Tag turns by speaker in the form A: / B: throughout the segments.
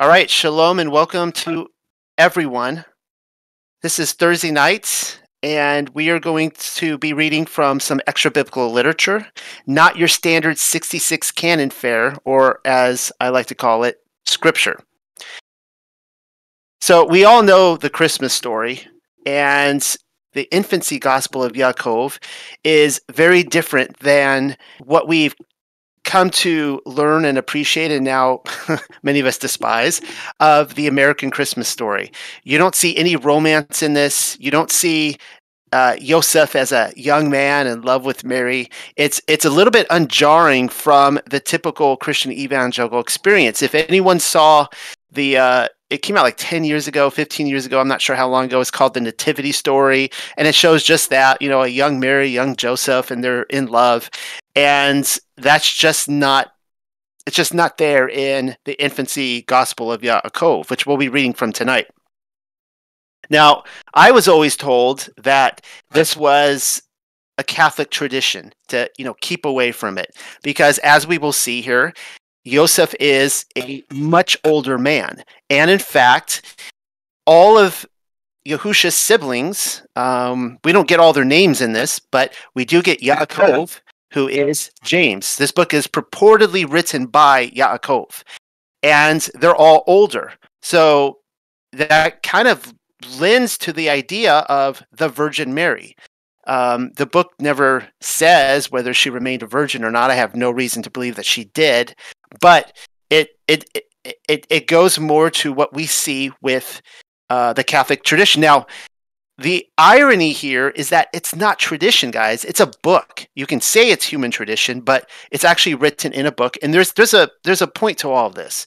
A: All right, shalom and welcome to everyone. This is Thursday nights, and we are going to be reading from some extra biblical literature, not your standard 66 canon fare, or as I like to call it, scripture. So, we all know the Christmas story, and the infancy gospel of Yaakov is very different than what we've come to learn and appreciate, and now many of us despise, of the American Christmas story. You don't see any romance in this. You don't see uh, as a young man in love with Mary. It's it's a little bit unjarring from the typical Christian evangelical experience. If anyone saw the uh, it came out like 10 years ago 15 years ago i'm not sure how long ago it's called the nativity story and it shows just that you know a young mary young joseph and they're in love and that's just not it's just not there in the infancy gospel of yaakov which we'll be reading from tonight now i was always told that this was a catholic tradition to you know keep away from it because as we will see here Yosef is a much older man. And in fact, all of Yahusha's siblings, um, we don't get all their names in this, but we do get Yaakov, who is James. This book is purportedly written by Yaakov, and they're all older. So that kind of lends to the idea of the Virgin Mary. Um, the book never says whether she remained a virgin or not. I have no reason to believe that she did, but it it it it, it goes more to what we see with uh, the Catholic tradition. Now, the irony here is that it's not tradition, guys. It's a book. You can say it's human tradition, but it's actually written in a book. And there's there's a there's a point to all of this.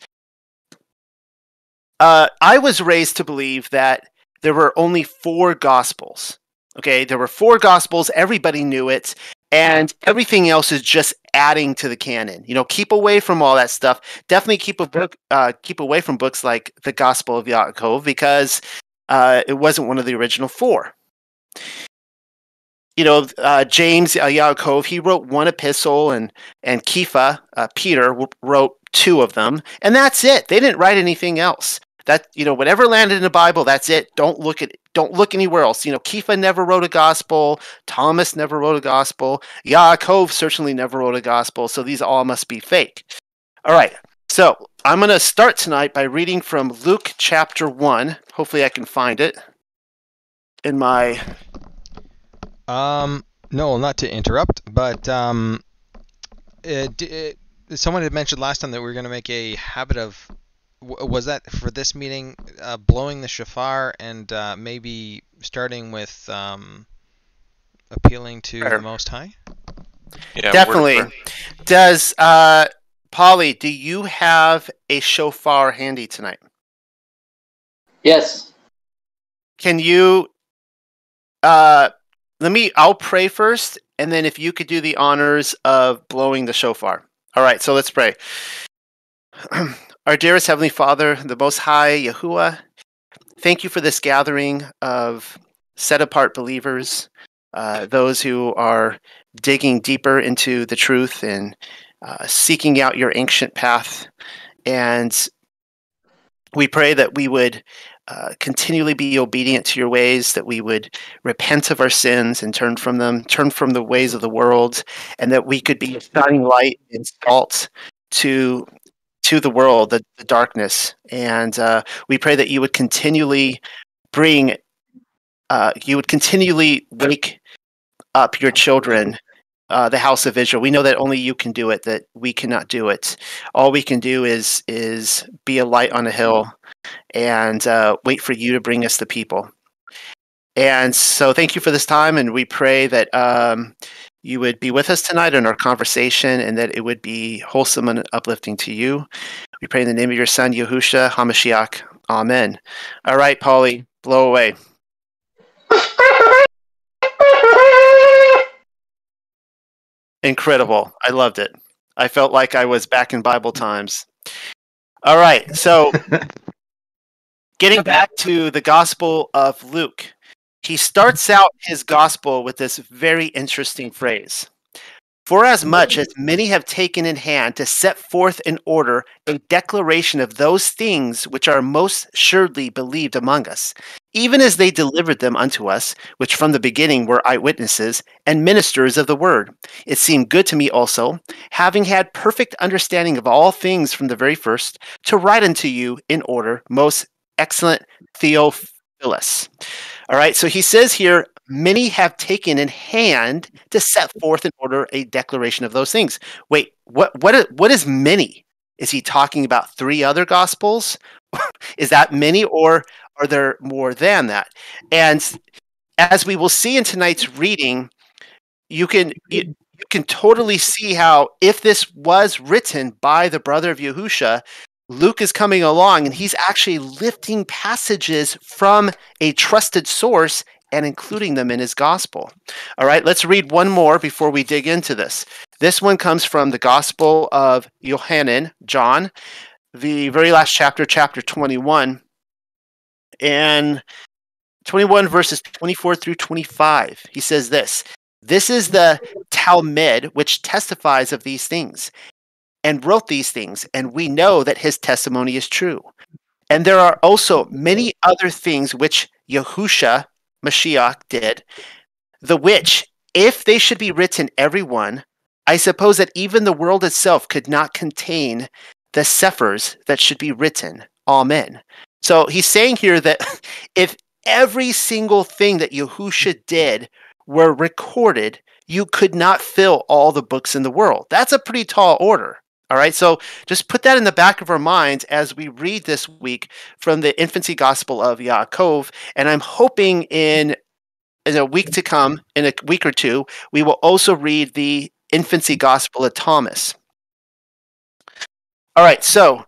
A: Uh, I was raised to believe that there were only four gospels. Okay, there were four gospels. Everybody knew it, and everything else is just adding to the canon. You know, keep away from all that stuff. Definitely keep a book, uh, keep away from books like the Gospel of Yaakov because uh, it wasn't one of the original four. You know, uh, James uh, Yaakov, he wrote one epistle, and and Kepha, uh, Peter, wrote two of them, and that's it. They didn't write anything else. That you know whatever landed in the bible that's it. Don't look at don't look anywhere else. You know Kepha never wrote a gospel. Thomas never wrote a gospel. Yaakov certainly never wrote a gospel. So these all must be fake. All right. So i'm going to start tonight by reading from luke chapter 1 hopefully i can find it in my
B: um no not to interrupt but um it, it, someone had mentioned last time that we are going to make a habit of was that for this meeting uh, blowing the shofar and uh, maybe starting with um, appealing to the Most High?
A: Yeah, definitely. Does uh, Polly? Do you have a shofar handy tonight?
C: Yes.
A: Can you? Uh, let me. I'll pray first, and then if you could do the honors of blowing the shofar. All right. So let's pray. Our dearest Heavenly Father, the Most High, Yahuwah, thank you for this gathering of set apart believers, uh, those who are digging deeper into the truth and uh, seeking out your ancient path. And we pray that we would uh, continually be obedient to your ways, that we would repent of our sins and turn from them, turn from the ways of the world, and that we could be a shining light and salt to to the world, the, the darkness. And uh, we pray that you would continually bring, uh, you would continually wake up your children, uh, the house of Israel. We know that only you can do it; that we cannot do it. All we can do is is be a light on a hill and uh, wait for you to bring us the people. And so, thank you for this time, and we pray that um, you would be with us tonight in our conversation and that it would be wholesome and uplifting to you. We pray in the name of your son, Yahusha HaMashiach. Amen. All right, Polly, blow away. Incredible. I loved it. I felt like I was back in Bible times. All right, so getting back to the Gospel of Luke he starts out his gospel with this very interesting phrase For as much as many have taken in hand to set forth in order a declaration of those things which are most surely believed among us, even as they delivered them unto us, which from the beginning were eyewitnesses and ministers of the word. It seemed good to me also, having had perfect understanding of all things from the very first, to write unto you in order, most excellent Theophilus. All right, so he says here, many have taken in hand to set forth in order a declaration of those things. Wait, what what what is many? Is he talking about three other gospels? is that many or are there more than that? And as we will see in tonight's reading, you can you, you can totally see how if this was written by the brother of Yahusha, Luke is coming along and he's actually lifting passages from a trusted source and including them in his gospel. All right, let's read one more before we dig into this. This one comes from the Gospel of Yohanan, John, the very last chapter, chapter 21, and 21 verses 24 through 25. He says this This is the talmid which testifies of these things and wrote these things, and we know that his testimony is true. And there are also many other things which Yahusha, Mashiach, did, the which, if they should be written every one, I suppose that even the world itself could not contain the sephers that should be written. Amen. So he's saying here that if every single thing that Yahusha did were recorded, you could not fill all the books in the world. That's a pretty tall order. All right, so just put that in the back of our minds as we read this week from the infancy gospel of Yaakov. And I'm hoping in, in a week to come, in a week or two, we will also read the infancy gospel of Thomas. All right, so,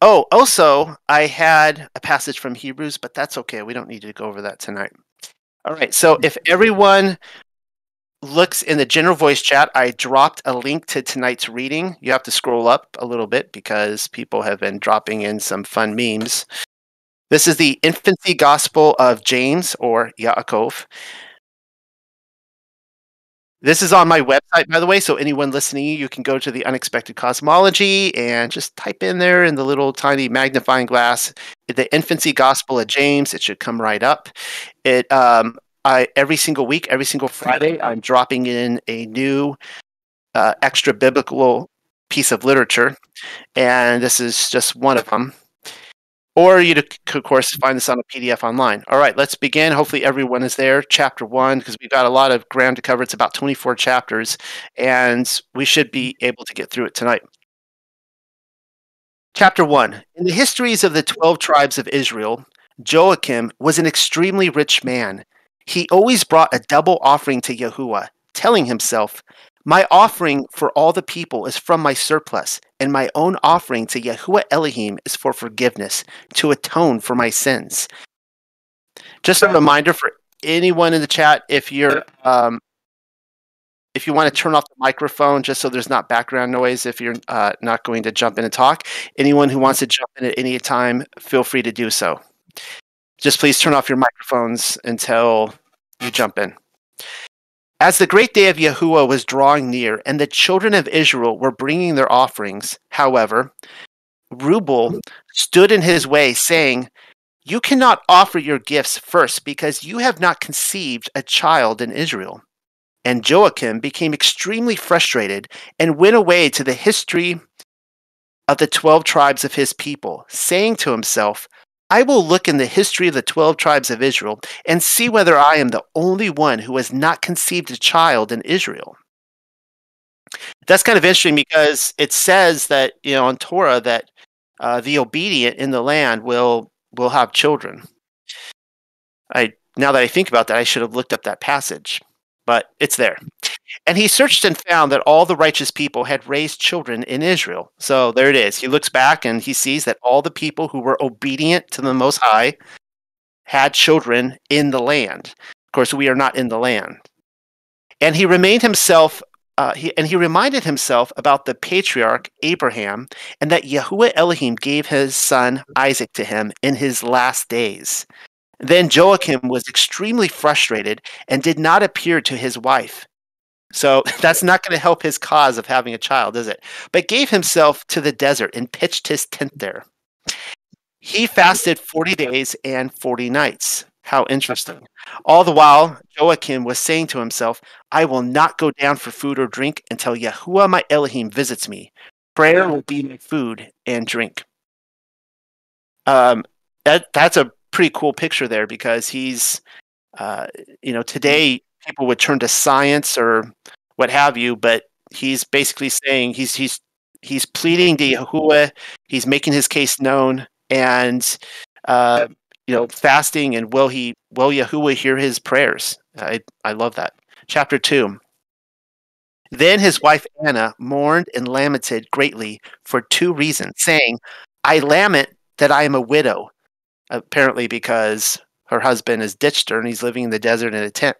A: oh, also, I had a passage from Hebrews, but that's okay. We don't need to go over that tonight. All right, so if everyone looks in the general voice chat, I dropped a link to tonight's reading. You have to scroll up a little bit because people have been dropping in some fun memes. This is the infancy gospel of James or Yaakov. This is on my website, by the way. So anyone listening, you can go to the unexpected cosmology and just type in there in the little tiny magnifying glass the infancy gospel of James. It should come right up. It um, I every single week, every single Friday, I'm dropping in a new uh, extra biblical piece of literature, and this is just one of them. Or you could, of course, find this on a PDF online. All right, let's begin. Hopefully, everyone is there. Chapter one, because we've got a lot of ground to cover. It's about 24 chapters, and we should be able to get through it tonight. Chapter 1 In the histories of the 12 tribes of Israel, Joachim was an extremely rich man. He always brought a double offering to Yahuwah, telling himself, My offering for all the people is from my surplus, and my own offering to Yahuwah Elohim is for forgiveness, to atone for my sins. Just a reminder for anyone in the chat if you're um, if you want to turn off the microphone just so there's not background noise if you're uh, not going to jump in and talk anyone who wants to jump in at any time feel free to do so just please turn off your microphones until you jump in. As the great day of Yahuwah was drawing near, and the children of Israel were bringing their offerings, however, Rubel stood in his way, saying, You cannot offer your gifts first, because you have not conceived a child in Israel. And Joachim became extremely frustrated and went away to the history of the twelve tribes of his people, saying to himself, I will look in the history of the 12 tribes of Israel and see whether I am the only one who has not conceived a child in Israel. That's kind of interesting because it says that, you know, on Torah that uh, the obedient in the land will will have children. I now that I think about that, I should have looked up that passage, but it's there. And he searched and found that all the righteous people had raised children in Israel. So there it is. He looks back and he sees that all the people who were obedient to the Most High had children in the land. Of course, we are not in the land. And he remained himself, uh, he, and he reminded himself about the patriarch Abraham and that Yahuwah Elohim gave his son Isaac to him in his last days. Then Joachim was extremely frustrated and did not appear to his wife. So that's not going to help his cause of having a child, is it? But gave himself to the desert and pitched his tent there. He fasted 40 days and 40 nights. How interesting. All the while, Joachim was saying to himself, I will not go down for food or drink until Yahuwah my Elohim visits me. Prayer will be my food and drink. Um, that, that's a pretty cool picture there because he's, uh, you know, today people would turn to science or what have you, but he's basically saying he's he's he's pleading to Yahuwah, he's making his case known, and uh, you know, fasting and will he will Yahuwah hear his prayers? I I love that. Chapter two. Then his wife Anna mourned and lamented greatly for two reasons, saying, I lament that I am a widow, apparently because her husband has ditched her and he's living in the desert in a tent.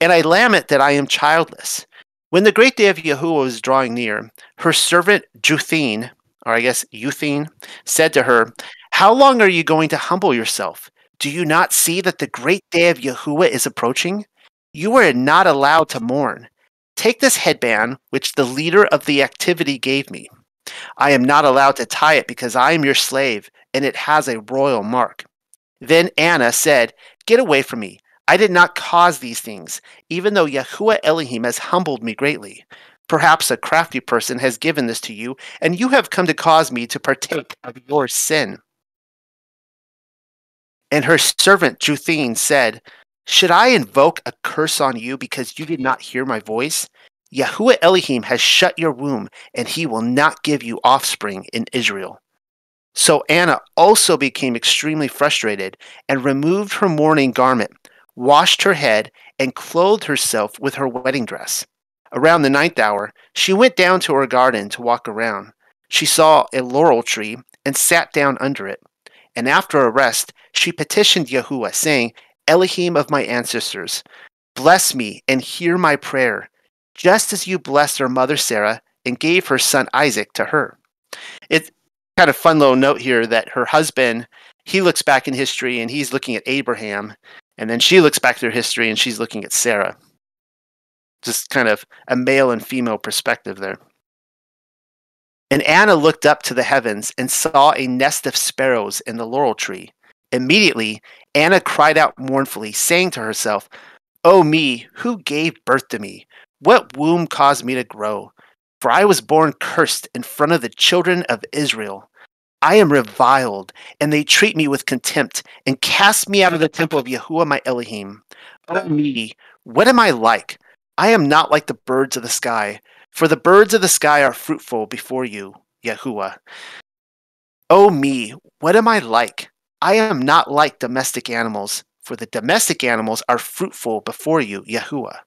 A: And I lament that I am childless. When the great day of Yahuwah was drawing near, her servant Juthine, or I guess Euthine, said to her, How long are you going to humble yourself? Do you not see that the great day of Yahuwah is approaching? You are not allowed to mourn. Take this headband, which the leader of the activity gave me. I am not allowed to tie it because I am your slave, and it has a royal mark. Then Anna said, Get away from me. I did not cause these things, even though Yahuwah Elohim has humbled me greatly. Perhaps a crafty person has given this to you, and you have come to cause me to partake of your sin. And her servant Juthine said, Should I invoke a curse on you because you did not hear my voice? Yahuwah Elohim has shut your womb, and he will not give you offspring in Israel. So Anna also became extremely frustrated and removed her mourning garment, washed her head, and clothed herself with her wedding dress. Around the ninth hour, she went down to her garden to walk around. She saw a laurel tree and sat down under it. And after a rest, she petitioned Yahuwah, saying, Elohim of my ancestors, bless me and hear my prayer just as you blessed her mother Sarah and gave her son Isaac to her. It's kind of fun little note here that her husband, he looks back in history and he's looking at Abraham, and then she looks back through history and she's looking at Sarah. Just kind of a male and female perspective there. And Anna looked up to the heavens and saw a nest of sparrows in the laurel tree. Immediately, Anna cried out mournfully, saying to herself, oh me, who gave birth to me? What womb caused me to grow? For I was born cursed in front of the children of Israel. I am reviled, and they treat me with contempt, and cast me out of the temple of Yahuwah my Elohim. Oh me, what am I like? I am not like the birds of the sky, for the birds of the sky are fruitful before you, Yahuwah. Oh me, what am I like? I am not like domestic animals, for the domestic animals are fruitful before you, Yahuwah.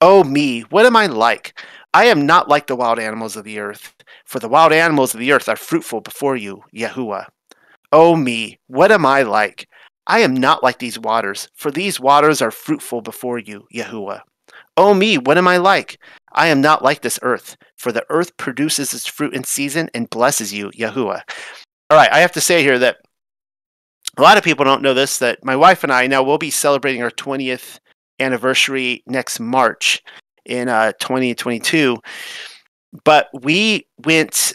A: Oh me, what am I like? I am not like the wild animals of the earth, for the wild animals of the earth are fruitful before you, Yahuwah. Oh me, what am I like? I am not like these waters, for these waters are fruitful before you, Yahuwah. Oh me, what am I like? I am not like this earth, for the earth produces its fruit in season and blesses you, Yahuwah. All right, I have to say here that a lot of people don't know this that my wife and I now will be celebrating our 20th anniversary next March in uh, 2022. But we went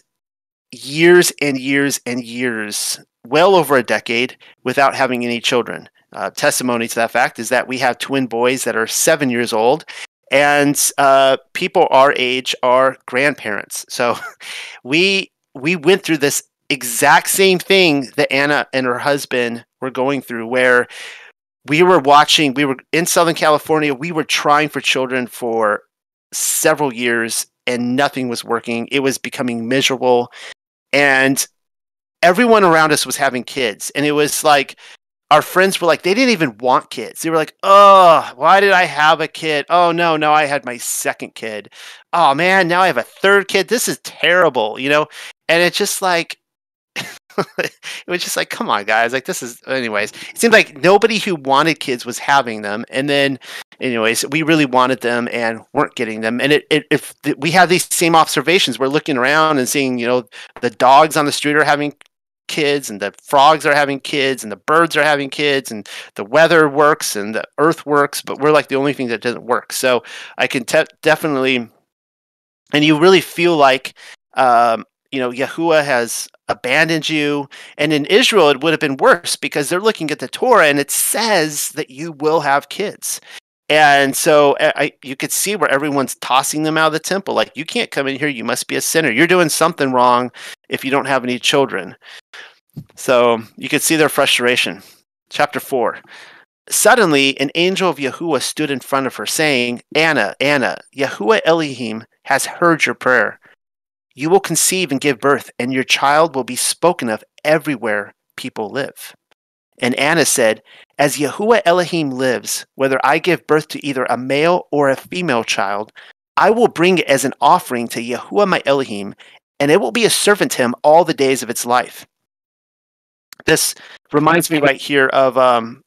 A: years and years and years, well over a decade, without having any children. Uh, testimony to that fact is that we have twin boys that are seven years old, and uh, people our age are grandparents. So we we went through this exact same thing that Anna and her husband were going through, where we were watching we were in southern california we were trying for children for several years and nothing was working. It was becoming miserable. And everyone around us was having kids. And it was like our friends were like they didn't even want kids. They were like oh why did i have a kid? Oh no no i had my second kid. Oh man now i have a third kid. This is terrible you know? And it's just like it was just like, come on, guys. Like, this is, anyways. It seemed like nobody who wanted kids was having them, and then, anyways, we really wanted them and weren't getting them. And it, it if we have these same observations, we're looking around and seeing, you know, the dogs on the street are having kids, and the frogs are having kids, and the birds are having kids, and the weather works, and the earth works, but we're like the only thing that doesn't work. So I can te- definitely, and you really feel like, um, you know, Yahuwah has abandoned you. And in Israel, it would have been worse because they're looking at the Torah and it says that you will have kids. And so I, you could see where everyone's tossing them out of the temple. Like, you can't come in here. You must be a sinner. You're doing something wrong if you don't have any children. So you could see their frustration. Chapter 4. Suddenly, an angel of Yahuwah stood in front of her, saying, Anna, Anna, Yahuwah Elohim has heard your prayer. You will conceive and give birth, and your child will be spoken of everywhere people live. And Anna said, As Yahuwah Elohim lives, whether I give birth to either a male or a female child, I will bring it as an offering to Yahuwah my Elohim, and it will be a servant to him all the days of its life. This reminds me right here of um,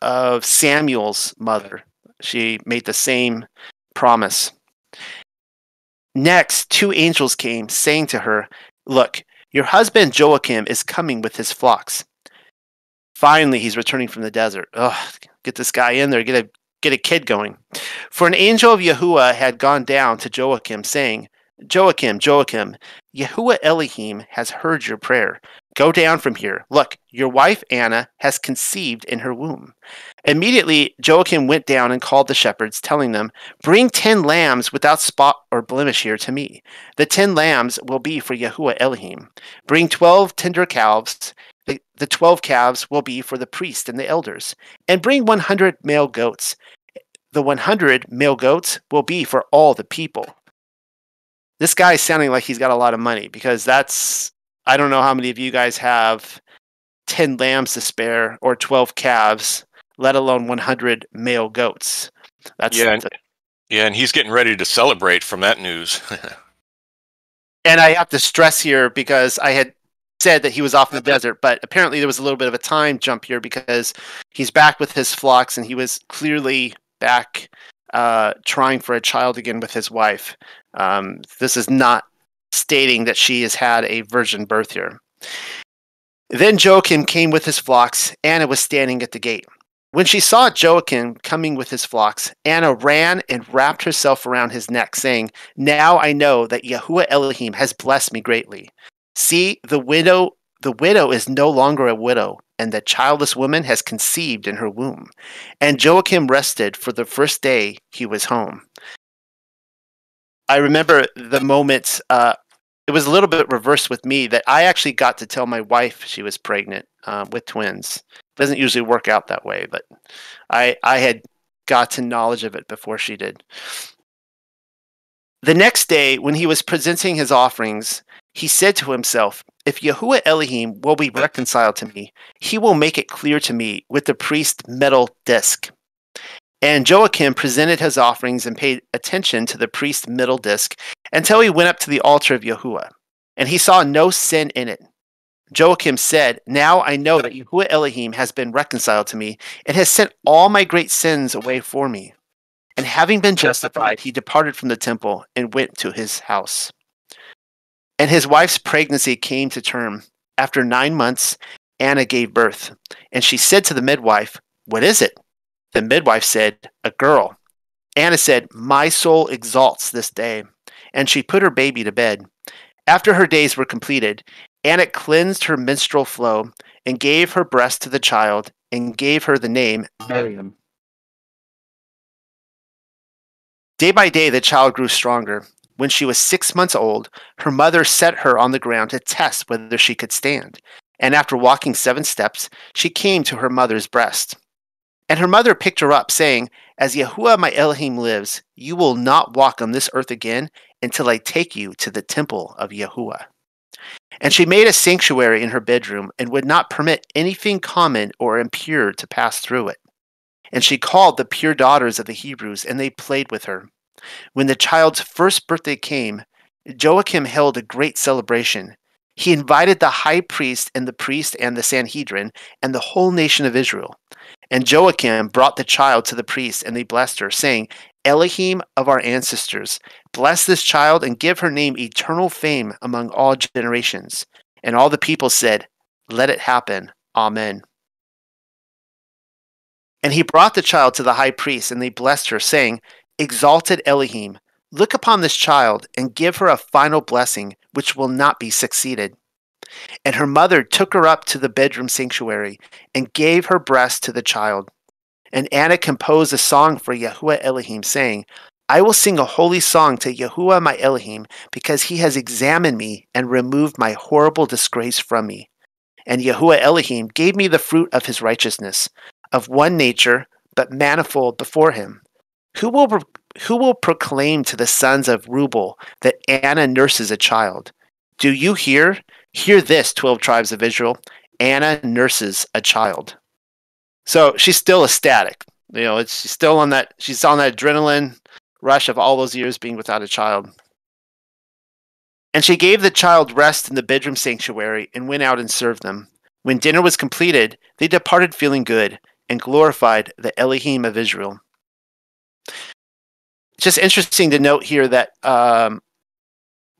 A: of Samuel's mother. She made the same promise. Next, two angels came, saying to her, Look, your husband Joachim is coming with his flocks. Finally, he's returning from the desert. Ugh, get this guy in there, get a get a kid going. For an angel of Yahuwah had gone down to Joachim, saying, Joachim, Joachim, Yahuwah Elohim has heard your prayer. Go down from here. Look, your wife Anna has conceived in her womb. Immediately, Joachim went down and called the shepherds, telling them, Bring ten lambs without spot or blemish here to me. The ten lambs will be for Yahuwah Elohim. Bring twelve tender calves the, the 12 calves will be for the priest and the elders. And bring 100 male goats. The 100 male goats will be for all the people. This guy is sounding like he's got a lot of money because that's, I don't know how many of you guys have 10 lambs to spare or 12 calves, let alone 100 male goats. That's
C: yeah, and, yeah, and he's getting ready to celebrate from that news.
A: and I have to stress here because I had said that he was off in the desert, but apparently there was a little bit of a time jump here because he's back with his flocks and he was clearly back uh, trying for a child again with his wife. Um, this is not stating that she has had a virgin birth here. Then Joachim came with his flocks. Anna was standing at the gate. When she saw Joachim coming with his flocks, Anna ran and wrapped herself around his neck, saying, Now I know that Yahuwah Elohim has blessed me greatly. See, the widow the widow is no longer a widow, and the childless woman has conceived in her womb. And Joachim rested for the first day he was home. I remember the moment, uh, it was a little bit reversed with me that I actually got to tell my wife she was pregnant uh, with twins. It doesn't usually work out that way, but I, I had gotten knowledge of it before she did. The next day, when he was presenting his offerings, he said to himself, If Yahuwah Elohim will be reconciled to me, he will make it clear to me with the priest's metal disc. And Joachim presented his offerings and paid attention to the priest's middle disc until he went up to the altar of Yahuwah. And he saw no sin in it. Joachim said, Now I know that Yahuwah Elohim has been reconciled to me and has sent all my great sins away for me. And having been justified, he departed from the temple and went to his house. And his wife's pregnancy came to term. After nine months, Anna gave birth. And she said to the midwife, What is it? The midwife said, A girl. Anna said, My soul exalts this day. And she put her baby to bed. After her days were completed, Anna cleansed her menstrual flow and gave her breast to the child and gave her the name Miriam. Day by day, the child grew stronger when she was six months old, her mother set her on the ground to test whether she could stand. And after walking seven steps, she came to her mother's breast. And her mother picked her up, saying, As Yahuwah my Elohim lives, you will not walk on this earth again until I take you to the temple of Yahuwah. And she made a sanctuary in her bedroom and would not permit anything common or impure to pass through it. And she called the pure daughters of the Hebrews, and they played with her. When the child's first birthday came, Joachim held a great celebration. He invited the high priest and the priest and the Sanhedrin and the whole nation of Israel. And Joachim brought the child to the priest, and they blessed her, saying, Elohim of our ancestors, bless this child and give her name eternal fame among all generations. And all the people said, let it happen. Amen. And he brought the child to the high priest, and they blessed her, saying, Exalted Elohim, look upon this child and give her a final blessing, which will not be succeeded. And her mother took her up to the bedroom sanctuary and gave her breast to the child. And Anna composed a song for Yahuwah Elohim, saying, I will sing a holy song to Yahuwah my Elohim, because he has examined me and removed my horrible disgrace from me. And Yahuwah Elohim gave me the fruit of his righteousness, of one nature, but manifold before him. Who will, who will proclaim to the sons of Rubel that Anna nurses a child? Do you hear? Hear this, 12 tribes of Israel. Anna nurses a child. So she's still ecstatic. You know, it's she's still on that she's on that adrenaline rush of all those years being without a child. And she gave the child rest in the bedroom sanctuary and went out and served them. When dinner was completed, they departed feeling good and glorified the Elohim of Israel. Just interesting to note here that um,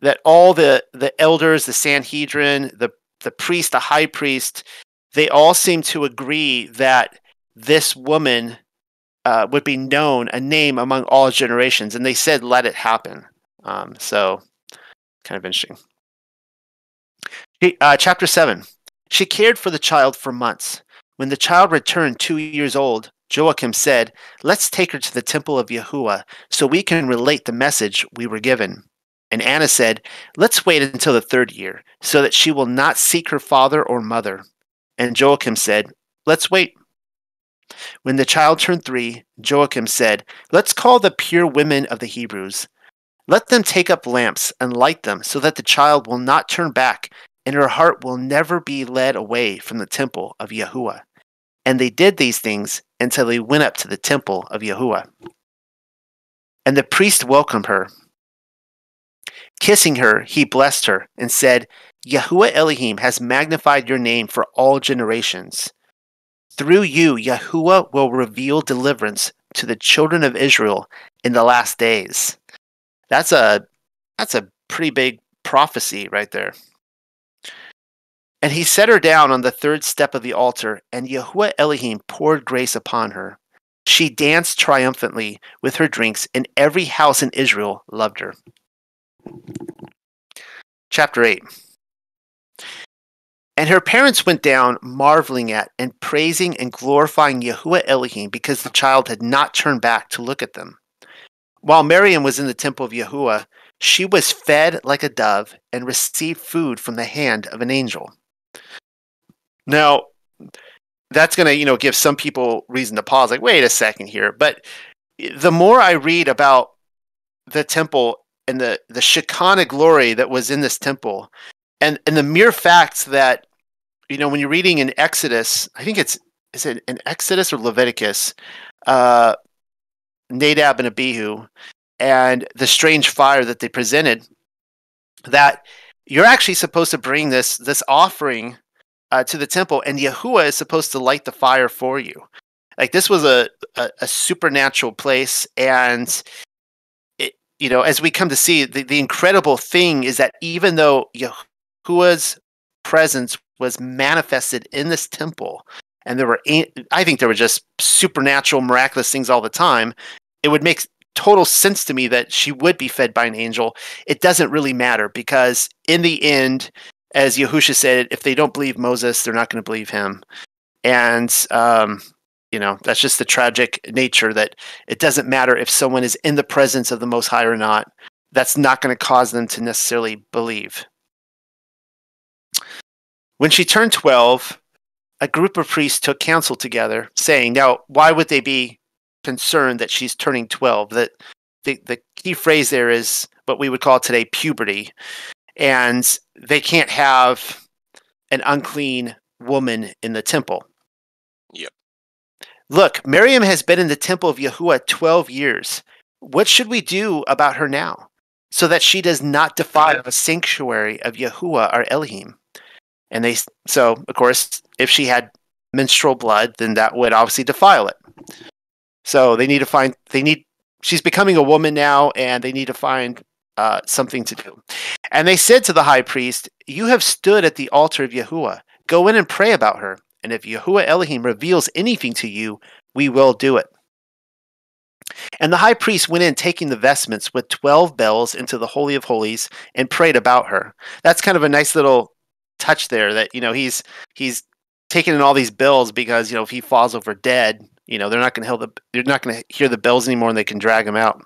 A: that all the the elders, the Sanhedrin, the the priest, the high priest, they all seem to agree that this woman uh, would be known, a name among all generations, and they said, "Let it happen." Um, so, kind of interesting. Uh, chapter seven. She cared for the child for months. When the child returned two years old, Joachim said, Let's take her to the temple of Yahuwah so we can relate the message we were given. And Anna said, Let's wait until the third year, so that she will not seek her father or mother. And Joachim said, Let's wait. When the child turned three, Joachim said, Let's call the pure women of the Hebrews. Let them take up lamps and light them, so that the child will not turn back, and her heart will never be led away from the temple of Yahuwah. And they did these things until they went up to the temple of Yahuwah. And the priest welcomed her. Kissing her, he blessed her and said, Yahuwah Elohim has magnified your name for all generations. Through you, Yahuwah will reveal deliverance to the children of Israel in the last days. That's a that's a pretty big prophecy right there. And he set her down on the third step of the altar, and Yahuwah Elohim poured grace upon her. She danced triumphantly with her drinks, and every house in Israel loved her. Chapter 8 And her parents went down, marveling at and praising and glorifying Yahuwah Elohim because the child had not turned back to look at them. While Miriam was in the temple of Yahuwah, she was fed like a dove and received food from the hand of an angel. Now, that's going to, you know, give some people reason to pause like, wait a second here. But the more I read about the temple and the the Shekinah glory that was in this temple, and and the mere fact that, you know, when you're reading in Exodus, I think it's is it in Exodus or Leviticus, uh, Nadab and Abihu, and the strange fire that they presented, that you're actually supposed to bring this this offering uh, to the temple, and Yahuwah is supposed to light the fire for you. Like this was a, a, a supernatural place, and it, you know, as we come to see, the, the incredible thing is that even though Yahuwah's presence was manifested in this temple, and there were, I think there were just supernatural, miraculous things all the time. It would make total sense to me that she would be fed by an angel. It doesn't really matter because in the end, as Yahusha said, if they don't believe Moses, they're not going to believe him. And, um, you know, that's just the tragic nature that it doesn't matter if someone is in the presence of the Most High or not. That's not going to cause them to necessarily believe. When she turned 12, a group of priests took counsel together, saying, Now, why would they be concerned that she's turning 12? That the, the key phrase there is what we would call today puberty and they can't have an unclean woman in the temple.
C: Yep.
A: Look, Miriam has been in the temple of Yahuwah 12 years. What should we do about her now so that she does not defile the sanctuary of Yahuwah our Elohim? And they so of course if she had menstrual blood then that would obviously defile it. So they need to find they need she's becoming a woman now and they need to find uh, something to do. And they said to the high priest, You have stood at the altar of Yahuwah. Go in and pray about her, and if Yahuwah Elohim reveals anything to you, we will do it. And the high priest went in, taking the vestments with 12 bells into the Holy of Holies and prayed about her. That's kind of a nice little touch there that, you know, he's, he's taking in all these bells because, you know, if he falls over dead, you know, they're not going to hear the, they're not going to hear the bells anymore and they can drag him out.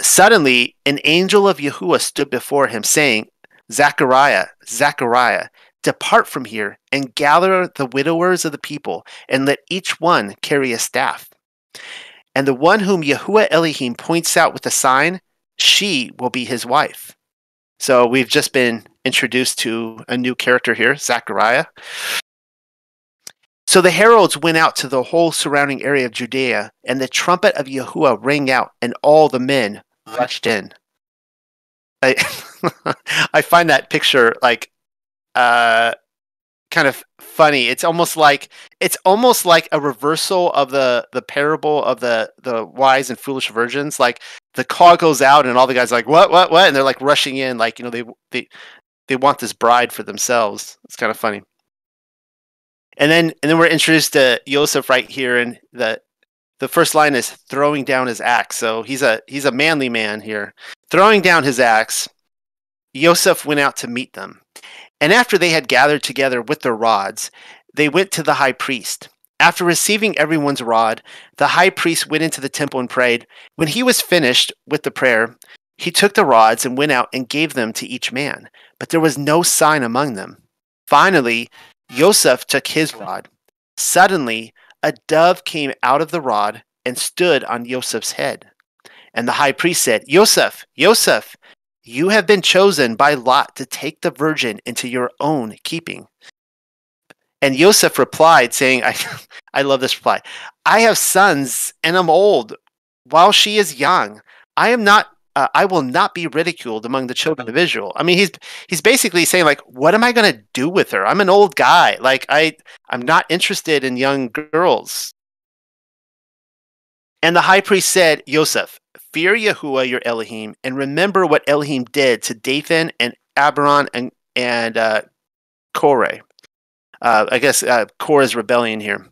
A: Suddenly, an angel of Yahuwah stood before him, saying, Zechariah, Zechariah, depart from here and gather the widowers of the people, and let each one carry a staff. And the one whom Yahuwah Elohim points out with a sign, she will be his wife. So we've just been introduced to a new character here, Zechariah. So the heralds went out to the whole surrounding area of Judea, and the trumpet of Yahuwah rang out, and all the men rushed in. I, I find that picture like uh, kind of funny. It's almost like it's almost like a reversal of the the parable of the the wise and foolish virgins. Like the call goes out, and all the guys are like what what what, and they're like rushing in, like you know they they they want this bride for themselves. It's kind of funny. And then and then we're introduced to Joseph right here, and the the first line is throwing down his axe. So he's a he's a manly man here, throwing down his axe. Joseph went out to meet them, and after they had gathered together with their rods, they went to the high priest. After receiving everyone's rod, the high priest went into the temple and prayed. When he was finished with the prayer, he took the rods and went out and gave them to each man, but there was no sign among them. Finally, Joseph took his rod. Suddenly, a dove came out of the rod and stood on Joseph's head. And the high priest said, Joseph, Joseph, you have been chosen by Lot to take the virgin into your own keeping. And Joseph replied, saying, I, I love this reply. I have sons and I'm old while she is young. I am not uh, I will not be ridiculed among the children of Israel. I mean, he's he's basically saying like, what am I going to do with her? I'm an old guy. Like I I'm not interested in young girls. And the high priest said, Joseph, fear Yahuwah your Elohim, and remember what Elohim did to Dathan and Abiram and and uh, Korah. Uh, I guess uh, Korah's rebellion here.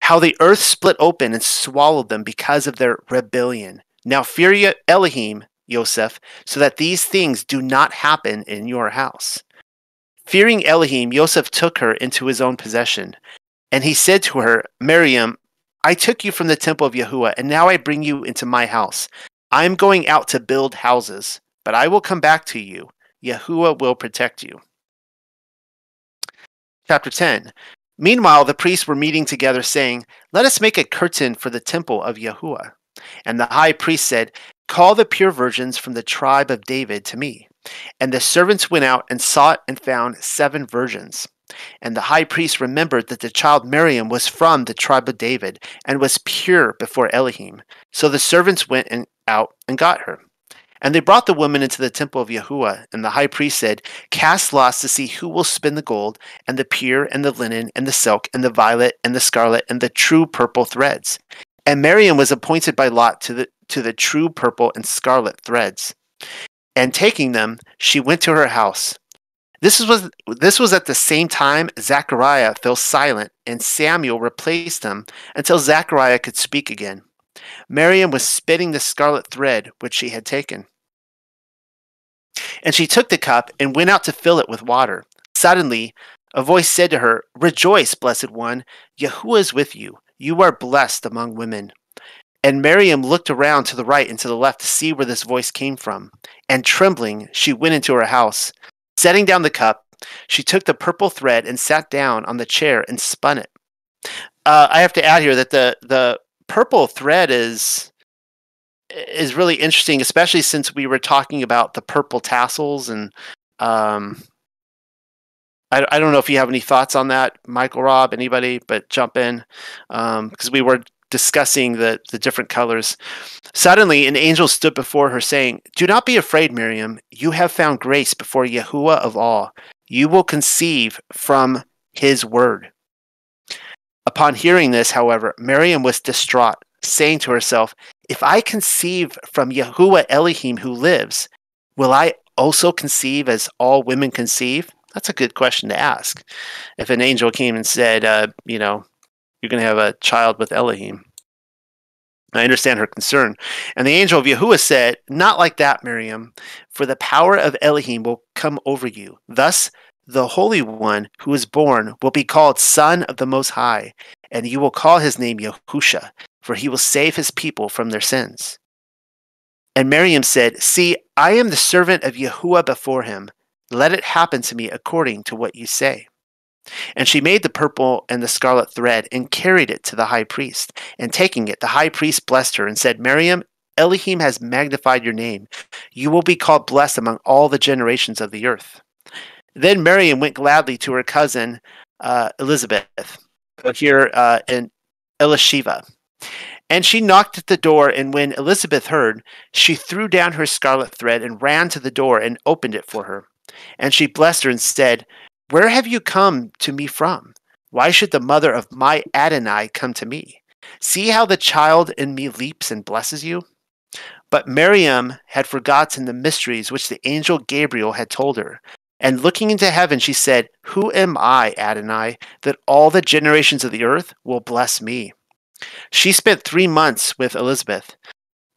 A: How the earth split open and swallowed them because of their rebellion. Now fear Elohim, Joseph, so that these things do not happen in your house. Fearing Elohim, Joseph took her into his own possession. And he said to her, Miriam, I took you from the temple of Yahuwah, and now I bring you into my house. I am going out to build houses, but I will come back to you. Yahuwah will protect you. Chapter 10 Meanwhile, the priests were meeting together, saying, Let us make a curtain for the temple of Yahuwah. And the high priest said, Call the pure virgins from the tribe of David to me. And the servants went out and sought and found seven virgins. And the high priest remembered that the child Miriam was from the tribe of David and was pure before Elohim. So the servants went and out and got her. And they brought the woman into the temple of Yahuwah, and the high priest said, Cast lots to see who will spin the gold, and the pure, and the linen, and the silk, and the violet, and the scarlet, and the true purple threads. And Miriam was appointed by Lot to the to the true purple and scarlet threads. And taking them, she went to her house. This was this was at the same time Zechariah fell silent, and Samuel replaced him until Zechariah could speak again. Miriam was spinning the scarlet thread which she had taken. And she took the cup and went out to fill it with water. Suddenly, a voice said to her, Rejoice, blessed one, Yahuwah is with you. You are blessed among women. And Miriam looked around to the right and to the left to see where this voice came from. And trembling, she went into her house. Setting down the cup, she took the purple thread and sat down on the chair and spun it. Uh, I have to add here that the the purple thread is is really interesting, especially since we were talking about the purple tassels and um, I, I don't know if you have any thoughts on that, Michael, Rob, anybody, but jump in because um, we were discussing the the different colors. Suddenly, an angel stood before her, saying, "Do not be afraid, Miriam. You have found grace before Yahuwah of all. You will conceive from His word." Upon hearing this, however, Miriam was distraught, saying to herself, if I conceive from Yahuwah Elohim who lives, will I also conceive as all women conceive? That's a good question to ask. If an angel came and said, uh, you know, you're going to have a child with Elohim. I understand her concern. And the angel of Yahuwah said, Not like that, Miriam, for the power of Elohim will come over you. Thus, the Holy One who is born will be called Son of the Most High, and you will call his name Yahusha, for he will save his people from their sins. And Miriam said, See, I am the servant of Yahuwah before him. Let it happen to me according to what you say. And she made the purple and the scarlet thread and carried it to the high priest. And taking it, the high priest blessed her and said, Miriam, Elohim has magnified your name. You will be called blessed among all the generations of the earth. Then Miriam went gladly to her cousin uh, Elizabeth, here uh, in Elisheva. And she knocked at the door, and when Elizabeth heard, she threw down her scarlet thread and ran to the door and opened it for her. And she blessed her and said, Where have you come to me from? Why should the mother of my Adonai come to me? See how the child in me leaps and blesses you? But Miriam had forgotten the mysteries which the angel Gabriel had told her. And looking into heaven, she said, Who am I, Adonai, that all the generations of the earth will bless me? She spent three months with Elizabeth.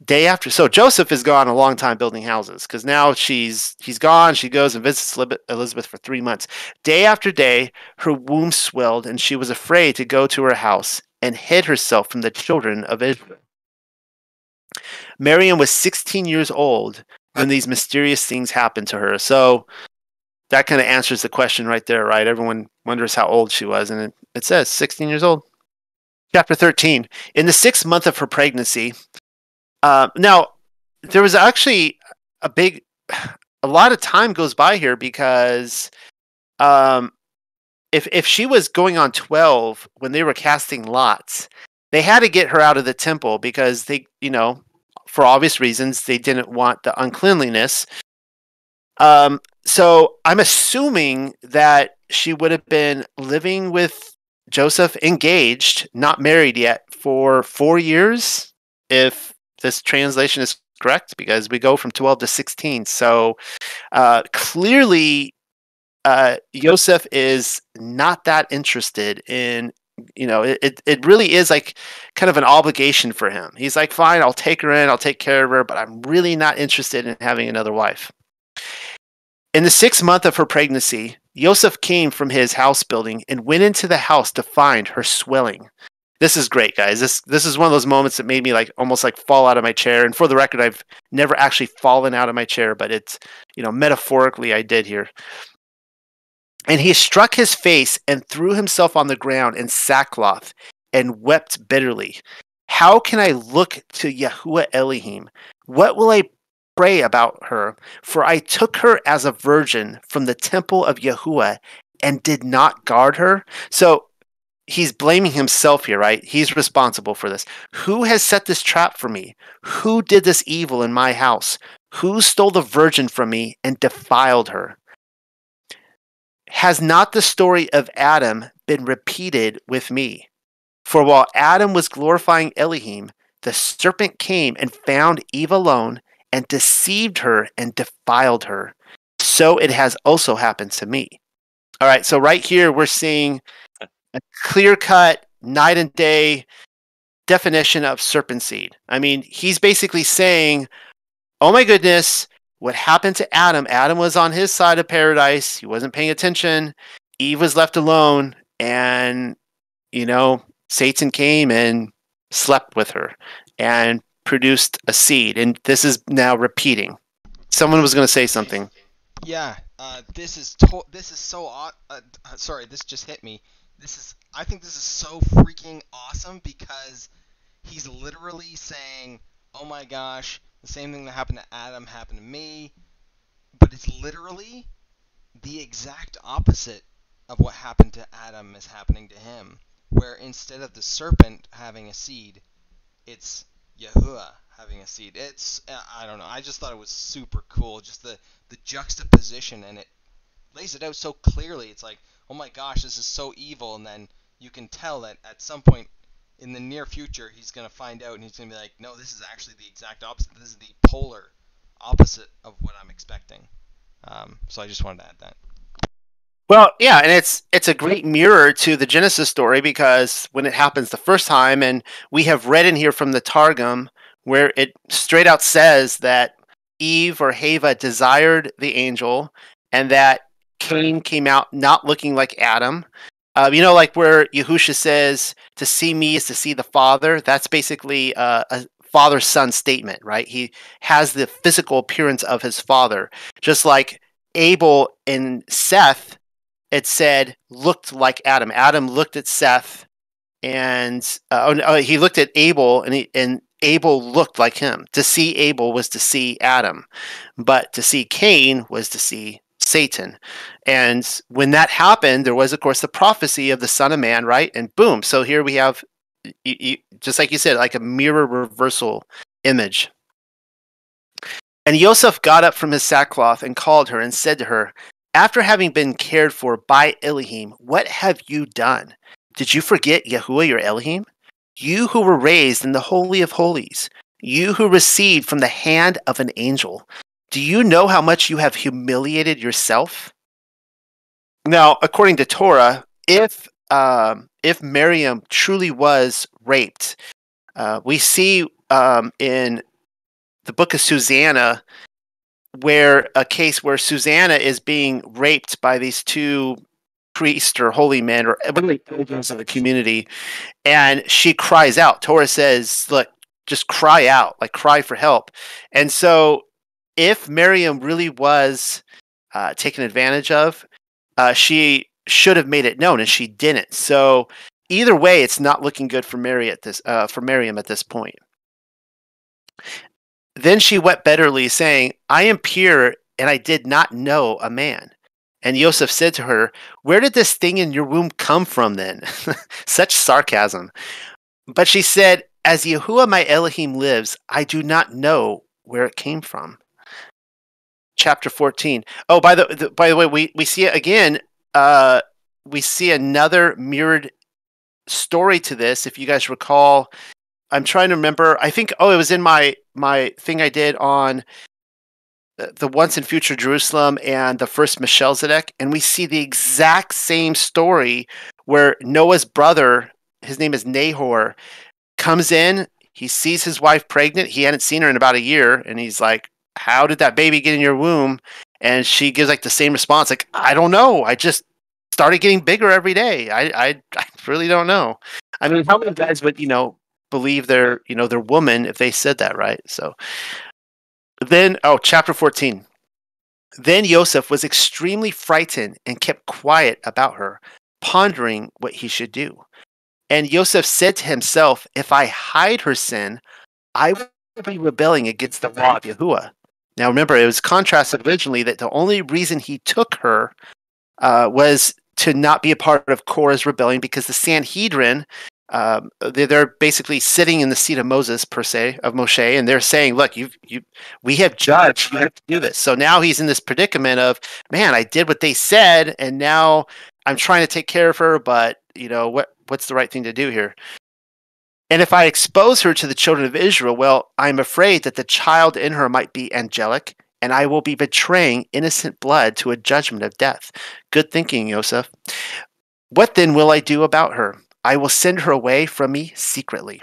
A: Day after, so Joseph has gone a long time building houses because now she's he's gone. She goes and visits Elizabeth for three months. Day after day, her womb swelled, and she was afraid to go to her house and hid herself from the children of Israel. Miriam was 16 years old when these mysterious things happened to her. So that kind of answers the question right there, right? Everyone wonders how old she was, and it, it says 16 years old. Chapter 13. In the sixth month of her pregnancy, uh, now there was actually a big, a lot of time goes by here because um, if if she was going on 12 when they were casting lots, they had to get her out of the temple because they, you know, for obvious reasons, they didn't want the uncleanliness. Um, so I'm assuming that she would have been living with Joseph engaged, not married yet, for four years, if this translation is correct, because we go from 12 to 16. So uh, clearly, uh, Joseph is not that interested in, you know, it, it really is like kind of an obligation for him. He's like, fine, I'll take her in, I'll take care of her, but I'm really not interested in having another wife. In the sixth month of her pregnancy, Joseph came from his house building and went into the house to find her swelling. This is great, guys. This this is one of those moments that made me like almost like fall out of my chair. And for the record, I've never actually fallen out of my chair, but it's you know metaphorically I did here. And he struck his face and threw himself on the ground in sackcloth and wept bitterly. How can I look to Yahuwah Elohim? What will I pray about her, for I took her as a virgin from the temple of Yahuwah and did not guard her. So he's blaming himself here, right? He's responsible for this. Who has set this trap for me? Who did this evil in my house? Who stole the virgin from me and defiled her? Has not the story of Adam been repeated with me? For while Adam was glorifying Elohim, the serpent came and found Eve alone and deceived her and defiled her. So it has also happened to me. All right, so right here we're seeing a clear cut, night and day definition of serpent seed. I mean, he's basically saying, oh my goodness, what happened to Adam? Adam was on his side of paradise, he wasn't paying attention. Eve was left alone, and, you know, Satan came and slept with her and produced a seed, and this is now repeating. Someone was going to say something.
B: Yeah, uh, this is to- this is so uh, uh, sorry, this just hit me. This is I think this is so freaking awesome because he's literally saying, "Oh my gosh, the same thing that happened to Adam happened to me," but it's literally the exact opposite of what happened to Adam is happening to him. Where instead of the serpent having a seed, it's Yahuwah having a seed. It's I don't know. I just thought it was super cool. Just the the juxtaposition and it lays it out so clearly. It's like, oh my gosh, this is so evil, and then you can tell that at some point in the near future he's gonna find out and he's gonna be like, no, this is actually the exact opposite. This is the polar opposite of what I'm expecting. Um, so I just wanted to add that.
A: Well, yeah, and it's it's a great mirror to the Genesis story because when it happens the first time, and we have read in here from the Targum where it straight out says that Eve or Hava desired the angel, and that Cain came out not looking like Adam. Uh, you know, like where Yahusha says, "To see me is to see the Father." That's basically uh, a father-son statement, right? He has the physical appearance of his father, just like Abel and Seth it said looked like Adam. Adam looked at Seth, and uh, oh, he looked at Abel, and he, and Abel looked like him. To see Abel was to see Adam, but to see Cain was to see Satan. And when that happened, there was, of course, the prophecy of the Son of Man, right? And boom. So here we have, just like you said, like a mirror reversal image. And Yosef got up from his sackcloth and called her and said to her, after having been cared for by Elohim, what have you done? Did you forget Yahuwah your Elohim? You who were raised in the Holy of Holies, you who received from the hand of an angel, do you know how much you have humiliated yourself? Now, according to Torah, if um, if Miriam truly was raped, uh, we see um, in the book of Susanna where a case where Susanna is being raped by these two priests or holy men or elders of the community, and she cries out. Torah says, "Look, just cry out, like cry for help." And so, if Miriam really was uh, taken advantage of, uh, she should have made it known, and she didn't. So, either way, it's not looking good for Mary at this uh, for Miriam at this point. Then she wept bitterly, saying, I am pure, and I did not know a man. And Yosef said to her, Where did this thing in your womb come from then? Such sarcasm. But she said, As Yahuwah my Elohim lives, I do not know where it came from. Chapter 14. Oh, by the, the by the way, we, we see it again. Uh, we see another mirrored story to this. If you guys recall, I'm trying to remember. I think oh, it was in my my thing I did on the once and future Jerusalem and the first Melchizedek, and we see the exact same story where Noah's brother, his name is Nahor, comes in. He sees his wife pregnant. He hadn't seen her in about a year, and he's like, "How did that baby get in your womb?" And she gives like the same response, like, "I don't know. I just started getting bigger every day. I I, I really don't know." I mean, how many guys would you know believe they're you know they're woman if they said that right so then oh chapter 14 then Joseph was extremely frightened and kept quiet about her pondering what he should do and Joseph said to himself if i hide her sin i will be rebelling against the law of Yahuwah now remember it was contrasted originally that the only reason he took her uh, was to not be a part of Korah's rebellion because the Sanhedrin um, they're basically sitting in the seat of Moses per se of Moshe, and they're saying, "Look, you, you, we have judged. You have to do this." So now he's in this predicament of, "Man, I did what they said, and now I'm trying to take care of her, but you know what? What's the right thing to do here?" And if I expose her to the children of Israel, well, I'm afraid that the child in her might be angelic, and I will be betraying innocent blood to a judgment of death. Good thinking, Joseph. What then will I do about her? I will send her away from me secretly.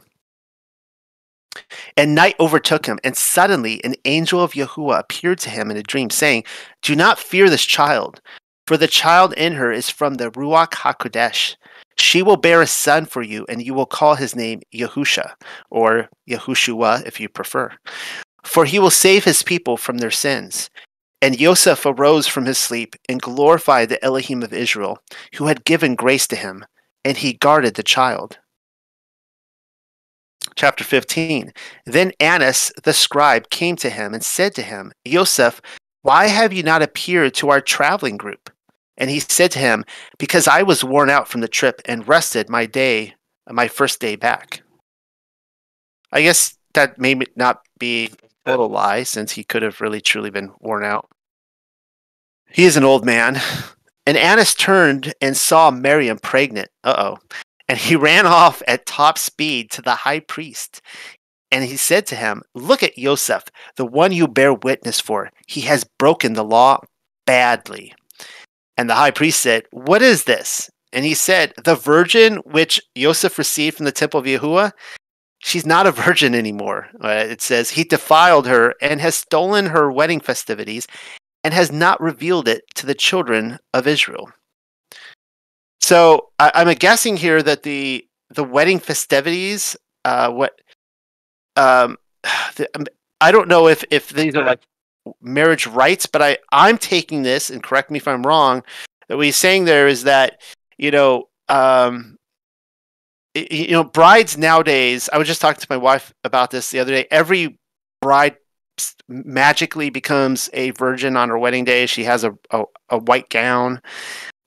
A: And night overtook him, and suddenly an angel of Yahuwah appeared to him in a dream, saying, Do not fear this child, for the child in her is from the Ruach HaKodesh. She will bear a son for you, and you will call his name Yahusha, or Yahushua if you prefer. For he will save his people from their sins. And Joseph arose from his sleep and glorified the Elohim of Israel, who had given grace to him and he guarded the child. Chapter 15 Then Annas the scribe came to him and said to him, Joseph, why have you not appeared to our traveling group? And he said to him, Because I was worn out from the trip and rested my day, my first day back. I guess that may not be a total lie, since he could have really truly been worn out. He is an old man, and Annas turned and saw Miriam pregnant. Uh oh. And he ran off at top speed to the high priest. And he said to him, Look at Joseph, the one you bear witness for. He has broken the law badly. And the high priest said, What is this? And he said, The virgin which Joseph received from the temple of Yahuwah, she's not a virgin anymore. Uh, it says, He defiled her and has stolen her wedding festivities and has not revealed it to the children of Israel. So I, I'm guessing here that the the wedding festivities, uh, what um, the, um, I don't know if if these are like marriage rites, but I I'm taking this and correct me if I'm wrong. That what he's saying there is that you know um, you know brides nowadays. I was just talking to my wife about this the other day. Every bride magically becomes a virgin on her wedding day. She has a a, a white gown.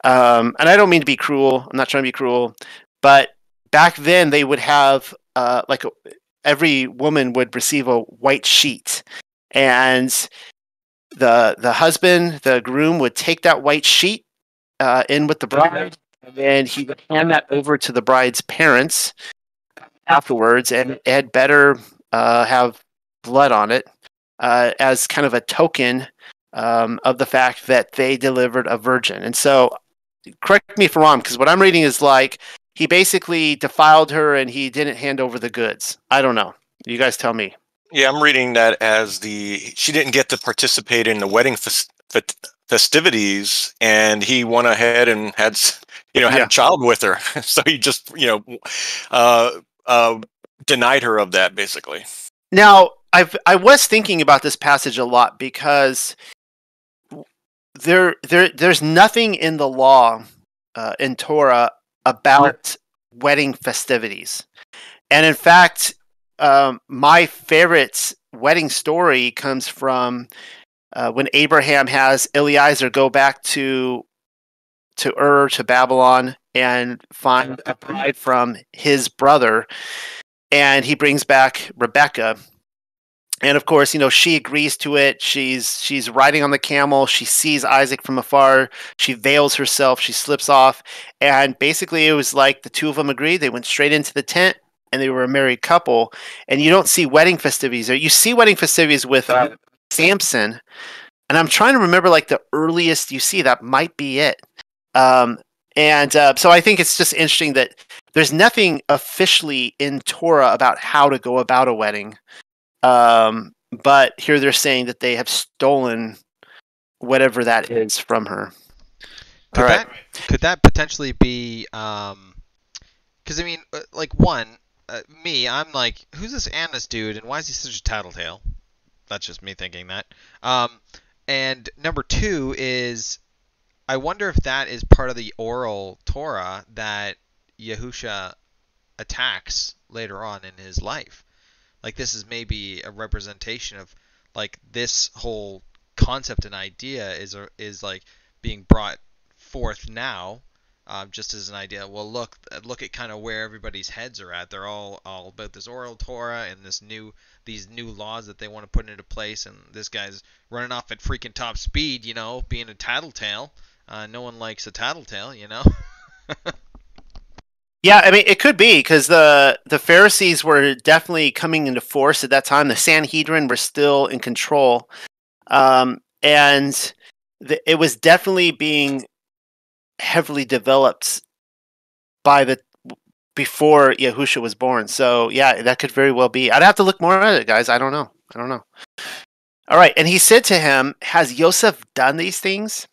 A: Um, and I don't mean to be cruel. I'm not trying to be cruel, but back then they would have uh, like a, every woman would receive a white sheet, and the the husband, the groom, would take that white sheet uh, in with the bride, and then he would hand that over to the bride's parents afterwards, and it had better uh, have blood on it uh, as kind of a token um, of the fact that they delivered a virgin. And so, correct me if I'm wrong, because what I'm reading is like he basically defiled her and he didn't hand over the goods. I don't know. You guys tell me.
C: Yeah, I'm reading that as the she didn't get to participate in the wedding fest, festivities, and he went ahead and had you know had yeah. a child with her. so he just you know uh, uh, denied her of that basically.
A: Now I've I was thinking about this passage a lot because there there there's nothing in the law uh, in Torah about wedding festivities, and in fact, um, my favorite wedding story comes from uh, when Abraham has Eliezer go back to to Ur to Babylon and find a bride from his brother, and he brings back Rebecca and of course, you know, she agrees to it. She's she's riding on the camel. She sees Isaac from afar. She veils herself. She slips off, and basically, it was like the two of them agreed. They went straight into the tent, and they were a married couple. And you don't see wedding festivities, or you see wedding festivities with uh, Samson. And I'm trying to remember like the earliest you see that might be it. Um, and uh, so I think it's just interesting that there's nothing officially in Torah about how to go about a wedding. Um, but here they're saying that they have stolen whatever that is from her.
B: Could All that right. could that potentially be? Um, because I mean, uh, like one, uh, me, I'm like, who's this Annas dude, and why is he such a tattletale? That's just me thinking that. Um, and number two is, I wonder if that is part of the oral Torah that Yahusha attacks later on in his life like this is maybe a representation of like this whole concept and idea is is like being brought forth now um, just as an idea. Well, look, look at kind of where everybody's heads are at. They're all all about this oral Torah and this new these new laws that they want to put into place, and this guy's running off at freaking top speed. You know, being a tattletale. Uh, no one likes a tattletale, you know.
A: Yeah, I mean, it could be because the the Pharisees were definitely coming into force at that time. The Sanhedrin were still in control, um, and the, it was definitely being heavily developed by the before Yahusha was born. So yeah, that could very well be. I'd have to look more at it, guys. I don't know. I don't know. All right, and he said to him, "Has Joseph done these things?"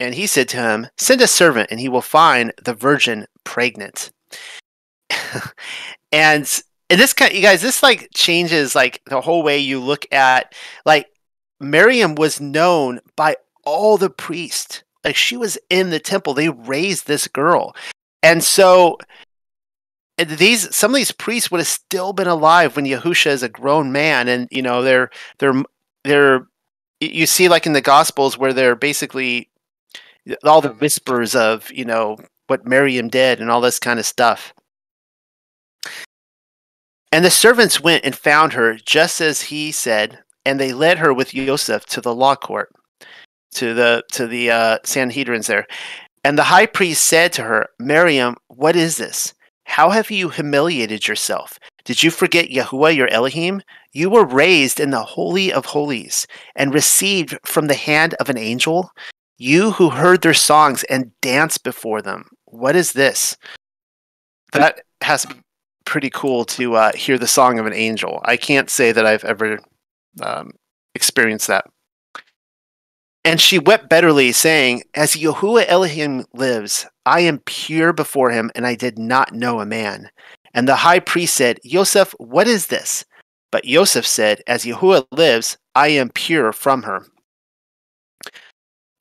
A: And he said to him, "Send a servant, and he will find the virgin pregnant." and and this kind, you guys, this like changes like the whole way you look at like Miriam was known by all the priests. Like she was in the temple. They raised this girl, and so these some of these priests would have still been alive when Yahusha is a grown man, and you know they're they're they're you see like in the Gospels where they're basically all the whispers of you know what Miriam did and all this kind of stuff. And the servants went and found her just as he said, and they led her with Joseph to the law court, to the to the uh, Sanhedrins there. And the high priest said to her, Miriam, what is this? How have you humiliated yourself? Did you forget Yahuwah your Elohim? You were raised in the Holy of Holies and received from the hand of an angel. You who heard their songs and danced before them. What is this? That has pretty cool to uh, hear the song of an angel. I can't say that I've ever um, experienced that. And she wept bitterly, saying, As Yahuwah Elohim lives, I am pure before him, and I did not know a man. And the high priest said, Yosef, what is this? But Yosef said, As Yahuwah lives, I am pure from her.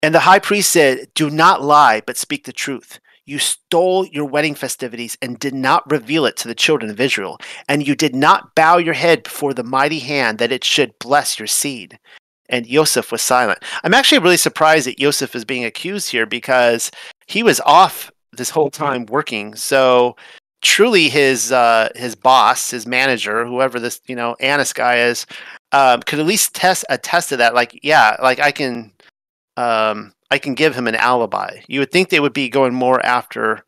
A: And the high priest said, Do not lie, but speak the truth. You stole your wedding festivities and did not reveal it to the children of Israel. And you did not bow your head before the mighty hand that it should bless your seed and Yosef was silent. I'm actually really surprised that Yosef is being accused here because he was off this whole time working. So truly, his uh, his boss, his manager, whoever this you know Annas guy is, um, could at least test attest to that. Like, yeah, like I can, um, I can give him an alibi. You would think they would be going more after.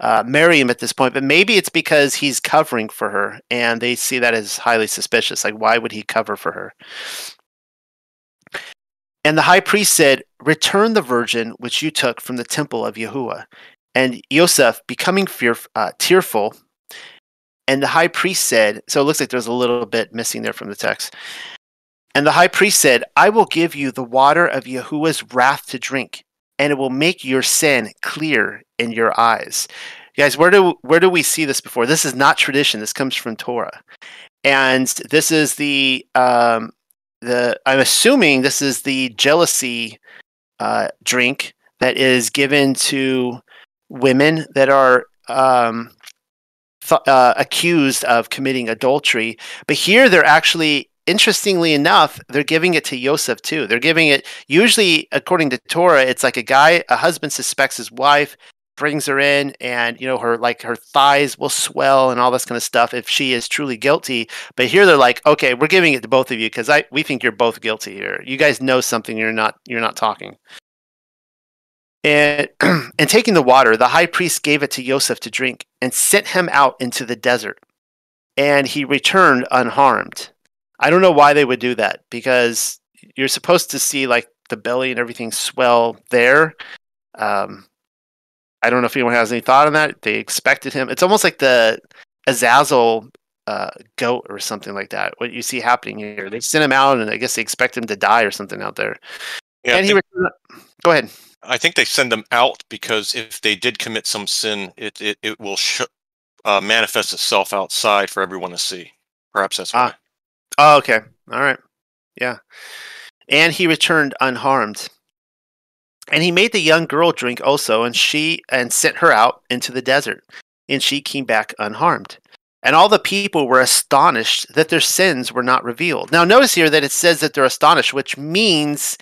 A: Uh, Miriam at this point, but maybe it's because he's covering for her and they see that as highly suspicious. Like, why would he cover for her? And the high priest said, Return the virgin which you took from the temple of Yahuwah. And Yosef, becoming fear, uh, tearful, and the high priest said, So it looks like there's a little bit missing there from the text. And the high priest said, I will give you the water of Yahuwah's wrath to drink, and it will make your sin clear in your eyes. guys, where do where do we see this before? This is not tradition. This comes from Torah, and this is the um, the I'm assuming this is the jealousy uh, drink that is given to women that are um, th- uh, accused of committing adultery. But here they're actually, interestingly enough, they're giving it to Yosef too. They're giving it, usually, according to Torah, it's like a guy, a husband suspects his wife, brings her in and you know her like her thighs will swell and all this kind of stuff if she is truly guilty. But here they're like okay we're giving it to both of you because i we think you're both guilty here. You guys know something you're not you're not talking. And and taking the water the high priest gave it to joseph to drink and sent him out into the desert. And he returned unharmed. I don't know why they would do that because you're supposed to see like the belly and everything swell there. Um, I don't know if anyone has any thought on that. They expected him. It's almost like the Azazel uh, goat or something like that. What you see happening here, they sent him out, and I guess they expect him to die or something out there. Yeah, and he think, go ahead.
C: I think they send them out because if they did commit some sin, it it, it will sh- uh, manifest itself outside for everyone to see. Perhaps that's why.
A: Ah. Oh, okay. All right. Yeah. And he returned unharmed. And he made the young girl drink also, and she and sent her out into the desert, and she came back unharmed. And all the people were astonished that their sins were not revealed. Now, notice here that it says that they're astonished, which means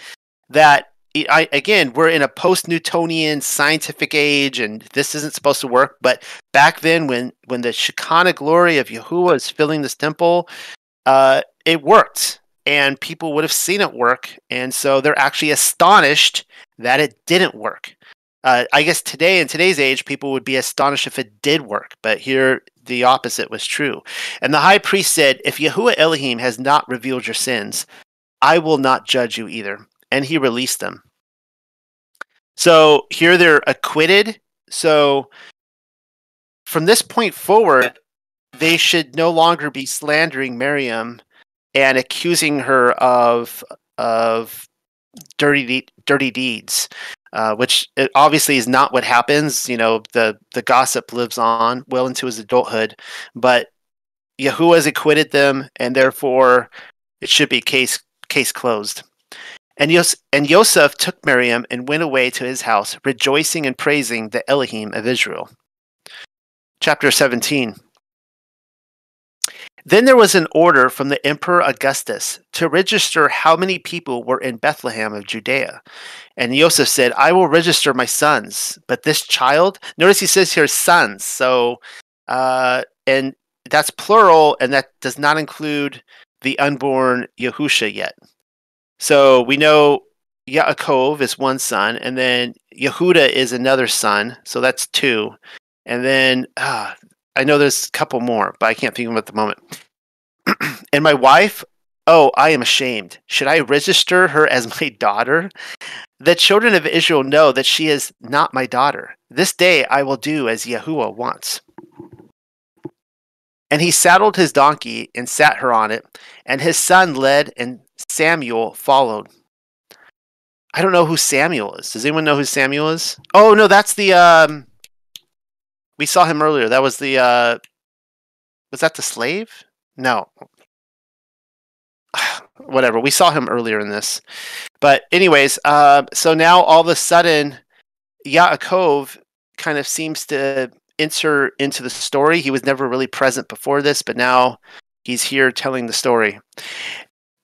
A: that I, again, we're in a post-Newtonian scientific age, and this isn't supposed to work. But back then, when when the Shekinah glory of Yahuwah is filling this temple, uh, it worked, and people would have seen it work, and so they're actually astonished that it didn't work. Uh, I guess today, in today's age, people would be astonished if it did work, but here the opposite was true. And the high priest said, If Yahuwah Elohim has not revealed your sins, I will not judge you either. And he released them. So here they're acquitted. So from this point forward, they should no longer be slandering Miriam and accusing her of of dirty de- dirty deeds, uh, which obviously is not what happens. You know, the the gossip lives on well into his adulthood, but Yahuwah has acquitted them, and therefore it should be case case closed. And, Yos- and Yosef took Miriam and went away to his house, rejoicing and praising the Elohim of Israel. Chapter 17 then there was an order from the Emperor Augustus to register how many people were in Bethlehem of Judea. And Joseph said, I will register my sons, but this child, notice he says here sons. So, uh, and that's plural, and that does not include the unborn Yahusha yet. So we know Yaakov is one son, and then Yehuda is another son. So that's two. And then uh, I know there's a couple more, but I can't think of them at the moment. and my wife Oh, I am ashamed. Should I register her as my daughter? The children of Israel know that she is not my daughter. This day I will do as Yahuwah wants. And he saddled his donkey and sat her on it, and his son led, and Samuel followed. I don't know who Samuel is. Does anyone know who Samuel is? Oh no, that's the um we saw him earlier. That was the uh was that the slave? No. Whatever. We saw him earlier in this. But anyways, uh, so now all of a sudden Yaakov kind of seems to enter into the story. He was never really present before this, but now he's here telling the story.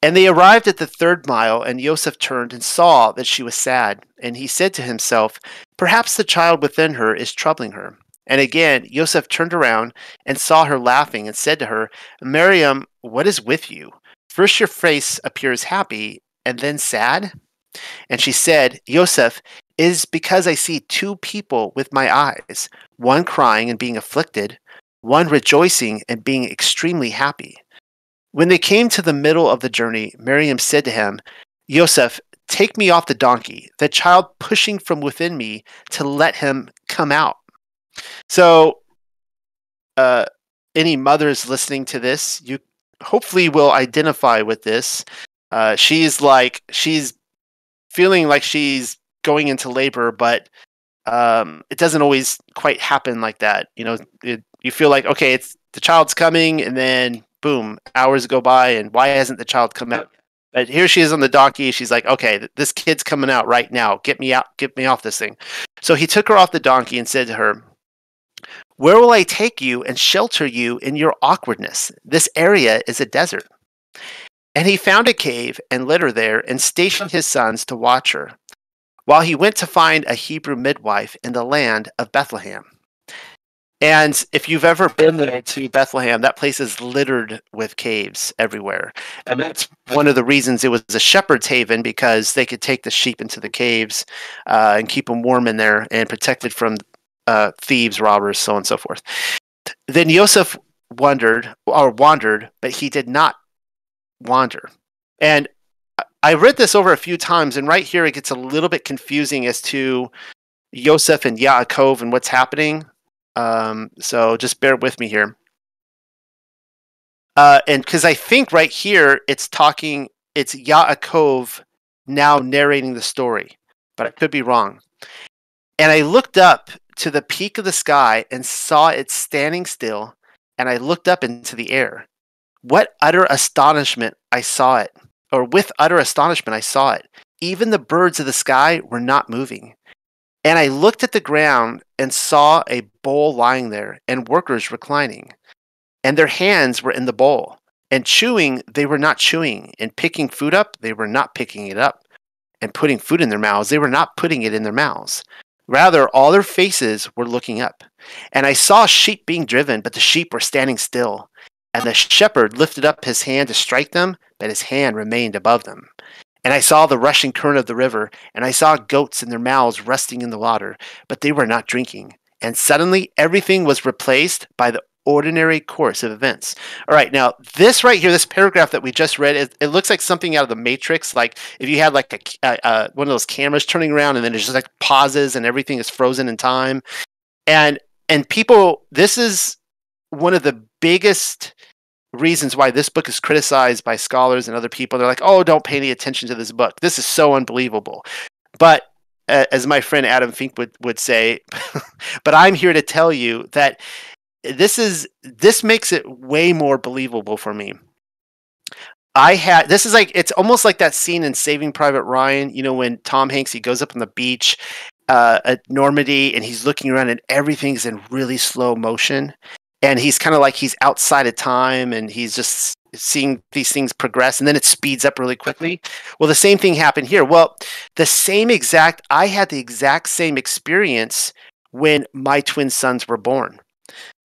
A: And they arrived at the third mile, and Joseph turned and saw that she was sad. And he said to himself, Perhaps the child within her is troubling her. And again, Joseph turned around and saw her laughing and said to her, Miriam, what is with you? First your face appears happy and then sad. And she said, Joseph, is because I see two people with my eyes, one crying and being afflicted, one rejoicing and being extremely happy. When they came to the middle of the journey, Miriam said to him, Joseph, take me off the donkey, the child pushing from within me to let him come out. So, uh, any mothers listening to this, you hopefully will identify with this. Uh, she's like, she's feeling like she's going into labor, but um, it doesn't always quite happen like that. You know, it, you feel like, okay, it's the child's coming, and then boom, hours go by, and why hasn't the child come out? But here she is on the donkey. She's like, okay, this kid's coming out right now. Get me out, get me off this thing. So he took her off the donkey and said to her, Where will I take you and shelter you in your awkwardness? This area is a desert. And he found a cave and lit her there and stationed his sons to watch her, while he went to find a Hebrew midwife in the land of Bethlehem. And if you've ever been there to Bethlehem, that place is littered with caves everywhere. And that's one of the reasons it was a shepherd's haven because they could take the sheep into the caves uh, and keep them warm in there and protected from uh, thieves, robbers, so on and so forth. Then Joseph wondered or wandered, but he did not wander. And I read this over a few times, and right here it gets a little bit confusing as to Joseph and Yaakov and what's happening. Um, so just bear with me here. Uh, and because I think right here it's talking, it's Yaakov now narrating the story, but I could be wrong. And I looked up to the peak of the sky and saw it standing still, and I looked up into the air. What utter astonishment I saw it, or with utter astonishment I saw it. Even the birds of the sky were not moving. And I looked at the ground and saw a bowl lying there and workers reclining. And their hands were in the bowl. And chewing, they were not chewing. And picking food up, they were not picking it up. And putting food in their mouths, they were not putting it in their mouths. Rather, all their faces were looking up. And I saw sheep being driven, but the sheep were standing still. And the shepherd lifted up his hand to strike them, but his hand remained above them. And I saw the rushing current of the river, and I saw goats in their mouths resting in the water, but they were not drinking. And suddenly everything was replaced by the ordinary course of events. All right, now this right here, this paragraph that we just read, it, it looks like something out of the Matrix. Like if you had like a, uh, one of those cameras turning around, and then it just like pauses, and everything is frozen in time. And and people, this is one of the biggest reasons why this book is criticized by scholars and other people. They're like, oh, don't pay any attention to this book. This is so unbelievable. But uh, as my friend Adam Fink would, would say, but I'm here to tell you that this is this makes it way more believable for me. I had this is like it's almost like that scene in Saving Private Ryan, you know, when Tom Hanks he goes up on the beach uh, at Normandy and he's looking around and everything's in really slow motion. And he's kind of like he's outside of time and he's just seeing these things progress and then it speeds up really quickly. Well the same thing happened here. Well the same exact i had the exact same experience when my twin sons were born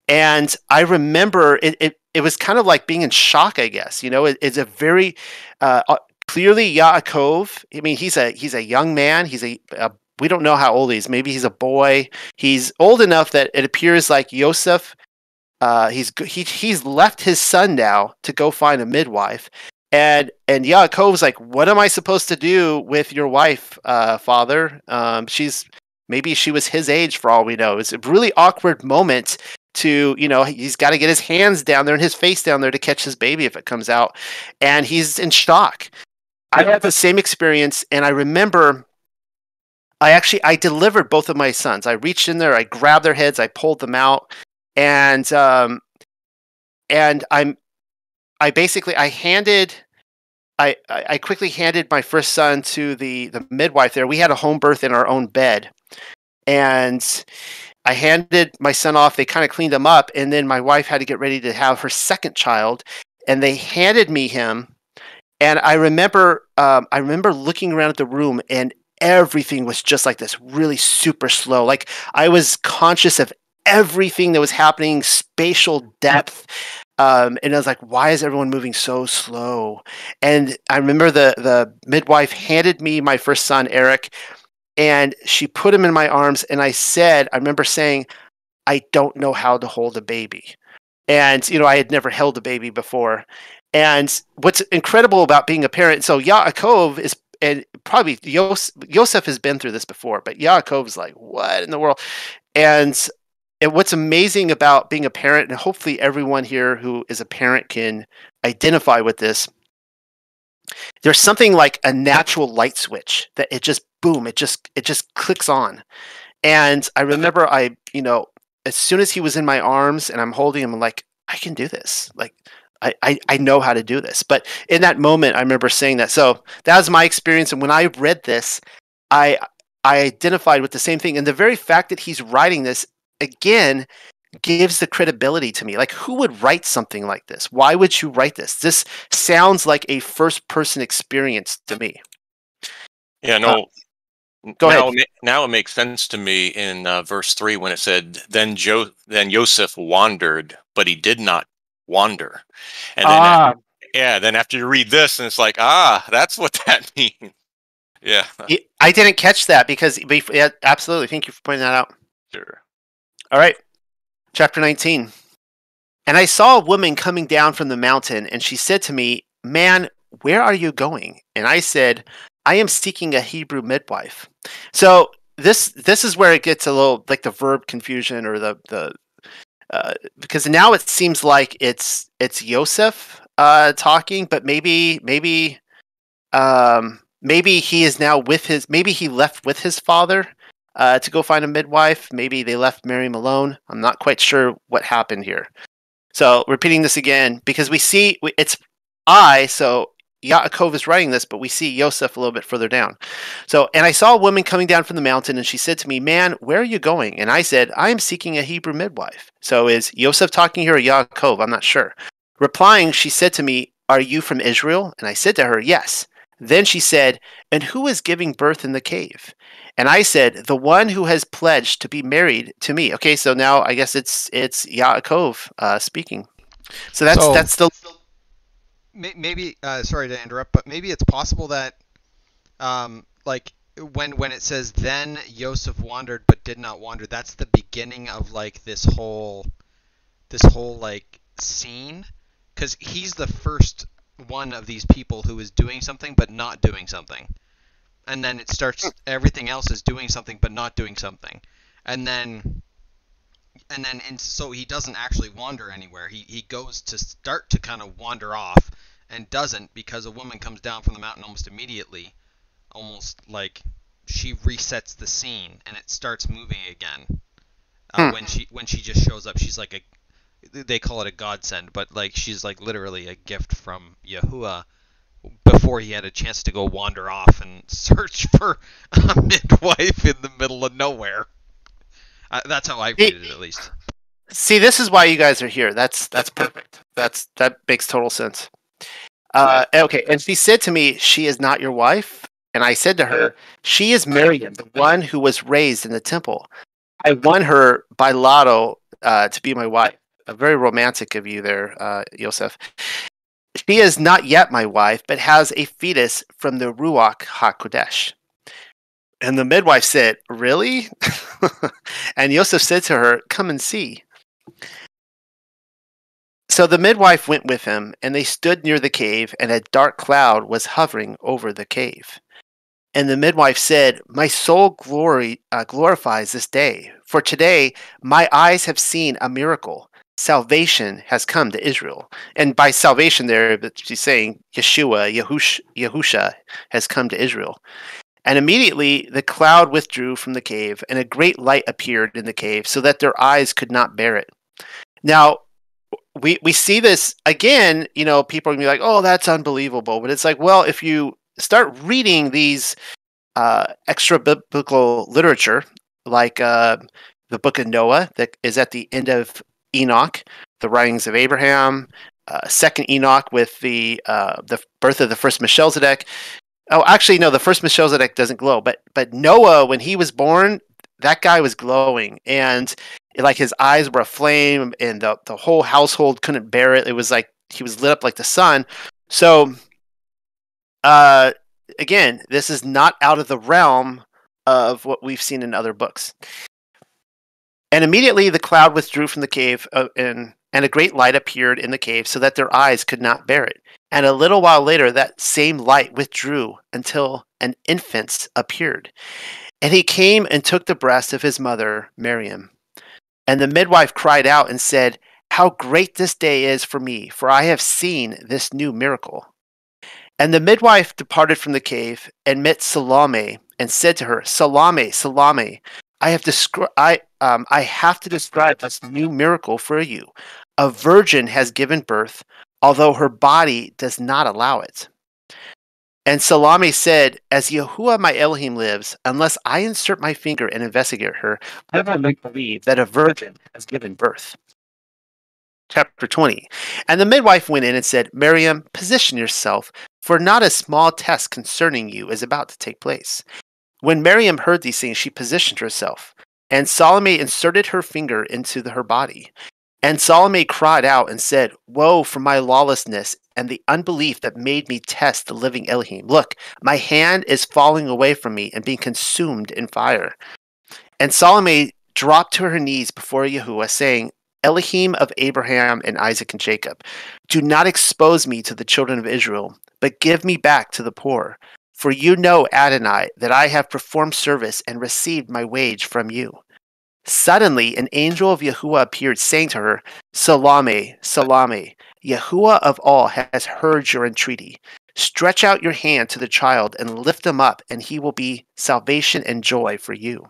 A: and i remember it, it, it was kind of like being in shock i guess you know it, it's a very uh, uh clearly yaakov i mean he's a he's a young man he's a, a we don't know how old he is. Maybe he's a boy. He's old enough that it appears like Yosef uh, he's he, he's left his son now to go find a midwife, And and Yaakov's like, what am I supposed to do with your wife, uh, father? Um, she's maybe she was his age for all we know. It's a really awkward moment to, you know, he's got to get his hands down there and his face down there to catch his baby if it comes out. And he's in shock. I had the same experience and I remember I actually I delivered both of my sons. I reached in there, I grabbed their heads, I pulled them out, and um, and I'm I basically I handed I, I quickly handed my first son to the, the midwife there. We had a home birth in our own bed. And I handed my son off. They kind of cleaned him up. And then my wife had to get ready to have her second child. And they handed me him. And I remember um, I remember looking around at the room and everything was just like this, really super slow. Like I was conscious of everything that was happening, spatial depth. Um, and I was like, why is everyone moving so slow? And I remember the the midwife handed me my first son, Eric, and she put him in my arms. And I said, I remember saying, I don't know how to hold a baby. And you know, I had never held a baby before. And what's incredible about being a parent, so Yaakov is and probably Yos, Yosef has been through this before, but Yaakov is like, what in the world? And and what's amazing about being a parent, and hopefully everyone here who is a parent can identify with this, there's something like a natural light switch that it just boom, it just it just clicks on. And I remember I, you know, as soon as he was in my arms and I'm holding him, I'm like, I can do this. Like I, I, I know how to do this. But in that moment, I remember saying that. So that was my experience. And when I read this, I I identified with the same thing. And the very fact that he's writing this again gives the credibility to me. Like, who would write something like this? Why would you write this? This sounds like a first person experience to me.
C: Yeah, no.
A: Uh, go
C: now,
A: ahead.
C: Now it makes sense to me in uh, verse three when it said, "Then Jo, then Joseph wandered, but he did not wander." And then,
A: Ah.
C: after, yeah, then after you read this, and it's like, ah, that's what that means. Yeah,
A: I didn't catch that because, yeah, absolutely. Thank you for pointing that out.
C: sure.
A: All right. Chapter 19. And I saw a woman coming down from the mountain, and she said to me, Man, where are you going? And I said, I am seeking a Hebrew midwife. So this this is where it gets a little like the verb confusion or the the uh, because now it seems like it's it's Yosef uh, talking, but maybe maybe um, maybe he is now with his maybe he left with his father uh, to go find a midwife. Maybe they left Mary alone. I'm not quite sure what happened here. So repeating this again because we see it's I. So Yaakov is writing this, but we see Yosef a little bit further down. So and I saw a woman coming down from the mountain, and she said to me, "Man, where are you going?" And I said, "I am seeking a Hebrew midwife." So is Yosef talking here or Yaakov? I'm not sure. Replying, she said to me, "Are you from Israel?" And I said to her, "Yes." Then she said, "And who is giving birth in the cave?" And I said, "The one who has pledged to be married to me." Okay, so now I guess it's it's Yaakov uh, speaking. So that's
B: So-
A: that's the
B: Maybe uh, sorry to interrupt, but maybe it's possible that, um, like when when it says then Yosef wandered but did not wander, that's the beginning of like this whole, this whole like scene, because he's the first one of these people who is doing something but not doing something, and then it starts everything else is doing something but not doing something, and then and then and so he doesn't actually wander anywhere. He he goes to start to kind of wander off and doesn't because a woman comes down from the mountain almost immediately, almost like she resets the scene and it starts moving again. Uh,
A: Hmm.
B: When she when she just shows up, she's like a they call it a godsend, but like she's like literally a gift from Yahuwah before he had a chance to go wander off and search for a midwife in the middle of nowhere. Uh, that's how I read it, at least.
A: See, this is why you guys are here. That's that's perfect. That's that makes total sense. Uh, okay, and she said to me, "She is not your wife." And I said to her, "She is Miriam, the one who was raised in the temple. I won her by lotto uh, to be my wife. A very romantic of you there, uh, Yosef. She is not yet my wife, but has a fetus from the Ruach Hakodesh." And the midwife said, "Really?" and Yosef said to her, "Come and see." So the midwife went with him, and they stood near the cave, and a dark cloud was hovering over the cave. And the midwife said, My soul glory uh, glorifies this day, for today my eyes have seen a miracle. Salvation has come to Israel. And by salvation, there, she's saying Yeshua, Yahush, Yahusha has come to Israel. And immediately the cloud withdrew from the cave, and a great light appeared in the cave, so that their eyes could not bear it. Now, we we see this again. You know, people are gonna be like, "Oh, that's unbelievable," but it's like, well, if you start reading these uh, extra biblical literature, like uh, the Book of Noah, that is at the end of Enoch, the writings of Abraham, uh, Second Enoch with the uh, the birth of the first Melchizedek. Oh, actually, no, the first Melchizedek doesn't glow, but but Noah, when he was born, that guy was glowing, and like his eyes were aflame, and the the whole household couldn't bear it. It was like he was lit up like the sun. So, uh, again, this is not out of the realm of what we've seen in other books. And immediately the cloud withdrew from the cave, uh, and, and a great light appeared in the cave, so that their eyes could not bear it. And a little while later, that same light withdrew until an infant appeared. And he came and took the breast of his mother, Miriam. And the midwife cried out and said, How great this day is for me, for I have seen this new miracle. And the midwife departed from the cave and met Salome and said to her, Salome, Salome, I have descri- I um, I have to describe this new miracle for you. A virgin has given birth, although her body does not allow it. And Salome said, As Yahuwah my Elohim lives, unless I insert my finger and investigate her, I will make believe that a virgin has given birth. Chapter 20. And the midwife went in and said, Miriam, position yourself, for not a small test concerning you is about to take place. When Miriam heard these things, she positioned herself, and Salome inserted her finger into the, her body. And Salome cried out and said, Woe for my lawlessness and the unbelief that made me test the living Elohim. Look, my hand is falling away from me and being consumed in fire. And Salome dropped to her knees before Yahuwah, saying, Elohim of Abraham and Isaac and Jacob, do not expose me to the children of Israel, but give me back to the poor. For you know, Adonai, that I have performed service and received my wage from you. Suddenly, an angel of Yahuwah appeared, saying to her, Salome, Salome, Yahuwah of all has heard your entreaty. Stretch out your hand to the child and lift him up, and he will be salvation and joy for you.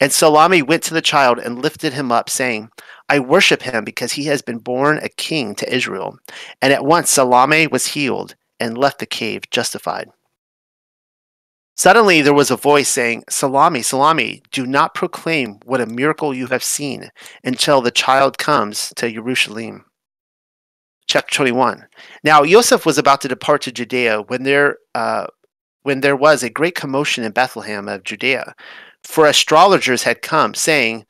A: And Salome went to the child and lifted him up, saying, I worship him because he has been born a king to Israel. And at once Salome was healed and left the cave justified. Suddenly there was a voice saying, Salome, Salome, do not proclaim what a miracle you have seen until the child comes to Jerusalem. Chapter 21. Now Joseph was about to depart to Judea when there, uh, when there was a great commotion in Bethlehem of Judea, for astrologers had come, saying,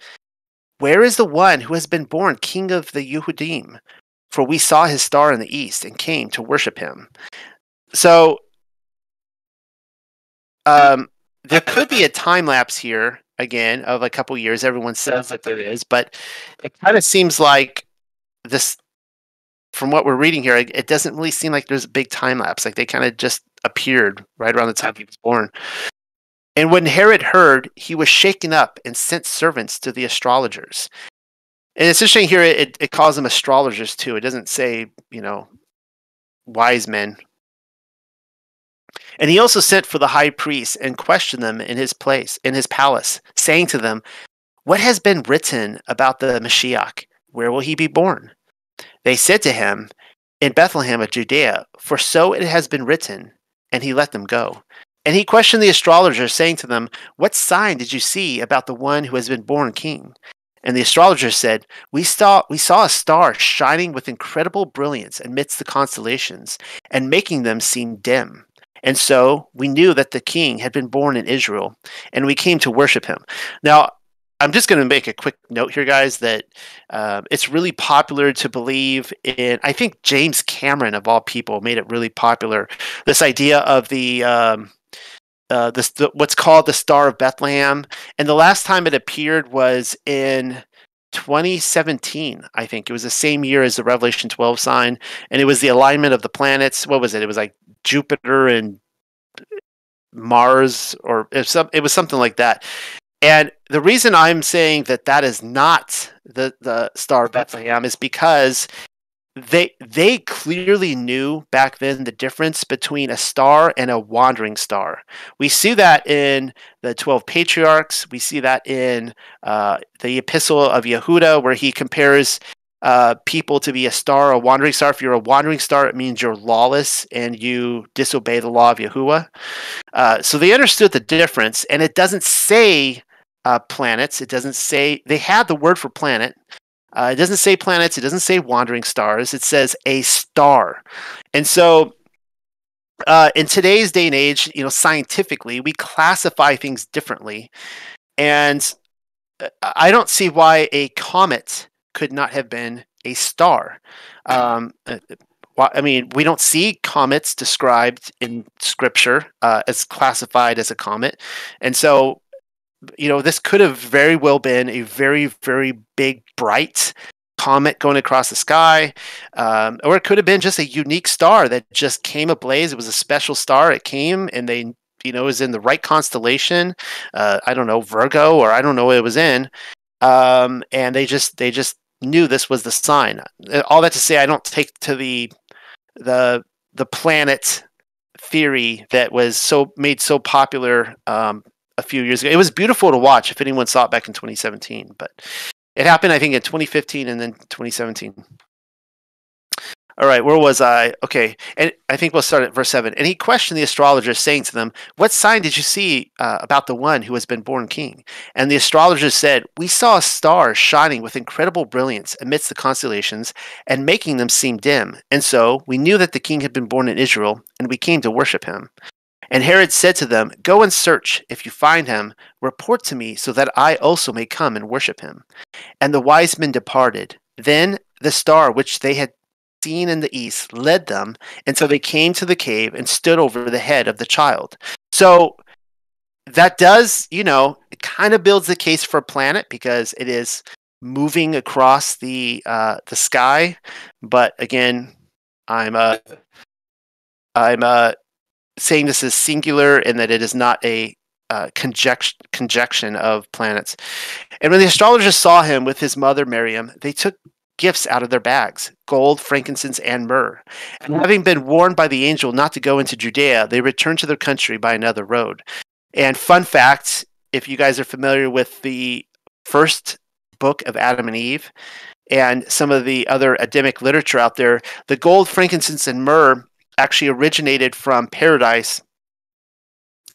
A: Where is the one who has been born king of the Yehudim? For we saw his star in the east and came to worship him. So um, there could be a time lapse here again of a couple years. Everyone says that there is, but it kind of seems like this. From what we're reading here, it doesn't really seem like there's a big time lapse. Like they kind of just appeared right around the time he was born. And when Herod heard, he was shaken up and sent servants to the astrologers. And it's interesting here, it, it calls them astrologers too. It doesn't say, you know, wise men and he also sent for the high priests and questioned them in his place, in his palace, saying to them, What has been written about the Mashiach? Where will he be born? They said to him, In Bethlehem of Judea, for so it has been written. And he let them go. And he questioned the astrologers, saying to them, What sign did you see about the one who has been born king? And the astrologers said, we saw, we saw a star shining with incredible brilliance amidst the constellations, and making them seem dim. And so we knew that the king had been born in Israel, and we came to worship him. Now, I'm just going to make a quick note here, guys, that uh, it's really popular to believe in. I think James Cameron, of all people, made it really popular. This idea of the. Um, uh, this the, what's called the Star of Bethlehem, and the last time it appeared was in 2017, I think. It was the same year as the Revelation 12 sign, and it was the alignment of the planets. What was it? It was like Jupiter and Mars, or it was, some, it was something like that. And the reason I'm saying that that is not the, the star of Bethlehem is because they they clearly knew back then the difference between a star and a wandering star. We see that in the twelve patriarchs. We see that in uh, the Epistle of Yehuda, where he compares uh, people to be a star, a wandering star. If you're a wandering star, it means you're lawless and you disobey the law of Yahuwah. Uh, so they understood the difference, and it doesn't say uh, planets. It doesn't say they had the word for planet. Uh, it doesn't say planets. It doesn't say wandering stars. It says a star, and so uh, in today's day and age, you know, scientifically, we classify things differently, and uh, I don't see why a comet could not have been a star. Um, uh, I mean, we don't see comets described in scripture uh, as classified as a comet, and so you know, this could have very well been a very, very big, bright comet going across the sky, um, or it could have been just a unique star that just came ablaze. It was a special star. It came and they, you know, was in the right constellation. Uh, I don't know Virgo, or I don't know what it was in, um, and they just they just knew this was the sign. Uh, all that to say, I don't take to the the the planet theory that was so made so popular um, a few years ago. It was beautiful to watch if anyone saw it back in 2017, but it happened, I think, in 2015 and then 2017. All right, where was I? Okay, and I think we'll start at verse 7. And he questioned the astrologers, saying to them, What sign did you see uh, about the one who has been born king? And the astrologers said, We saw a star shining with incredible brilliance amidst the constellations and making them seem dim. And so we knew that the king had been born in Israel, and we came to worship him. And Herod said to them, Go and search. If you find him, report to me, so that I also may come and worship him. And the wise men departed. Then the star which they had seen in the east led them until they came to the cave and stood over the head of the child. So that does, you know, it kind of builds the case for a planet because it is moving across the uh, the sky. But again, I'm uh, I'm uh, saying this is singular and that it is not a uh, conjunction of planets. And when the astrologers saw him with his mother Miriam, they took gifts out of their bags gold, frankincense, and myrrh. And having been warned by the angel not to go into Judea, they returned to their country by another road. And fun fact if you guys are familiar with the first book of Adam and Eve and some of the other Adamic literature out there, the gold, frankincense, and myrrh actually originated from paradise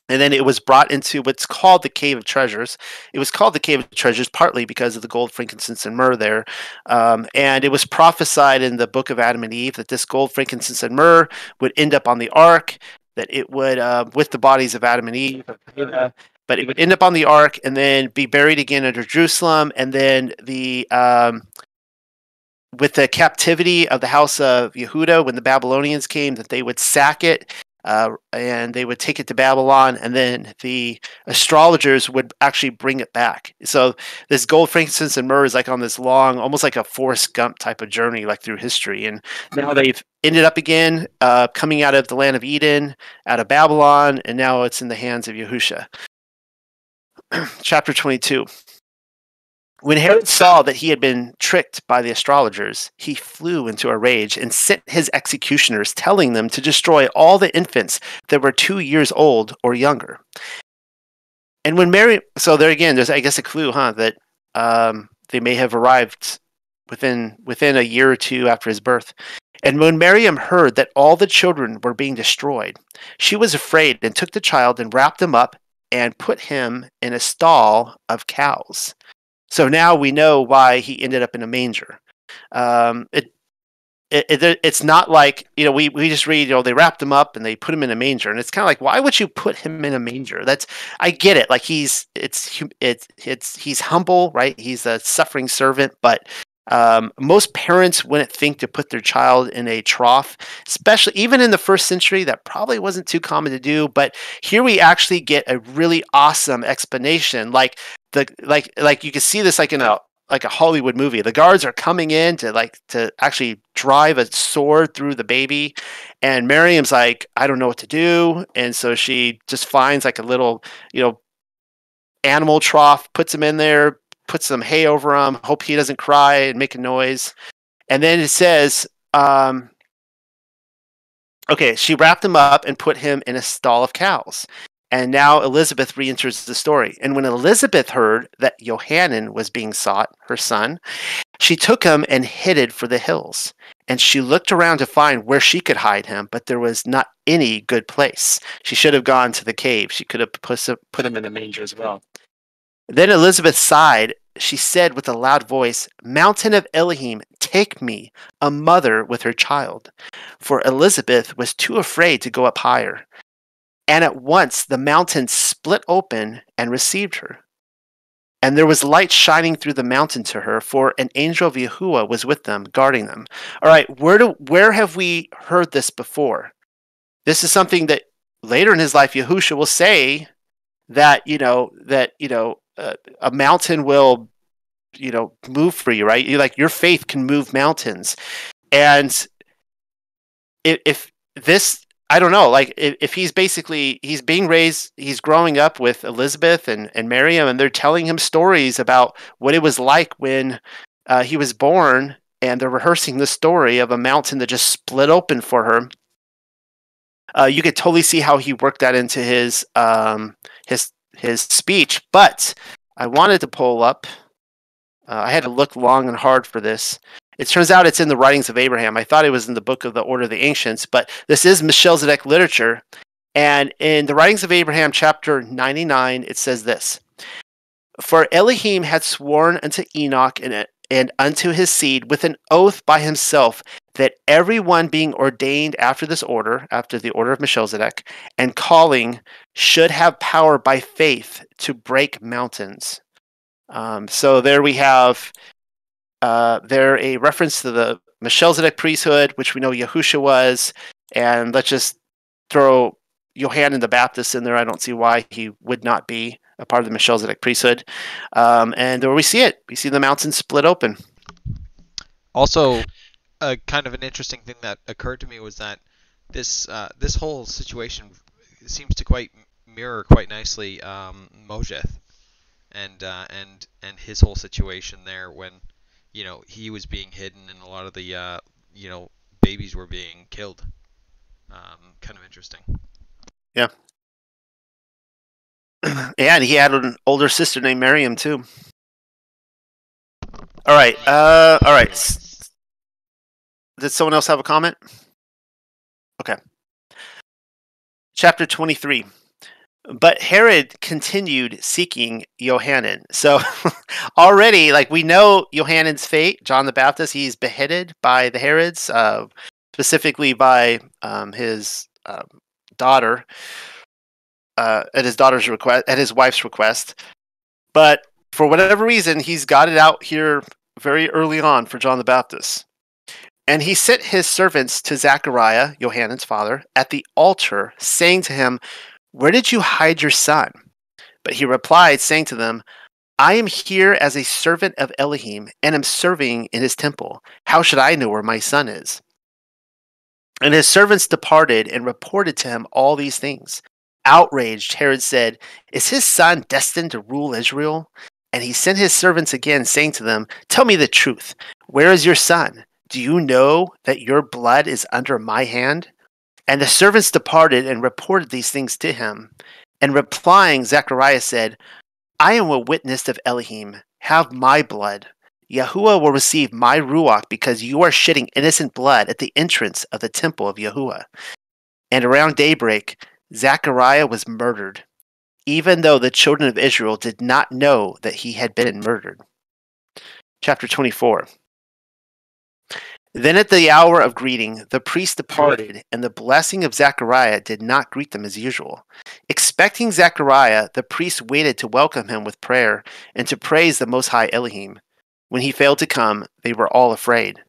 A: and then it was brought into what's called the Cave of Treasures. It was called the Cave of Treasures partly because of the gold, frankincense, and myrrh there. Um, and it was prophesied in the book of Adam and Eve that this gold, frankincense, and myrrh would end up on the ark, that it would, uh, with the bodies of Adam and Eve, but it would end up on the ark and then be buried again under Jerusalem. And then the. Um, with the captivity of the house of Yehuda when the Babylonians came, that they would sack it uh, and they would take it to Babylon, and then the astrologers would actually bring it back. So this gold, frankincense, and myrrh is like on this long, almost like a Forrest Gump type of journey, like through history. And now they've ended up again uh, coming out of the land of Eden, out of Babylon, and now it's in the hands of Yahusha. Chapter 22. When Herod saw that he had been tricked by the astrologers, he flew into a rage and sent his executioners, telling them to destroy all the infants that were two years old or younger. And when Mary, so there again, there's I guess a clue, huh, that um, they may have arrived within within a year or two after his birth. And when Miriam heard that all the children were being destroyed, she was afraid and took the child and wrapped him up and put him in a stall of cows. So now we know why he ended up in a manger. Um, it, it, it, it's not like you know we, we just read you know they wrapped him up and they put him in a manger. And it's kind of like why would you put him in a manger? That's i get it. Like he's it's it's it's he's humble right? He's a suffering servant but um, most parents wouldn't think to put their child in a trough, especially even in the first century. That probably wasn't too common to do. But here we actually get a really awesome explanation. Like the like like you can see this like in a like a Hollywood movie. The guards are coming in to like to actually drive a sword through the baby, and Miriam's like, I don't know what to do, and so she just finds like a little, you know, animal trough, puts him in there, puts some hay over him, hope he doesn't cry and make a noise, and then it says, um, okay, she wrapped him up and put him in a stall of cows. And now Elizabeth re enters the story. And when Elizabeth heard that Johannan was being sought, her son, she took him and hid it for the hills. And she looked around to find where she could hide him, but there was not any good place. She should have gone to the cave. She could have put him in the manger as well. Then Elizabeth sighed. She said with a loud voice, Mountain of Elohim, take me, a mother with her child. For Elizabeth was too afraid to go up higher. And at once the mountain split open and received her. And there was light shining through the mountain to her, for an angel of Yahuwah was with them, guarding them. All right, where do where have we heard this before? This is something that later in his life Yahusha will say that you know that you know uh, a mountain will you know move for you, right? You like your faith can move mountains, and if, if this I don't know. Like if, if he's basically he's being raised, he's growing up with Elizabeth and and Miriam, and they're telling him stories about what it was like when uh, he was born, and they're rehearsing the story of a mountain that just split open for her. Uh, you could totally see how he worked that into his um, his his speech. But I wanted to pull up. Uh, I had to look long and hard for this. It turns out it's in the writings of Abraham. I thought it was in the book of the Order of the Ancients, but this is Melchizedek literature. And in the writings of Abraham, chapter 99, it says this For Elohim had sworn unto Enoch and, and unto his seed with an oath by himself that everyone being ordained after this order, after the order of Melchizedek, and calling should have power by faith to break mountains. Um, so there we have uh, they're a reference to the Melchizedek priesthood, which we know Yahusha was, and let's just throw Johannan the Baptist in there. I don't see why he would not be a part of the Melchizedek priesthood. Um, and there we see it. We see the mountain split open.
B: Also, a kind of an interesting thing that occurred to me was that this uh, this whole situation seems to quite mirror quite nicely um, Moshe and uh, and and his whole situation there when you know he was being hidden and a lot of the uh, you know babies were being killed. Um, kind of interesting.
A: Yeah. and he had an older sister named Miriam too. All right. Uh, all right. Did someone else have a comment? Okay. Chapter 23. But Herod continued seeking Johanan. So already, like we know Johannan's fate, John the Baptist, he's beheaded by the Herods, uh, specifically by um, his uh, daughter, uh, at his daughter's request, at his wife's request. But for whatever reason, he's got it out here very early on for John the Baptist. And he sent his servants to Zachariah, Johannan's father, at the altar, saying to him, where did you hide your son? But he replied, saying to them, I am here as a servant of Elohim, and am serving in his temple. How should I know where my son is? And his servants departed and reported to him all these things. Outraged, Herod said, Is his son destined to rule Israel? And he sent his servants again, saying to them, Tell me the truth. Where is your son? Do you know that your blood is under my hand? And the servants departed and reported these things to him. And replying, Zechariah said, I am a witness of Elohim. Have my blood. Yahuwah will receive my ruach because you are shedding innocent blood at the entrance of the temple of Yahuwah. And around daybreak, Zechariah was murdered, even though the children of Israel did not know that he had been murdered. Chapter 24. Then at the hour of greeting, the priest departed, and the blessing of Zechariah did not greet them as usual. Expecting Zechariah, the priest waited to welcome him with prayer and to praise the Most High Elohim. When he failed to come, they were all afraid.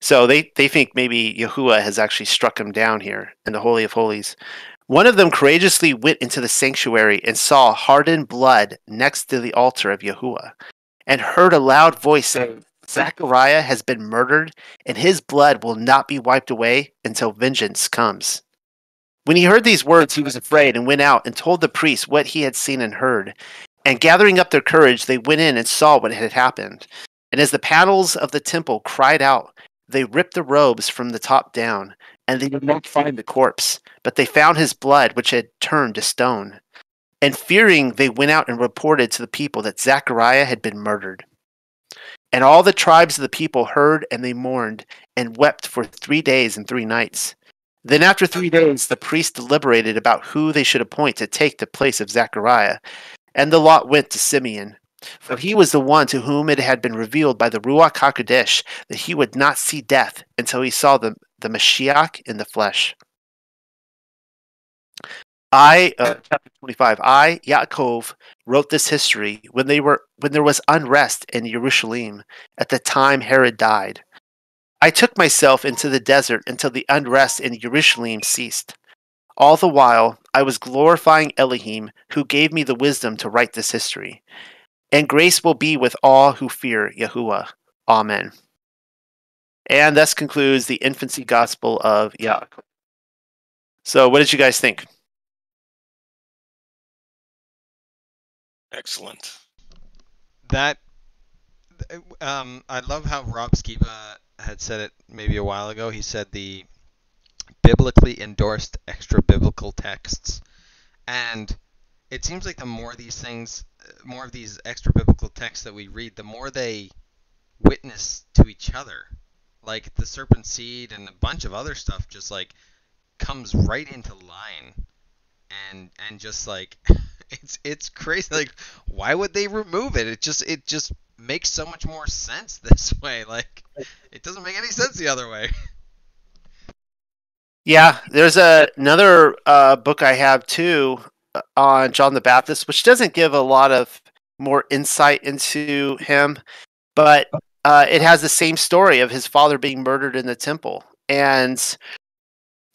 A: So they, they think maybe Yahuwah has actually struck him down here in the Holy of Holies. One of them courageously went into the sanctuary and saw hardened blood next to the altar of Yahuwah. and heard a loud voice saying, Zechariah has been murdered, and his blood will not be wiped away until vengeance comes. When he heard these words, he was afraid and went out and told the priests what he had seen and heard. And gathering up their courage, they went in and saw what had happened. And as the panels of the temple cried out, they ripped the robes from the top down, and they did not find the corpse, but they found his blood, which had turned to stone. And fearing, they went out and reported to the people that Zechariah had been murdered. And all the tribes of the people heard, and they mourned and wept for three days and three nights. Then, after three days, the priests deliberated about who they should appoint to take the place of Zechariah. And the lot went to Simeon, for he was the one to whom it had been revealed by the Ruach HaKodesh that he would not see death until he saw the, the Mashiach in the flesh. I, uh, chapter 25, I, Yaakov, wrote this history when, they were, when there was unrest in Jerusalem at the time Herod died. I took myself into the desert until the unrest in Jerusalem ceased. All the while, I was glorifying Elohim, who gave me the wisdom to write this history. And grace will be with all who fear Yahuwah. Amen. And thus concludes the infancy gospel of Yaakov. So, what did you guys think?
C: Excellent.
B: That um, I love how Rob Skiba had said it maybe a while ago. He said the biblically endorsed extra biblical texts, and it seems like the more these things, more of these extra biblical texts that we read, the more they witness to each other. Like the serpent seed and a bunch of other stuff, just like comes right into line, and and just like it's it's crazy. Like why would they remove it? It just it just makes so much more sense this way. Like it doesn't make any sense the other way.
A: Yeah, there's a, another uh, book I have too on John the Baptist, which doesn't give a lot of more insight into him, but uh, it has the same story of his father being murdered in the temple. And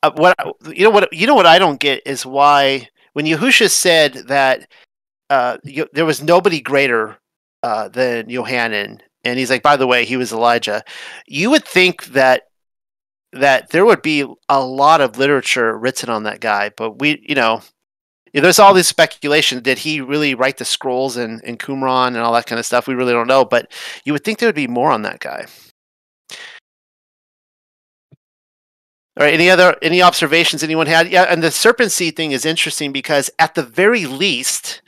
A: uh, what you know what you know what I don't get is why when Yahusha said that uh, you, there was nobody greater uh, than Yohanan, and he's like, by the way, he was Elijah. You would think that that there would be a lot of literature written on that guy, but we, you know, there's all this speculation. Did he really write the scrolls in, in Qumran and all that kind of stuff? We really don't know, but you would think there would be more on that guy. All right. Any other any observations anyone had? Yeah, and the serpent seed thing is interesting because at the very least,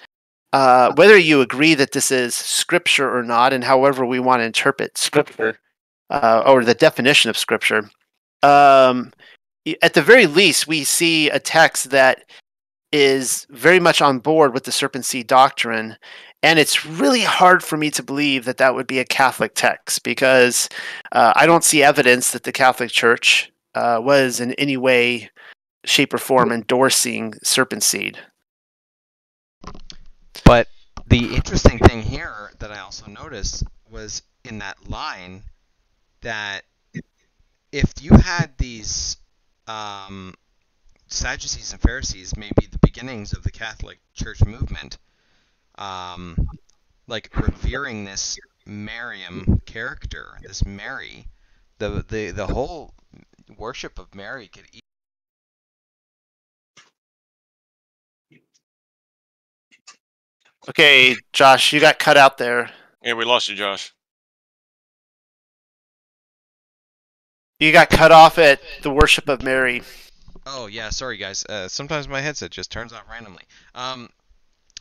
A: uh, whether you agree that this is scripture or not, and however we want to interpret scripture uh, or the definition of scripture, um, at the very least, we see a text that is very much on board with the serpent seed doctrine. And it's really hard for me to believe that that would be a Catholic text because uh, I don't see evidence that the Catholic Church uh, was in any way, shape, or form endorsing serpent seed.
B: But the interesting thing here that I also noticed was in that line that if you had these um, Sadducees and Pharisees, maybe the beginnings of the Catholic Church movement, um, like revering this Mariam character, this Mary, the the the whole worship of Mary could. E-
A: okay, Josh, you got cut out there.
C: Yeah, we lost you, Josh.
A: You got cut off at the worship of Mary.
B: Oh yeah, sorry guys. Uh, sometimes my headset just turns off randomly. Um,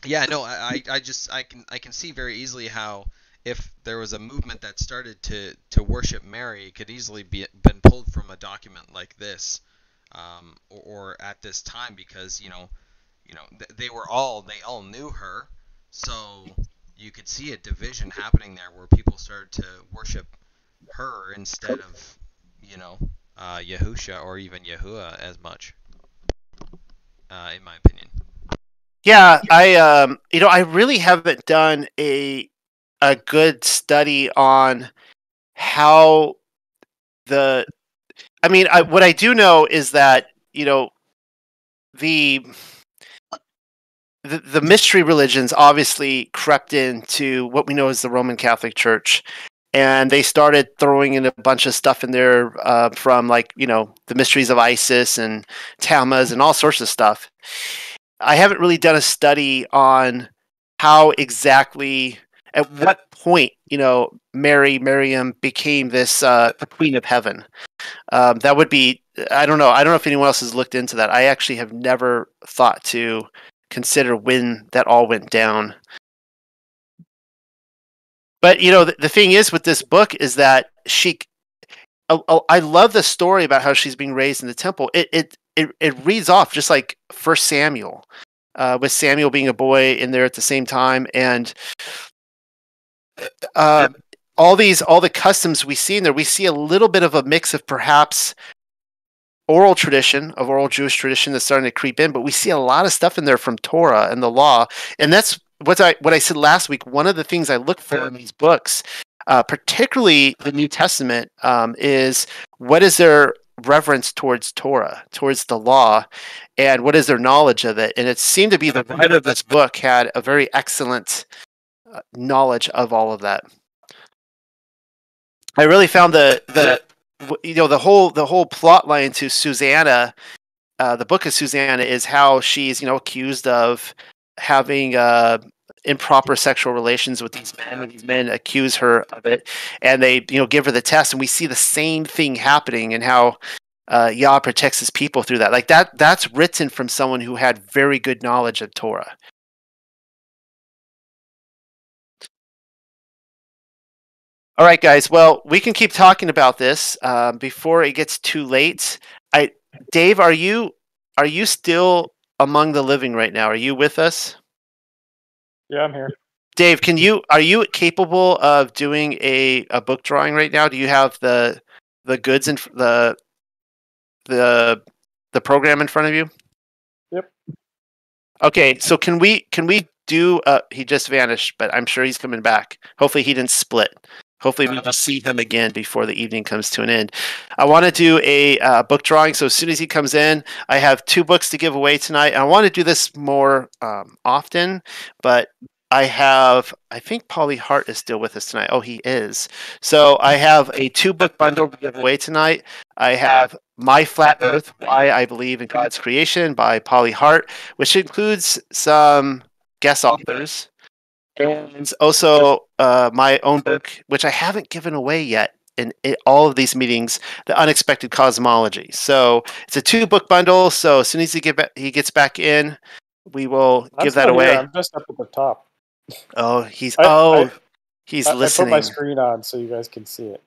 B: yeah, no, I, I just I can I can see very easily how if there was a movement that started to to worship Mary, it could easily be been pulled from a document like this, um, or, or at this time because you know, you know th- they were all they all knew her, so you could see a division happening there where people started to worship her instead of you know uh, Yahusha or even Yahuwah as much, uh, in my opinion.
A: Yeah, I um, you know, I really haven't done a a good study on how the. I mean, I, what I do know is that you know the the, the mystery religions obviously crept into what we know as the Roman Catholic Church, and they started throwing in a bunch of stuff in there uh, from like you know the mysteries of Isis and Tammuz and all sorts of stuff. I haven't really done a study on how exactly at what point you know Mary Miriam became this uh, the Queen of Heaven. Um, that would be I don't know I don't know if anyone else has looked into that. I actually have never thought to consider when that all went down. But you know the, the thing is with this book is that she I love the story about how she's being raised in the temple. It it it, it reads off just like First Samuel, uh, with Samuel being a boy in there at the same time, and uh, all these all the customs we see in there, we see a little bit of a mix of perhaps oral tradition of oral Jewish tradition that's starting to creep in, but we see a lot of stuff in there from Torah and the law, and that's what I what I said last week. One of the things I look for in these books, uh, particularly the New Testament, um, is what is their reverence towards Torah, towards the law, and what is their knowledge of it. And it seemed to be the writer of this book had a very excellent uh, knowledge of all of that. I really found the the you know the whole the whole plot line to Susanna, uh, the book of Susanna is how she's you know accused of having uh, improper sexual relations with these men, and these men accuse her of it, and they you know give her the test, and we see the same thing happening, and how uh, Yah protects his people through that. Like that, that's written from someone who had very good knowledge of Torah. All right, guys. Well, we can keep talking about this um, before it gets too late. I, Dave, are you are you still among the living right now? Are you with us?
D: Yeah, I'm here.
A: Dave, can you are you capable of doing a, a book drawing right now? Do you have the the goods and the the the program in front of you?
D: Yep.
A: Okay, so can we can we do? Uh, he just vanished, but I'm sure he's coming back. Hopefully, he didn't split. Hopefully, we'll see him again before the evening comes to an end. I want to do a uh, book drawing. So, as soon as he comes in, I have two books to give away tonight. I want to do this more um, often, but I have, I think Polly Hart is still with us tonight. Oh, he is. So, I have a two book bundle to give away tonight. I have My Flat Earth Why I Believe in God's Creation by Polly Hart, which includes some guest authors and also uh, my own book, which I haven't given away yet in, in, all of these meetings, The Unexpected Cosmology. So it's a two book bundle. So as soon as he get back, he gets back in, we will That's give that away.
D: Here. I'm just up at the top.
A: Oh, he's I, oh, I, he's
D: I,
A: listening.
D: I put my screen on so you guys can see it.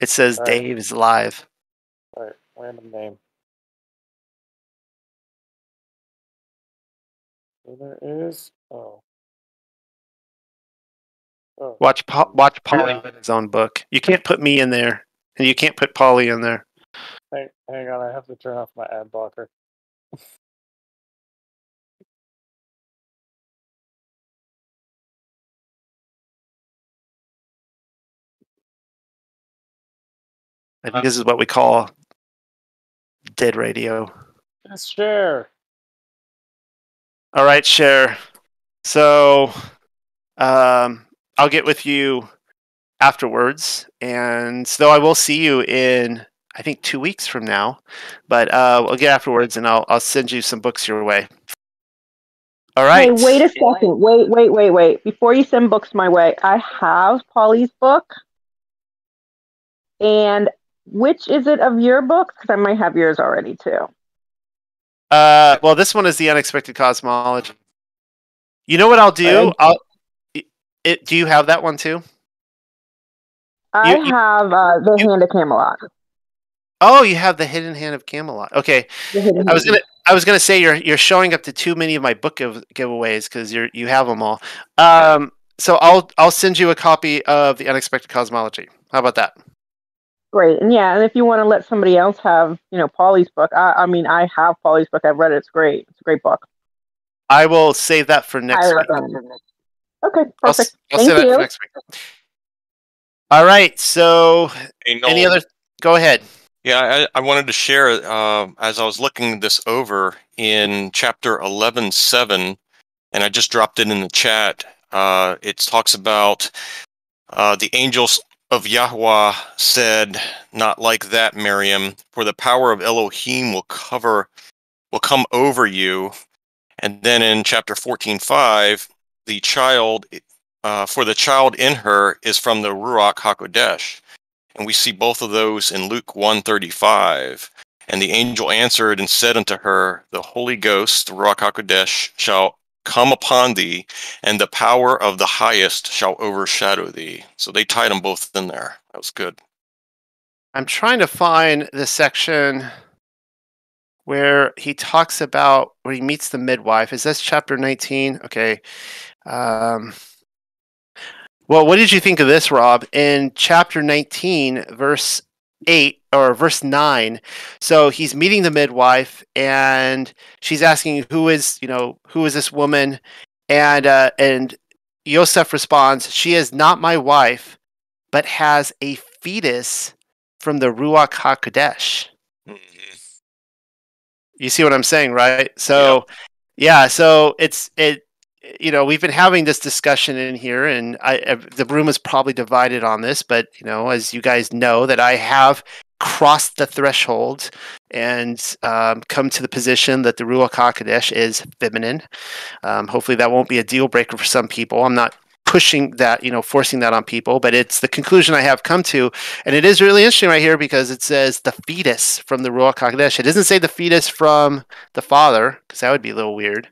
A: It says right. Dave is live.
D: All right, random name. So there is. Oh.
A: Oh. Watch watch Polly with his own book. You can't put me in there, and you can't put Polly in there.
D: Hang, hang on, I have to turn off my ad blocker.
A: I think this is what we call dead radio.
D: Share.
A: All right, share. So, um, I'll get with you afterwards, and so I will see you in I think two weeks from now. But uh, we'll get afterwards, and I'll I'll send you some books your way. All right.
E: Hey, wait a second. Wait, wait, wait, wait. Before you send books my way, I have Polly's book. And which is it of your books? Because I might have yours already too.
A: Uh, well, this one is the unexpected cosmology. You know what I'll do? I'll it, do you have that one too?
E: I you, have uh, the you, Hand of Camelot.
A: Oh, you have the Hidden Hand of Camelot. Okay, I was gonna I was gonna say you're you're showing up to too many of my book give, giveaways because you're you have them all. Um, so I'll I'll send you a copy of the Unexpected Cosmology. How about that?
E: Great, and yeah, and if you want to let somebody else have you know Polly's book, I, I mean I have Polly's book. I've read it. It's great. It's a great book.
A: I will save that for next I week.
E: Okay, perfect.
A: I'll, I'll
E: Thank you.
A: next week. All right. So, hey, any other? Go ahead.
C: Yeah, I, I wanted to share uh, as I was looking this over in chapter eleven seven. and I just dropped it in the chat. Uh, it talks about uh, the angels of Yahweh said, "Not like that, Miriam, for the power of Elohim will cover, will come over you." And then in chapter fourteen five, the child, uh, for the child in her is from the Ruach Hakodesh, and we see both of those in Luke one thirty five. And the angel answered and said unto her, The Holy Ghost, the Ruach HaKodesh, shall come upon thee, and the power of the highest shall overshadow thee. So they tied them both in there. That was good.
A: I'm trying to find the section where he talks about where he meets the midwife. Is this chapter 19? Okay. Um, well, what did you think of this, Rob? In chapter 19, verse 8 or verse 9 so he's meeting the midwife and she's asking who is you know who is this woman and uh, and Yosef responds she is not my wife but has a fetus from the ruach hakodesh mm-hmm. you see what i'm saying right so yeah. yeah so it's it you know, we've been having this discussion in here, and I, the room is probably divided on this. But you know, as you guys know, that I have crossed the threshold and um, come to the position that the Ruach HaKodesh is feminine. Um, hopefully, that won't be a deal breaker for some people. I'm not pushing that, you know, forcing that on people, but it's the conclusion I have come to. And it is really interesting right here because it says the fetus from the Ruach HaKodesh. It doesn't say the fetus from the father, because that would be a little weird.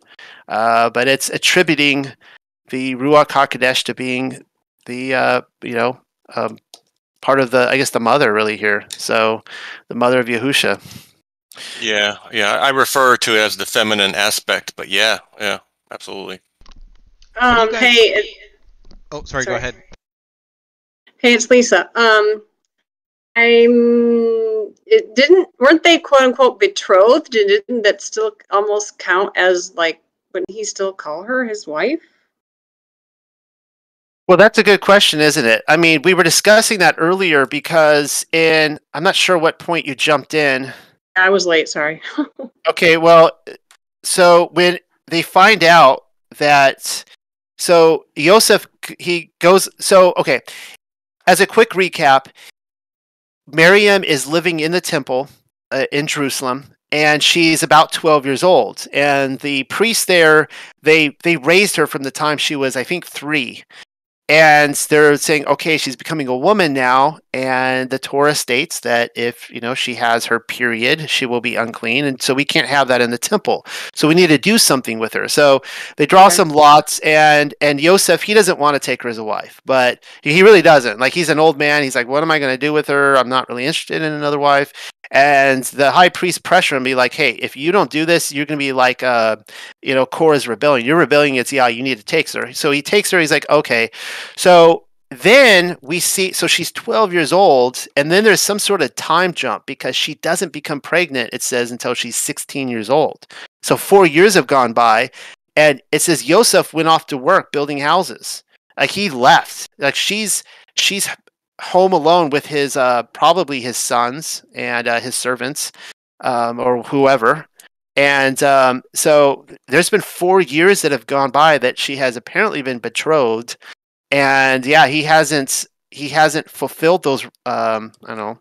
A: Uh, but it's attributing the Ruach HaKodesh to being the, uh, you know, um, part of the I guess the mother really here. So the mother of Yahusha.
C: Yeah, yeah. I refer to it as the feminine aspect, but yeah, yeah, absolutely.
F: Um, guys... hey.
B: Oh, sorry, sorry, Go ahead.
F: Hey, it's Lisa. Um, I'm. It didn't. Weren't they quote unquote betrothed? Didn't that still almost count as like? Wouldn't he still call her his wife?
A: Well, that's a good question, isn't it? I mean, we were discussing that earlier because in I'm not sure what point you jumped in.
F: I was late, sorry.
A: okay, well, so when they find out that so Yosef he goes so okay, as a quick recap, Miriam is living in the temple uh, in Jerusalem and she's about 12 years old. And the priests there they they raised her from the time she was i think 3 and they're saying okay she's becoming a woman now. And the torah states that if you know she has her period she will be unclean. And so we can't have that in the temple. So we need to do something with her. So they draw okay. some lots and and yosef he doesn't want to take her as a wife but he really doesn't. Like he's an old man. He's like what am i going to do with her? I'm not really interested in another wife and the high priest pressure him be like hey if you don't do this you're going to be like uh you know korah's rebellion. You're rebelling against yeah you need to take her. So he takes her he's like okay. So then we see so she's 12 years old and then there's some sort of time jump because she doesn't become pregnant it says until she's 16 years old. So four years have gone by and it says Yosef went off to work building houses. Like he left. Like she's she's home alone with his uh, probably his sons and uh, his servants um, or whoever. And um, so there's been four years that have gone by that she has apparently been betrothed, and yeah, he hasn't he hasn't fulfilled those um, I don't know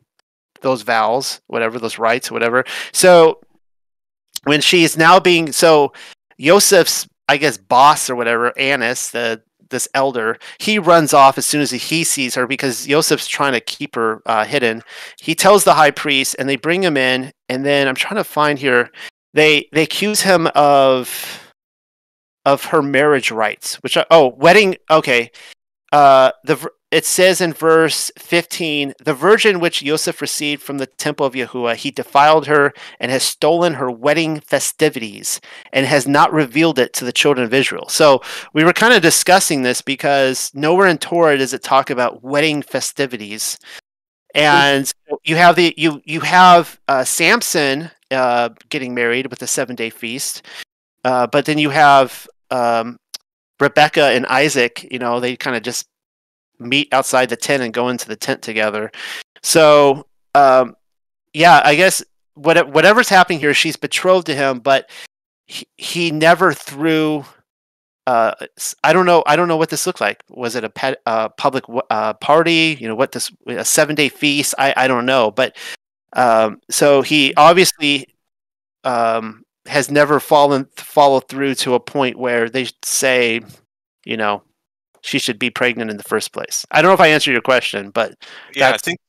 A: those vows, whatever those rites, whatever. So when she is now being so Joseph's I guess boss or whatever, Annas, the this elder, he runs off as soon as he sees her because Joseph's trying to keep her uh, hidden. He tells the high priest, and they bring him in. And then I'm trying to find here. They they accuse him of of her marriage rites, which are, oh wedding. Okay, uh, the it says in verse 15 the virgin which Joseph received from the temple of Yahuwah, he defiled her and has stolen her wedding festivities and has not revealed it to the children of Israel. So we were kind of discussing this because nowhere in Torah does it talk about wedding festivities. And you have the you you have uh, Samson uh, getting married with the seven day feast, uh, but then you have um, Rebecca and Isaac. You know they kind of just meet outside the tent and go into the tent together. So, um, yeah, I guess what, whatever's happening here, she's betrothed to him, but he, he never threw uh, I don't know. I don't know what this looked like. Was it a pet, uh, public uh, party? You know, what this a seven day feast? I, I don't know. But um, so he obviously um, has never fallen followed through to a point where they say, you know, she should be pregnant in the first place. I don't know if I answered your question, but
C: Yeah, I think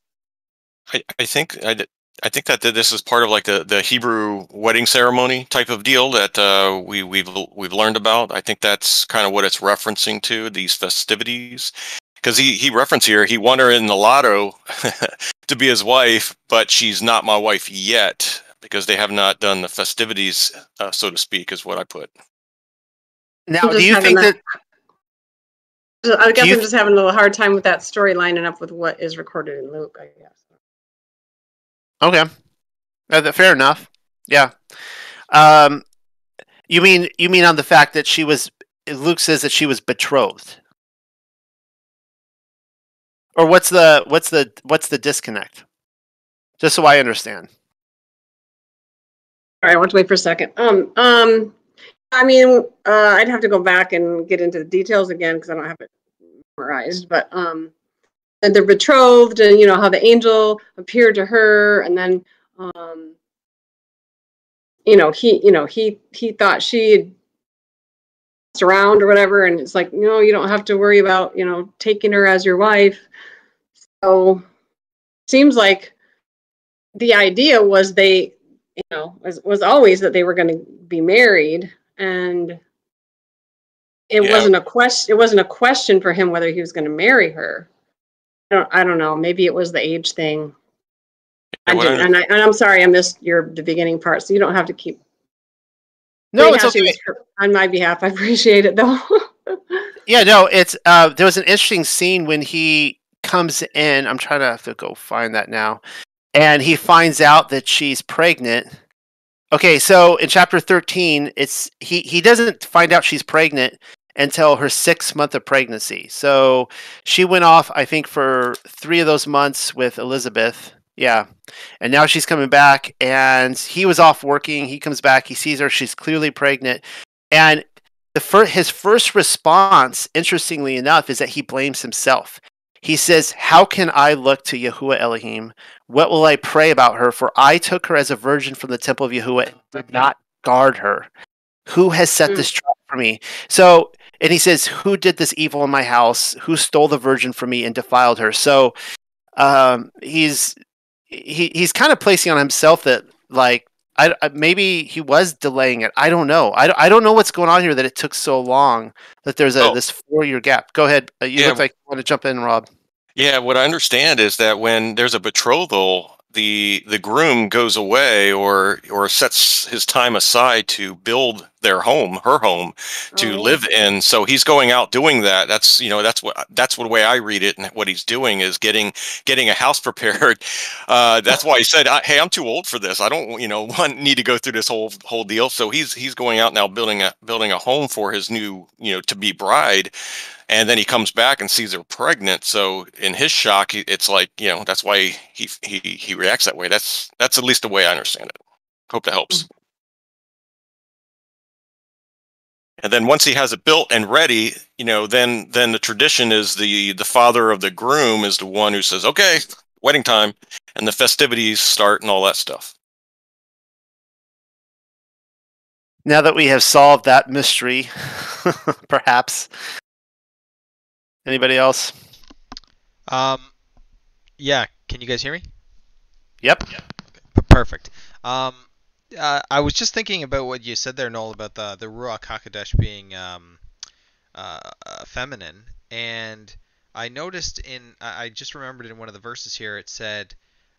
C: I, I think I, d- I think that this is part of like the, the Hebrew wedding ceremony type of deal that uh, we we've we've learned about. I think that's kind of what it's referencing to these festivities. Because he he referenced here, he won her in the lotto to be his wife, but she's not my wife yet because they have not done the festivities, uh, so to speak, is what I put.
A: now do you think
F: that-
A: that
F: I guess
A: you
F: I'm just having a little hard time with that story lining up with what is recorded in Luke. I guess.
A: Okay. Uh, fair enough. Yeah. Um, you mean you mean on the fact that she was Luke says that she was betrothed, or what's the what's the what's the disconnect? Just so I understand.
F: All right, I want to wait for a second. Um, um, I mean, uh, I'd have to go back and get into the details again because I don't have it memorized. But um, and they're betrothed, and you know how the angel appeared to her, and then um, you know he, you know he he thought she had passed around or whatever, and it's like, no, you don't have to worry about you know taking her as your wife. So seems like the idea was they you know was, was always that they were going to be married and it
C: Yeah.
F: wasn't a question it wasn't a question for him whether he was going to marry her I don't, I don't know maybe it was the age thing I
C: Yeah, I
F: didn't, and, I, and i'm sorry i missed your the beginning part so you don't have to keep
A: No, it's okay.
F: on my behalf i appreciate it though
A: Yeah, no, it's uh, there was an interesting scene when he comes in. I'm trying to have to go find that now, and he finds out that she's pregnant. Okay, so in chapter 13, it's he he doesn't find out she's pregnant until her sixth month of pregnancy. So she went off, I think, for three of those months with Elizabeth. Yeah, and now she's coming back, and he was off working. He comes back, he sees her, she's clearly pregnant, and the fir- his first response, interestingly enough, is that he blames himself. He says, "How can I look to Yahuwah Elohim? What will I pray about her? For I took her as a virgin from the temple of Yahuwah and did not guard her. Who has set
F: Mm.
A: this trap for me?" So, and he says, "Who did this evil in my house? Who stole the virgin from me and defiled her?" So, um, he's he, he's kind of placing on himself that like I, I- maybe he was delaying it. I don't know. I, don't- I don't know what's going on here that it took so long that there's a
C: Oh.
A: this four year gap. Go ahead. Uh, you
C: Yeah.
A: look like you want to jump in, Rob.
C: Yeah, what I understand is that when there's a betrothal, the the groom goes away or or sets his time aside to build their home, her home, to
F: Oh.
C: live in. So he's going out doing that. That's you know that's what that's what the way I read it, and what he's doing is getting getting a house prepared. Uh, that's why he said, I- "Hey, I'm too old for this. I don't you know want, need to go through this whole whole deal." So he's he's going out now building a building a home for his new you know to be bride and then he comes back and sees her pregnant so in his shock it's like you know that's why he he he reacts that way. That's that's at least the way i understand it. Hope that helps. Mm-hmm. And then once he has it built and ready you know then then the tradition is the the father of the groom is the one who says okay wedding time and the festivities start and all that stuff.
A: Now that we have solved that mystery, perhaps. Anybody else?
B: Um, yeah. Can you guys hear me?
A: Yep.
B: P- Perfect. Um, uh, I was just thinking about what you said there, Noel, about the the Ruach Hakodesh being um, uh, uh, feminine, and I noticed in I I just remembered in one of the verses here it said,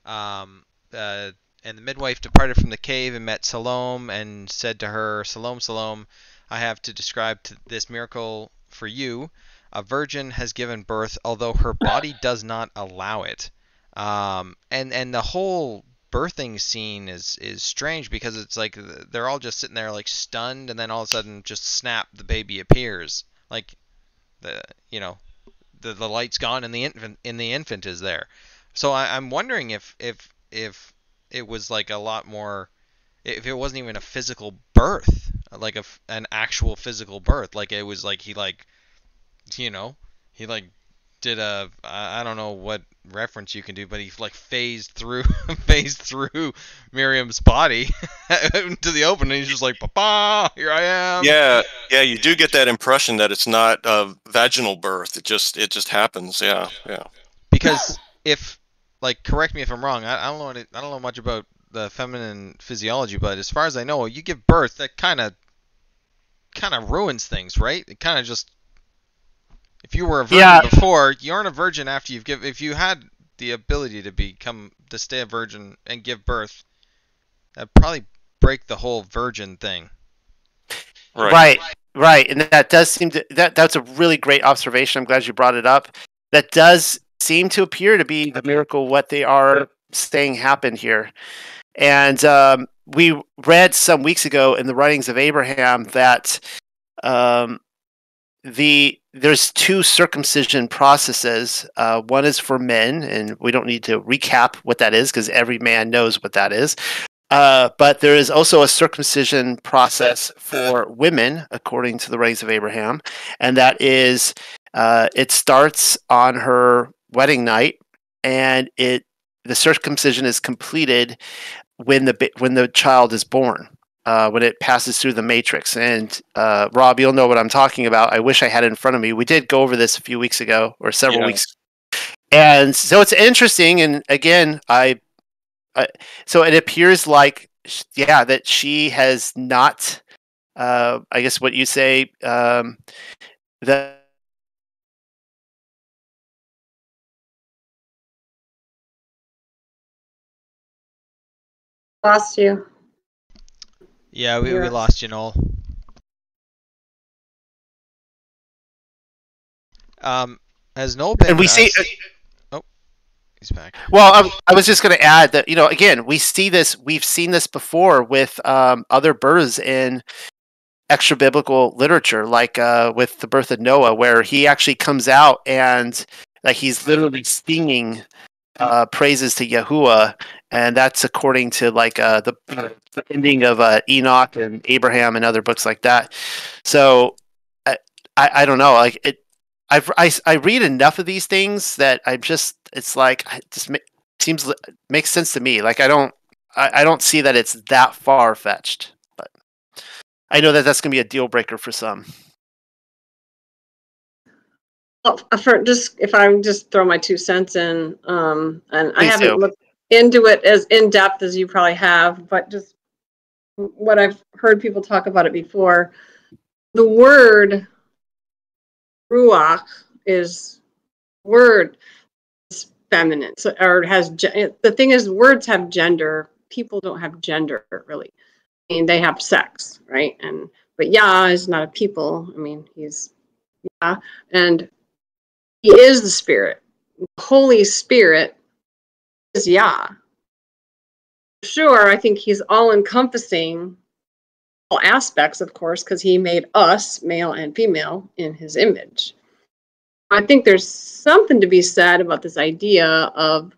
B: um, uh, and the midwife departed from the cave and met Salome and said to her, Salome, Salome, I have to describe to this miracle for you. A virgin has given birth, although her body does not allow it. Um, and and the whole birthing scene is is strange because it's like they're all just sitting there like stunned, and then all of a sudden, just snap, the baby appears. Like the you know the the light's gone and the infant and the infant is there. So I, I'm wondering if if if it was like a lot more if it wasn't even a physical birth like a an actual physical birth. Like it was like he like, you know, he like did a I don't know what reference you can do, but he like phased through phased through Miriam's body into the open, and he's just like, "Papa, here I am."
C: Yeah, yeah, you do get that impression that it's not a vaginal birth. It just it just happens. Yeah, yeah.
B: because if like correct me if I'm wrong, I, I don't know I don't know much about the feminine physiology, but as far as I know, you give birth that kind of kind of ruins things, right? It kind of just if you were a virgin
A: Yeah.
B: before, you aren't a virgin after you've given. if you had the ability to become to stay a virgin and give birth, that'd probably break the whole virgin thing.
C: Right.
A: Right, right, and that does seem to that that's a really great observation. I'm glad you brought it up. That does seem to appear to be the miracle what they are saying happened here. And um, we read some weeks ago in the writings of Abraham that um, the there's two circumcision processes. Uh, one is for men, and we don't need to recap what that is because every man knows what that is. Uh, but there is also a circumcision process for women, according to the writings of Abraham, and that is uh, it starts on her wedding night, and it the circumcision is completed when the when the child is born. Uh, when it passes through the matrix, and uh, Rob, you'll know what I'm talking about. I wish I had it in front of me. We did go over this a few weeks ago, or several
C: Yeah.
A: weeks, and so it's interesting. And again, I uh, so it appears like yeah that she has not uh i guess what you say um the
F: Lost you.
B: Yeah, we, we lost you, Noel. Um, has Noel been?
A: and we
B: uh,
A: see
B: s- he's back.
A: well I, I was just going to add that you know again we see this we've seen this before with um other births in extra biblical literature like uh with the birth of noah where he actually comes out and like he's literally singing uh, praises to Yahuwah, and that's according to like uh, the, the ending of uh, Enoch and Abraham and other books like that. So I, I, don't know, like it. I've, I, I read enough of these things that I'm just it's like it just ma- seems makes sense to me. Like I don't I, I don't see that it's that far fetched, but I know that that's gonna be a deal breaker for some.
F: Well, uh, for just if I just throw my two cents in, um, and I haven't
A: do.
F: looked into it as in depth as you probably have, but just what I've heard people talk about it before. The word ruach is word is feminine, so, or has the thing is words have gender. People don't have gender really. I mean, they have sex, right? And but Yah is not a people. I mean, he's Yah, and he is the spirit. The Holy Spirit is Yah. Sure, I think he's all encompassing all aspects, of course, because he made us, male and female, in his image. I think there's something to be said about this idea of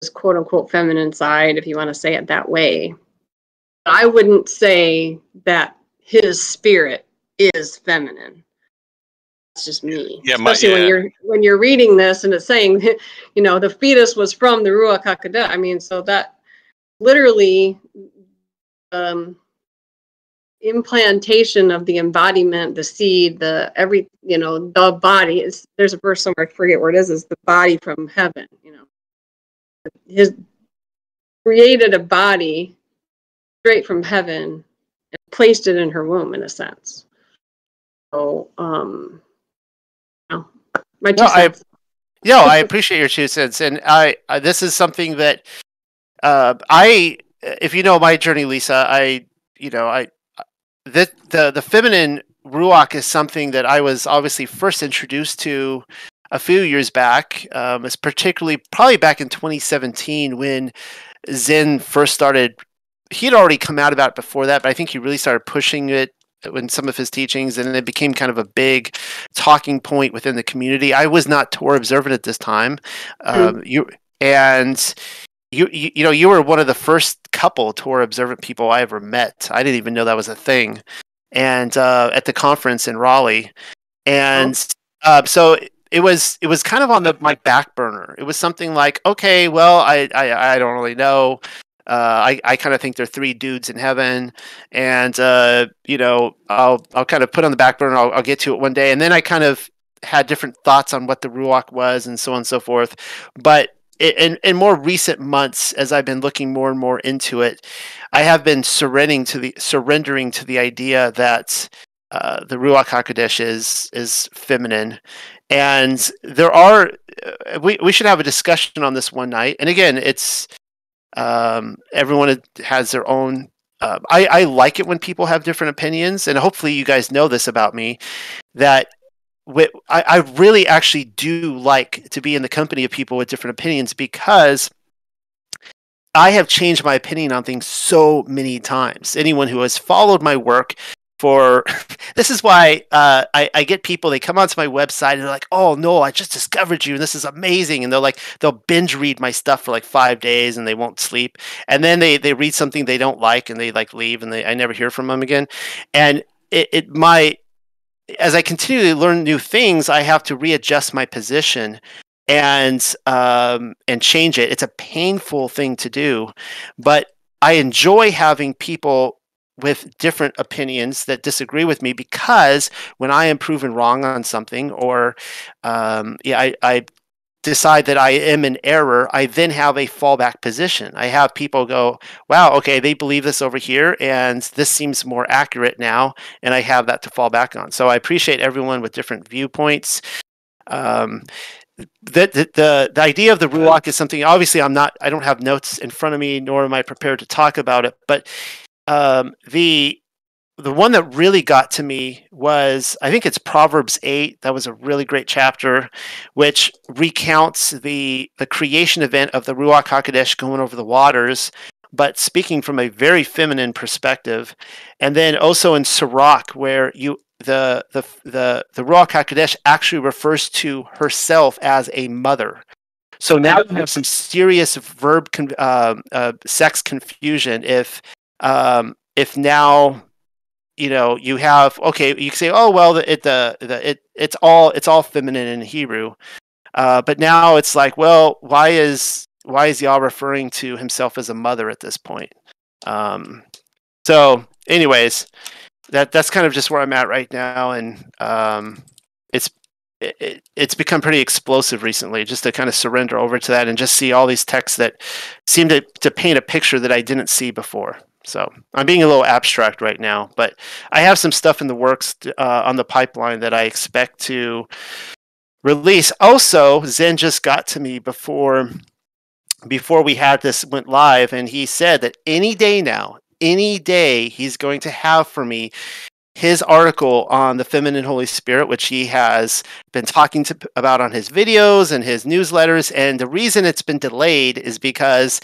F: this quote unquote feminine side, if you want to say it that way. I wouldn't say that his spirit is feminine. It's just me.
C: Yeah, my-
F: Especially when you're when you're reading this and it's saying, you know, the fetus was from the Ruach HaKodesh. I mean, so that literally um implantation of the embodiment, the seed, the every you know, the body is there's a verse somewhere, I forget where it is, is the body from heaven, you know. His created a body straight from heaven and placed it in her womb in a sense. So um my two
A: No, I- No, I appreciate your two cents, and I, I this is something that uh, I, if you know my journey, Lisa, I, you know, I, the the the feminine ruach is something that I was obviously first introduced to a few years back. Um, it's particularly probably back in 2017 when Zen first started. He'd already come out about it before that, but I think he really started pushing it in some of his teachings, and it became kind of a big talking point within the community. I was not Torah observant at this time. Um, you and you, you, you know, you were one of the first couple Torah observant people I ever met. I didn't even know that was a thing. and uh, at the conference in Raleigh, and uh, so it was it was kind of on the my back burner. It was something like, okay, well, I I, I don't really know. Uh, I, I kind of think they're three dudes in heaven, and uh, you know I'll I'll kind of put on the back burner. I'll, I'll get to it one day, and then I kind of had different thoughts on what the ruach was and so on and so forth. But in, in more recent months, as I've been looking more and more into it, I have been surrendering to the surrendering to the idea that uh, the ruach hakodesh is is feminine, and there are uh, we we should have a discussion on this one night. And again, it's um, everyone has their own. Uh, I, I like it when people have different opinions, and hopefully you guys know this about me. That I, I really actually do like to be in the company of people with different opinions because I have changed my opinion on things so many times. Anyone who has followed my work for this is why uh, I, I, get people they come onto my website and they're like oh no i just discovered you and this is amazing. And they're like they'll binge read my stuff for like five days and they won't sleep. And then they, they read something they don't like and they like leave and they i never hear from them again. And it, it my as I continue to learn new things, I have to readjust my position and um, and change it. It's a painful thing to do, but I enjoy having people with different opinions that disagree with me because when I am proven wrong on something or um, yeah, I, I decide that I am in error, I then have a fallback position. I have people go, wow, okay, they believe this over here, and this seems more accurate now, and I have that to fall back on. So I appreciate everyone with different viewpoints. Um, the, the, the, the idea of the ruach is something obviously i'm not i don't have notes in front of me nor am i prepared to talk about it but um, the the one that really got to me was I think it's Proverbs 8 that was a really great chapter which recounts the the creation event of the Ruach HaKodesh going over the waters but speaking from a very feminine perspective. And then also in Sirach where you the the the the Ruach HaKodesh actually refers to herself as a mother. So now you have some serious verb con- uh, uh, sex confusion if um, if now you know you have okay you say oh well the, it the, the it it's all it's all feminine in hebrew. Uh, but now it's like well why is why is Yah referring to himself as a mother at this point? Um, so anyways that that's kind of just where i'm at right now. And um, it's it, it's become pretty explosive recently just to kind of surrender over to that and just see all these texts that seem to, to paint a picture that i didn't see before so I'm being a little abstract right now, but I have some stuff in the works uh, on the pipeline that I expect to release. Also, Zen just got to me before before we had this went live, and he said that any day now, any day, he's going to have for me his article on the feminine Holy Spirit, which he has been talking to, about on his videos and his newsletters. And the reason it's been delayed is because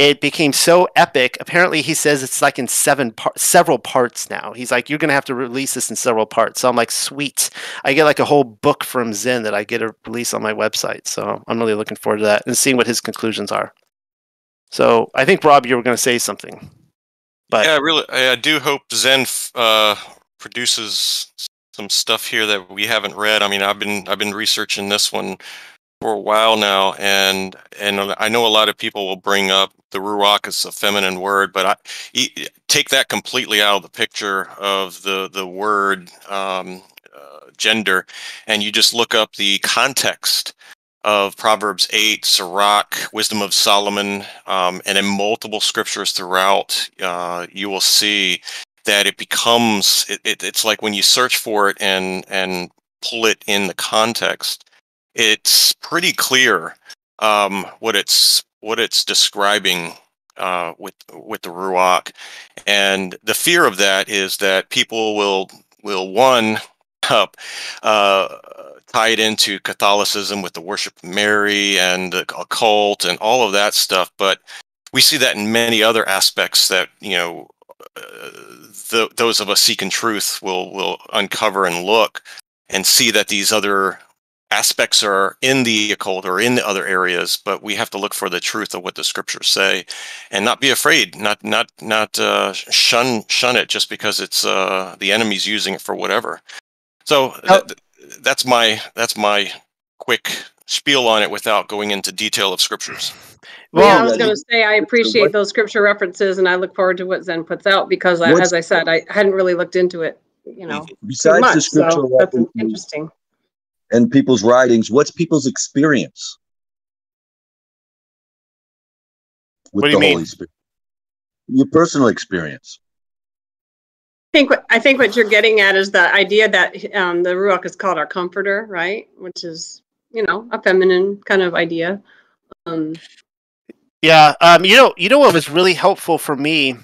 A: it became so epic. Apparently, he says it's like in seven par- several parts now. He's like, you're gonna have to release this in several parts. So I'm like, sweet. I get like a whole book from Zen that I get to release on my website. So I'm really looking forward to that and seeing what his conclusions are. So I think Rob, you were gonna say something.
C: But yeah, I really, I do hope Zen uh, produces some stuff here that we haven't read. I mean, I've been I've been researching this one for a while now, and and I know a lot of people will bring up the ruach as a feminine word, but I take that completely out of the picture of the the word um, uh, gender, and you just look up the context of Proverbs 8, Sirach, Wisdom of Solomon, um, and in multiple scriptures throughout, uh, you will see that it becomes it, it, it's like when you search for it and and pull it in the context it's pretty clear um, what it's what it's describing uh, with with the ruach, and the fear of that is that people will will one up uh, tie it into Catholicism with the worship of Mary and the occult and all of that stuff, but we see that in many other aspects that you know uh, the, those of us seeking truth will will uncover and look and see that these other aspects are in the occult or in the other areas, but we have to look for the truth of what the scriptures say, and not be afraid, not not not uh, shun shun it just because it's uh, the enemy's using it for whatever. So
A: Oh.
C: th- that's my that's my quick spiel on it without going into detail of scriptures.
F: yeah, I was going to say I appreciate those scripture references, and I look forward to what Zen puts out because, I, as I said, I hadn't really looked into it, you know,
G: Besides
F: much.
G: the scriptural
F: so that's
G: references
F: interesting.
G: And people's writings, what's people's experience with
A: What do you
G: the
A: mean?
G: Holy Spirit? Your personal experience.
F: I think what I think what you're getting at is the idea that um, the ruach is called our comforter, right? Which is you know a feminine kind of idea. Um,
A: Yeah, um, you know, you know what was really helpful for me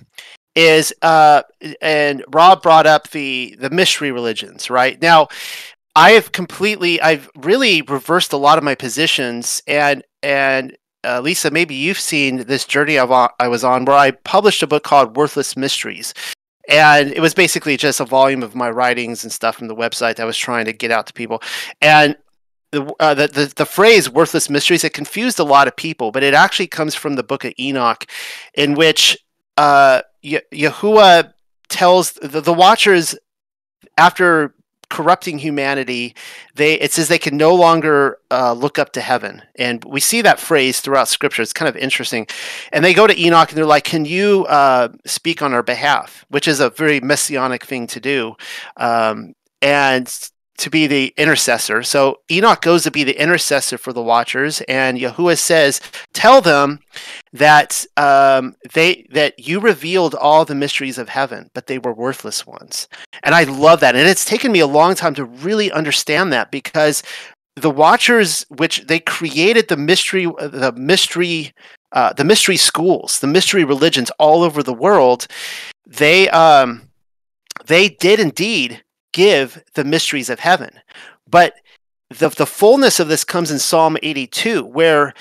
A: is, uh, and Rob brought up the the mystery religions. Right now, I have completely, I've really reversed a lot of my positions, and and uh, Lisa, maybe you've seen this journey I've I was on, where I published a book called Worthless Mysteries, and it was basically just a volume of my writings and stuff from the website that I was trying to get out to people, and the, uh, the, the the phrase "worthless mysteries" it confused a lot of people, but it actually comes from the Book of Enoch, in which uh, Ye- Yahuwah tells the, the Watchers after corrupting humanity, they it says they can no longer uh, look up to heaven, and we see that phrase throughout Scripture. It's kind of interesting, and they go to Enoch and they're like, "Can you uh, speak on our behalf?" Which is a very messianic thing to do, um, and to be the intercessor. So Enoch goes to be the intercessor for the watchers, and Yahuwah says, "Tell them that um, they that you revealed all the mysteries of heaven, but they were worthless ones." And I love that, and it's taken me a long time to really understand that because the watchers, which they created the mystery, the mystery. Uh, the mystery schools, the mystery religions all over the world, they um, they did indeed give the mysteries of heaven. But the, the fullness of this comes in Psalm 82, where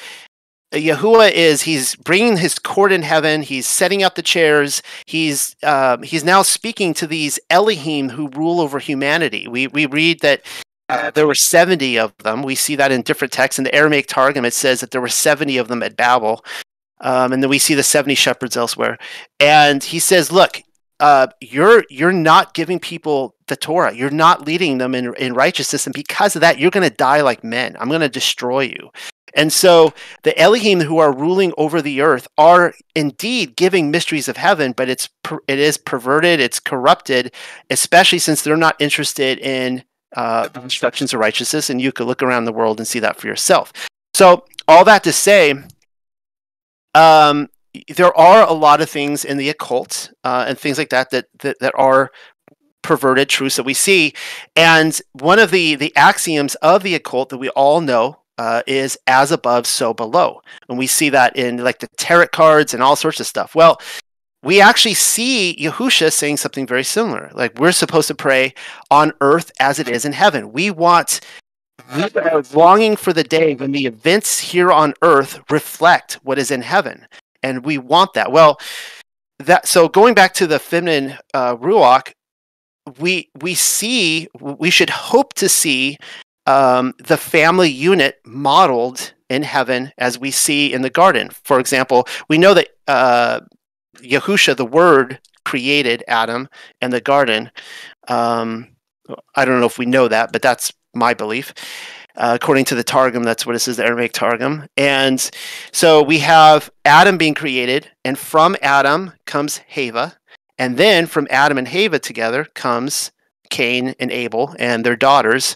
A: Yahuwah is he's bringing his court in heaven. He's setting out the chairs. He's um, he's now speaking to these Elohim who rule over humanity. We we read that uh, there were seventy of them. We see that in different texts. In the Aramaic Targum, it says that there were seventy of them at Babel, um, and then we see the seventy shepherds elsewhere. And he says, "Look, uh, you're you're not giving people the Torah. You're not leading them in in righteousness, and because of that, you're going to die like men. I'm going to destroy you." And so the Elohim who are ruling over the earth are indeed giving mysteries of heaven, but it's per, it is perverted, it's corrupted, especially since they're not interested in uh, the instructions of righteousness. And you could look around the world and see that for yourself. So all that to say, um, there are a lot of things in the occult uh, and things like that that that, that are perverted truths that we see. And one of the the axioms of the occult that we all know uh, is as above so below. And we see that in like the tarot cards and all sorts of stuff. Well we actually see Yahusha saying something very similar. Like we're supposed to pray on earth as it is in heaven. We want we are longing for the day when the events here on earth reflect what is in heaven and we want that. Well, that so going back to the feminine uh, ruach, we we see we should hope to see um, the family unit modeled in heaven as we see in the garden. For example, we know that uh, Yahusha, the Word, created Adam and the garden. Um, I don't know if we know that, but that's my belief. Uh, according to the Targum, that's what it says, the Aramaic Targum. And so we have Adam being created, and from Adam comes Hava, and then from Adam and Hava together comes Cain and Abel and their daughters.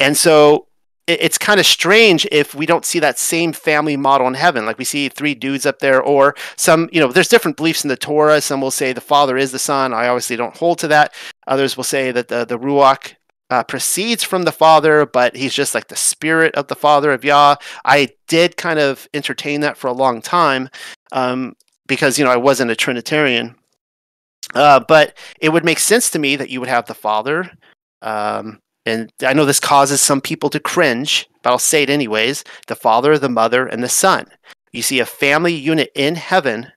A: And so it's kind of strange if we don't see that same family model in heaven. Like we see three dudes up there, or some, you know, there's different beliefs in the Torah. Some will say the Father is the Son. I obviously don't hold to that. Others will say that the, the Ruach uh, proceeds from the Father, but he's just like the spirit of the Father of Yah. I did kind of entertain that for a long time um, because, you know, I wasn't a Trinitarian. Uh, but it would make sense to me that you would have the Father. Um, and I know this causes some people to cringe, but I'll say it anyways the Father, the Mother, and the Son. You see a family unit in heaven.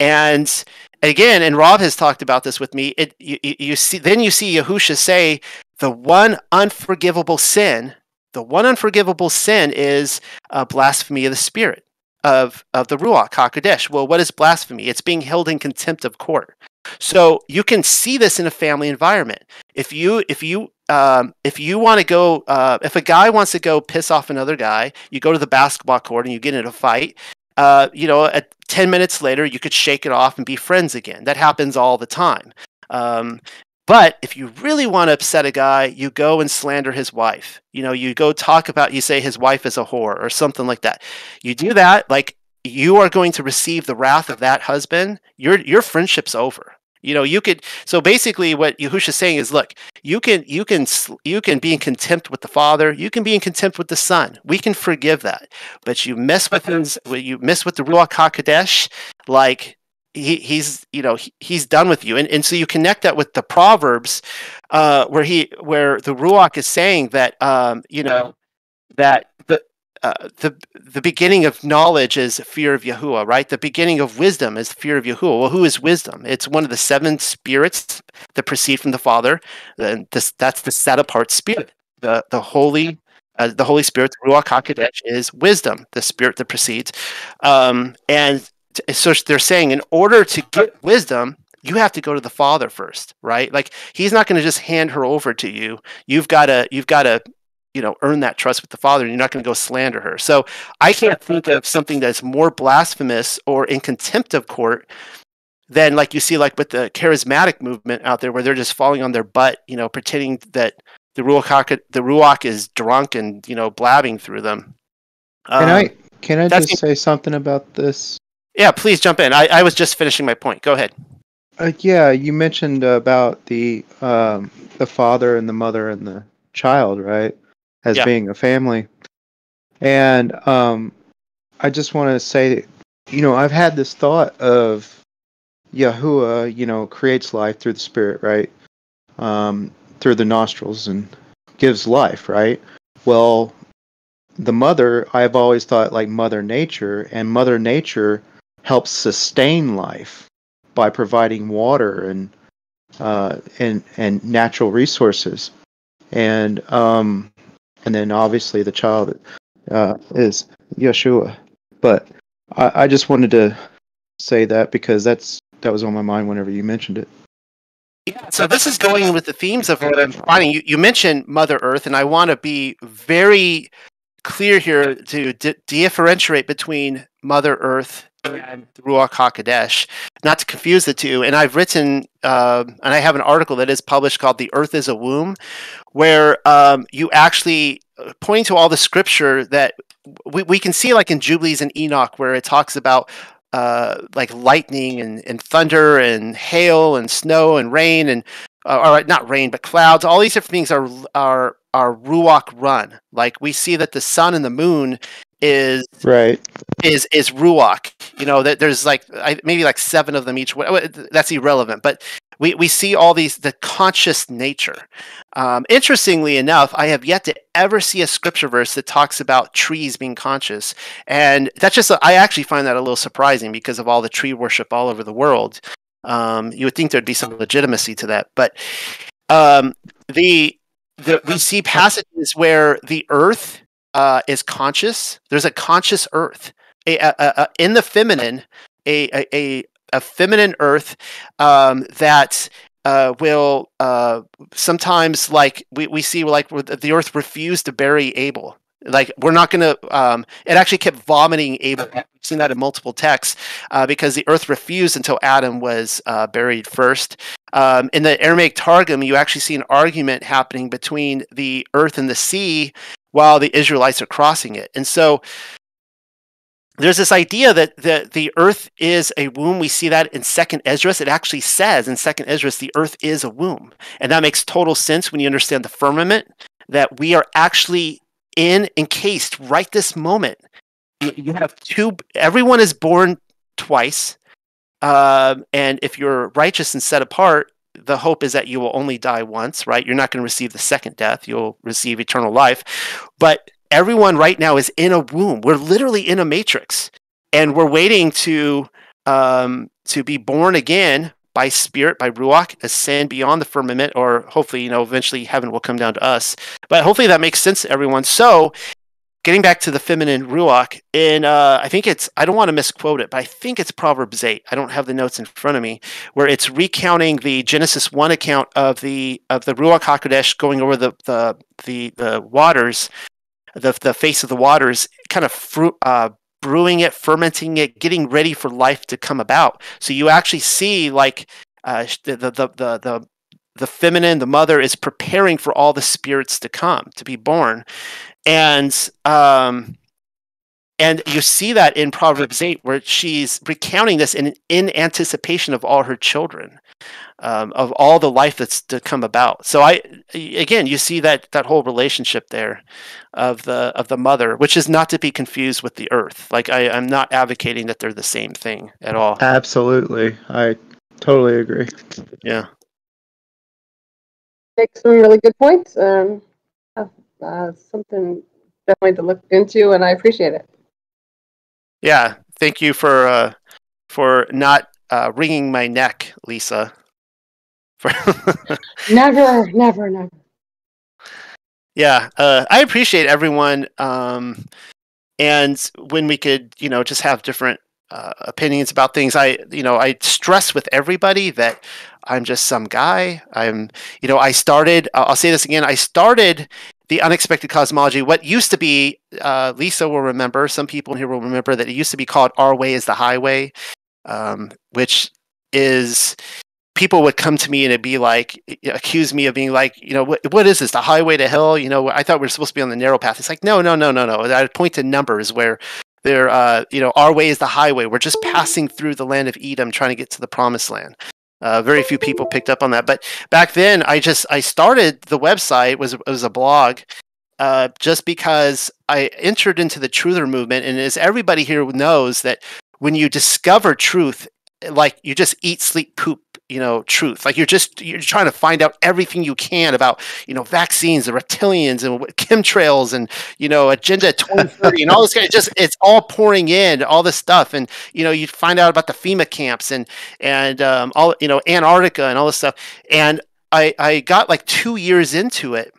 A: And again, and Rob has talked about this with me. It you, you see then you see Yahusha say the one unforgivable sin the one unforgivable sin is uh, blasphemy of the Spirit of of the Ruach Hakodesh. Well, what is blasphemy? It's being held in contempt of court. So you can see this in a family environment. If you if you um, if you want to go, uh, if a guy wants to go piss off another guy, you go to the basketball court and you get in a fight. Uh, you know, at 10 minutes later, you could shake it off and be friends again. That happens all the time. Um, but if you really want to upset a guy, you go and slander his wife. You know, you go talk about, you say his wife is a whore or something like that. You do that, like you are going to receive the wrath of that husband. Your your friendship's over. You know, you could. So basically, what Yahusha is saying is, look, you can, you can, you can be in contempt with the Father. You can be in contempt with the Son. We can forgive that. But you mess with his, you mess with the Ruach Hakodesh, like he, he's, you know, he, he's done with you. And and so you connect that with the Proverbs, uh, where he, where the Ruach is saying that, um, you know, that the uh, the the beginning of knowledge is fear of Yahuwah, right? The beginning of wisdom is fear of Yahuwah. Well, who is wisdom? It's one of the seven spirits that proceed from the Father. And this that's the set apart spirit. The the holy uh, the Holy Spirit, the Ruach Hakodesh, is wisdom, the spirit that proceeds. Um, and so they're saying, in order to get wisdom, you have to go to the Father first, right? Like He's not going to just hand her over to you. You've got to you've got to you know earn that trust with the father and you're not going to go slander her so i can't think of something that's more blasphemous or in contempt of court than like you see like with the charismatic movement out there where they're just falling on their butt you know pretending that the ruach the ruach is drunk and you know blabbing through them
H: Can
A: Um,
H: I can I just say something about this?
A: Yeah please jump in I, I was just finishing my point go ahead
H: Uh, yeah, you mentioned about the um, the father and the mother and the child, right? As
A: Yeah.
H: being a family. And um, I just want to say, you know, I've had this thought of Yahuwah, you know, creates life through the spirit, right? Um, through the nostrils and gives life, right? Well, the mother, I've always thought like Mother Nature, and Mother Nature helps sustain life by providing water and uh, and and natural resources, and um, and then obviously the child uh, is Yeshua. But I, I just wanted to say that because that's that was on my mind whenever you mentioned it.
A: Yeah, so this is going with the themes of what I'm finding. You, you mentioned Mother Earth, and I want to be very clear here to di- differentiate between Mother Earth and Ruach Hakodesh, not to confuse the two. And I've written, um and I have an article that is published called "The Earth is a Womb," where um, you actually uh, pointing to all the scripture that we, we can see, like in Jubilees and Enoch, where it talks about uh, like lightning and, and thunder and hail and snow and rain and uh, or not rain but clouds all these different things are are are ruach run like we see that the sun and the moon is
H: Right.
A: is is ruach you know that there's like I, maybe like seven of them each. That's irrelevant but we, we see all these the conscious nature. Um, interestingly enough i have yet to ever see a scripture verse that talks about trees being conscious. And that's just I actually find that a little surprising because of all the tree worship all over the world. Um, you would think there'd be some legitimacy to that but um, the, the we see passages where the earth uh, is conscious. There's a conscious earth a, a, a, in the feminine a, a, a, a feminine earth um, that uh, will uh, sometimes like we, we see like the earth refused to bury abel. Like we're not going to um, it actually kept vomiting abel. We've seen that in multiple texts uh, because the earth refused until adam was uh, buried first. Um, in the aramaic targum you actually see an argument happening between the earth and the sea while the israelites are crossing it and so there's this idea that the, the earth is a womb. We see that in Second Esdras. It actually says in Second Esdras, the earth is a womb. And that makes total sense when you understand the firmament, that we are actually in encased right this moment. You- have two, everyone is born twice. Um, and if you're righteous and set apart, the hope is that you will only die once, right? You're not going to receive the second death. You'll receive eternal life. But everyone right now is in a womb. We're literally in a matrix, and we're waiting to um, to be born again by spirit, by ruach, ascend beyond the firmament, or hopefully, you know, eventually heaven will come down to us. But hopefully that makes sense to everyone. So getting back to the feminine ruach, in uh, I think it's I don't want to misquote it, but I think it's Proverbs eight. I don't have the notes in front of me where it's recounting the Genesis one account of the of the ruach hakodesh going over the the the, the waters, the the face of the waters, kind of fruit. Uh, brewing it fermenting it getting ready for life to come about so you actually see like uh, the, the the the the feminine the mother is preparing for all the spirits to come to be born and um, and you see that in Proverbs eight, where she's recounting this in in anticipation of all her children, um, of all the life that's to come about. So I again, you see that that whole relationship there of the of the mother, which is not to be confused with the earth. Like I, I'm not advocating that they're the same thing at all.
H: Absolutely, I totally agree.
A: Yeah.
F: Make some really good points. Um, uh, something definitely to look into, and I appreciate it.
A: Yeah, thank you for uh, for not uh, wringing my neck, Lisa. For
F: never, never, never.
A: Yeah, uh, I appreciate everyone, um, and when we could, you know, just have different uh, opinions about things. I, you know, I stress with everybody that I'm just some guy. I'm, you know, I started. I'll say this again. I started the unexpected cosmology. What used to be, uh, Lisa will remember, some people here will remember that it used to be called Our Way is the Highway, um, which is people would come to me and it'd be like accuse me of being like you know what, what is this the highway to hell you know i thought we are supposed to be on the narrow path it's like no no no no no i point to numbers where there uh you know our way is the highway. We're just passing through the land of edom trying to get to the promised land. Uh, very few people picked up on that, but back then, I just I started the website was it was a blog, uh, just because I entered into the truther movement, and as everybody here knows, that when you discover truth, like you just eat, sleep, poop you know truth like you're just you're trying to find out everything you can about you know vaccines and reptilians and chemtrails and you know agenda 2030 and all this kind of just it's all pouring in all this stuff and you know you find out about the fema camps and and um, all you know antarctica and all this stuff and i i got like two years into it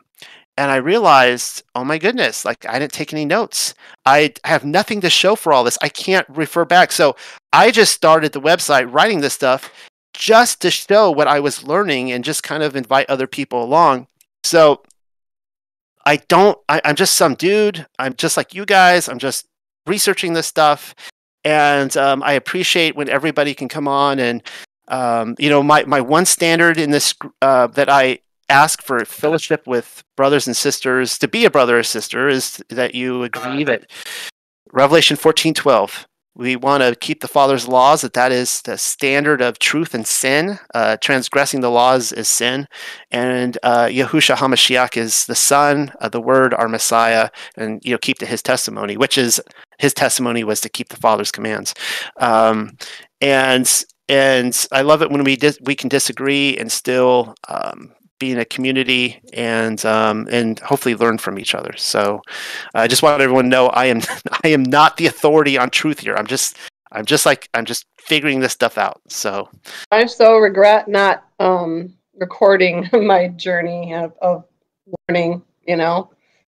A: and I realized, oh my goodness, like I didn't take any notes. I have nothing to show for all this. I can't refer back. So I just started the website writing this stuff just to show what I was learning and just kind of invite other people along. So I don't, I, am just some dude. I'm just like you guys. I'm just researching this stuff. And um, I appreciate when everybody can come on. And, um, you know, my, my one standard in this uh, that I ask for fellowship with brothers and sisters to be a brother or sister is that you agree that Revelation 14 12 we want to keep the Father's laws, that that is the standard of truth and sin. Uh, transgressing the laws is sin. And uh, HaMashiach is the Son, uh, the Word, our Messiah, and you know keep to His testimony, which is His testimony was to keep the Father's commands. Um, and and I love it when we dis- we can disagree and still um, be in a community and um, and hopefully learn from each other. So I just want everyone to know I am I am not the authority on truth here. I'm just I'm just like I'm just figuring this stuff out. So
F: I so regret not um, recording my journey of, of learning. You know,